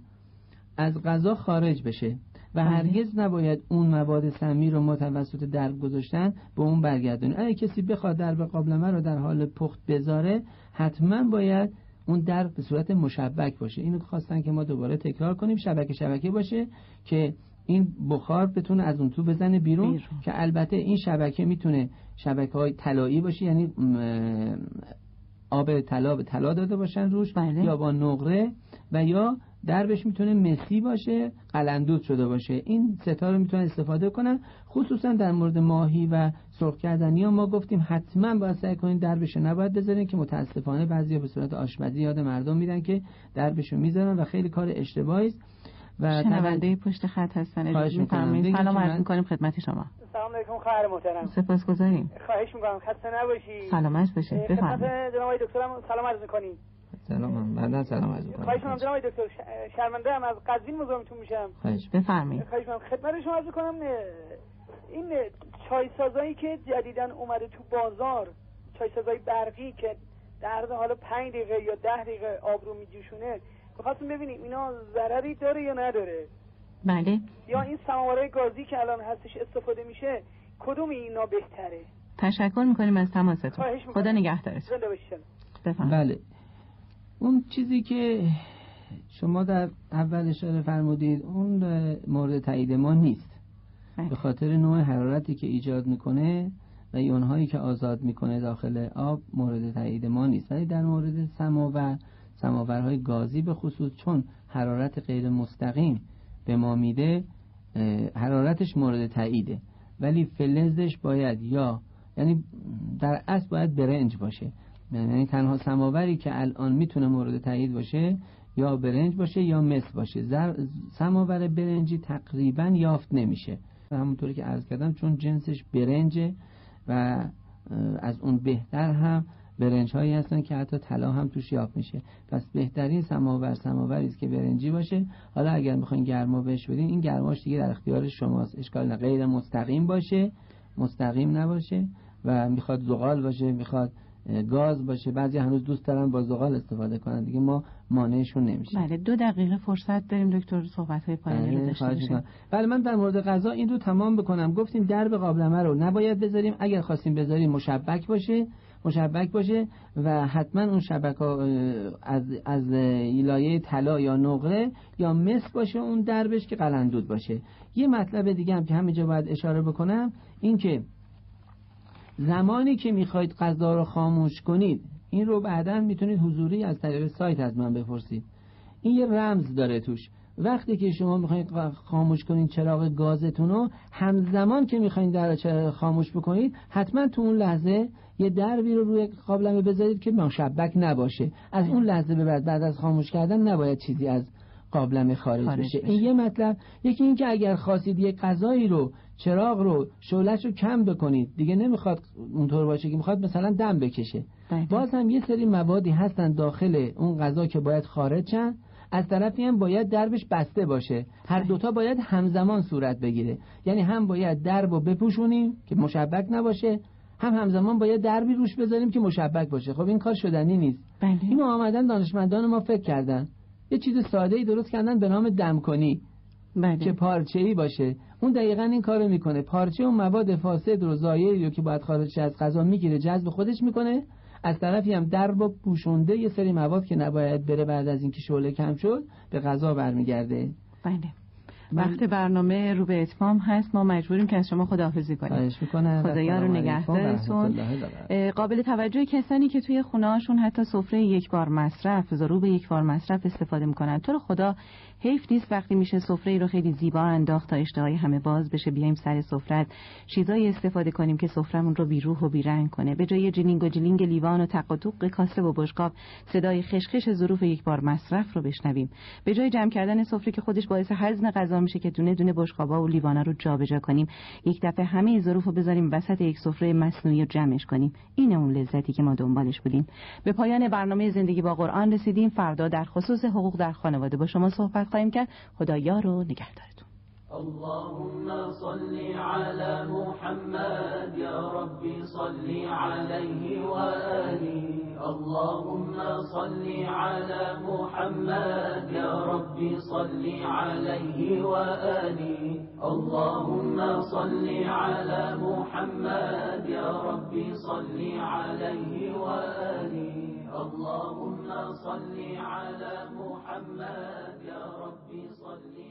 از غذا خارج بشه و بله. هرگز نباید اون مواد سمی رو ما توسط درب گذاشتن به اون برگردونیم. اگه کسی بخواد درب قابلمه رو در حال پخت بذاره حتما باید اون درب به صورت مشبک باشه. اینو خواستن که ما دوباره تکرار کنیم شبکه شبکه باشه که این بخار بتونه از اون تو بزنه بیرون, که البته این شبکه می‌تونه شبکه های طلایی باشه یعنی آب طلا به طلا داده باشن روش بله. یا با نقره و یا دربش می‌تونه مسی باشه قلندود شده باشه. این ستا رو می‌تونن استفاده کنن. خصوصا در مورد ماهی و سرخ کردنی ها ما گفتیم حتما باید سعی کنید دربش نباید بذارین که متاسفانه بعضی به صورت آشپزی یاد مردم میدن که دربشو می‌ذارن و خیلی کار اشتباهی است. و شنونده پشت خط هستن اجازه میفرمایید. سلام عرض می‌کنیم خدمت شما. سلام علیکم خواهر محترم. سپاسگزاریم. خواهش می‌کنم خسته نباشی. سلامت باشید بفرمایید. جناب دکترم سلام عرض می‌کنیم. سلام بعدا سلام عرض می‌کنم. خواهش می‌کنم جناب دکتر شرمنده ام از قزوین مزاحمتون میشم. خواهش بفرمایید. خواهش می‌کنم خدمت شما عرض کنم این چای سازایی که جدیدن اومده تو بازار چای سازای برقی که در حال 5 دقیقه یا 10 دقیقه آب رو میجوشونه می‌خواستم ببینیم اینا ضرری داره یا نداره. بله. یا این سماوره گازی که الان هستش استفاده میشه کدوم اینا بهتره؟ تشکر می‌کنیم از تماستون. خدا نگهدارتون. بله. اون چیزی که شما در اول اشاره فرمودید اون مورد تایید ما نیست. بله. به خاطر نوع حرارتی که ایجاد می‌کنه و اونهایی که آزاد می‌کنه داخل آب مورد تایید ما نیست. ولی در مورد سماور سماورهای گازی به خصوص چون حرارت غیر مستقیم به ما میده حرارتش مورد تاییده. ولی فلزش باید یا یعنی در اصل باید برنج باشه. یعنی تنها سماوری که الان می‌تونه مورد تایید باشه یا برنج باشه یا مس باشه. سماور برنجی تقریبا یافت نمیشه. همونطوری که عرض کردم چون جنسش برنجه و از اون بهتر هم برنج هایی هستن که حتی طلا هم توش یافت میشه. پس بهترین سماور سماوری است که برنجی باشه. حالا اگر می‌خواین گرما بهش بدین این گرماش دیگه در اختیار شماست. اشکال نه. غیر مستقیم باشه مستقیم نباشه و می‌خواد زغال باشه می‌خواد گاز باشه. بعضی هنوز دوست دارن با زغال استفاده کنن. دیگه ما مانعشون نمیشه. بله دو دقیقه فرصت داریم دکتر صحبت های پایانی رو داشته باشیم. بله من در مورد غذا این رو تمام بکنم. گفتیم درب قابلمه رو نباید بذاریم. اگر خواستیم بذاریم مشبک باشه. مشبک باشه و حتما اون شبکه از از لایه طلا یا نقره یا مس باشه اون دربش که قلندود باشه. یه مطلب دیگه هم که همینجا باید اشاره بکنم این که زمانی که می‌خواید غذا رو خاموش کنید این رو بعدا می‌تونید حضوری از طریق سایت از من بپرسید. این یه رمز داره توش. وقتی که شما می‌خواید خاموش کنید چراغ گازتون رو همزمان که می‌خواید در خاموش بکنید حتما تو اون لحظه یه دربی رو روی قابلمه بذارید که مشبک نباشه. از اون لحظه به بعد بعد از خاموش کردن نباید چیزی از قابلمه خارج, خارج بشه. این یه مطلب. یکی این که اگر خواستید یه غذایی رو چراغ رو شعلش رو کم بکنید دیگه نمی‌خواد اونطور باشه که می‌خواد مثلا دم بکشه. باز هم یه سری موادی هستن داخل اون غذا که باید خارج شن. از طرفی هم باید دربش بسته باشه. هر دوتا باید همزمان صورت بگیره. یعنی هم باید درب رو بپوشونیم که مشبک نباشه هم همزمان باید دربی روش بذاریم که مشبک باشه. خب این کار شدنی نیست. بله. اینو آمدن دانشمندان ما فکر کردن. یه چیز ساده ای درست کردن به نام دمکنی. بله. که پارچه ای باشه. اون دقیقا این کارو می‌کنه. پارچه اون مواد فاسد رو زایری رو که باید خارج از غذا می‌گیره جذب خودش می‌کنه. از طرفی هم درب پوشونده یه سری مواد که نباید بره بعد از اینکه شعله کم شد به غذا برمیگرده. بله. وقت برنامه رو به اتمام هست. ما مجبوریم که از شما خداحافظی کنیم. خدایا رو نگهدارتون. قابل توجه کسانی که توی خونهاشون حتی سفره یک بار مصرف ضروب یک بار مصرف استفاده می‌کنن. تو رو خدا حیف نیست وقتی میشه سفره رو خیلی زیبا انداخت تا اشتهای همه باز بشه. بیایم سر سفرت. چیزایی استفاده کنیم که سفرمون رو بیروح و بیرنگ کنه. به جای جلینگ و جلینگ لیوان و تق و توق کاسه و بشقاب صدای خشخش ظروف یک بار مصرف رو بشنویم. به جای جمع کردن سفره که خودش باعث هضم غذا میشه که دونه دونه بشقابا و لیوانا رو جابجا کنیم یک دفعه همه ظروف رو بذاریم وسط یک سفره مصنوعی و جمعش کنیم. این اون لذتی که ما دنبالش بودیم. به پایان برنامه زندگی با قرآن رسیدیم. فردا در خصوص حقوق در خانواده با شما صحبت خواهیم کرد. خدایا رو نگهدارتون اللهم صل على محمد يا ربي صل عليه وآله. اللهم صل على محمد يا ربي صل عليه وآله. اللهم صل على محمد يا ربي صل عليه وآله. اللهم صل على صل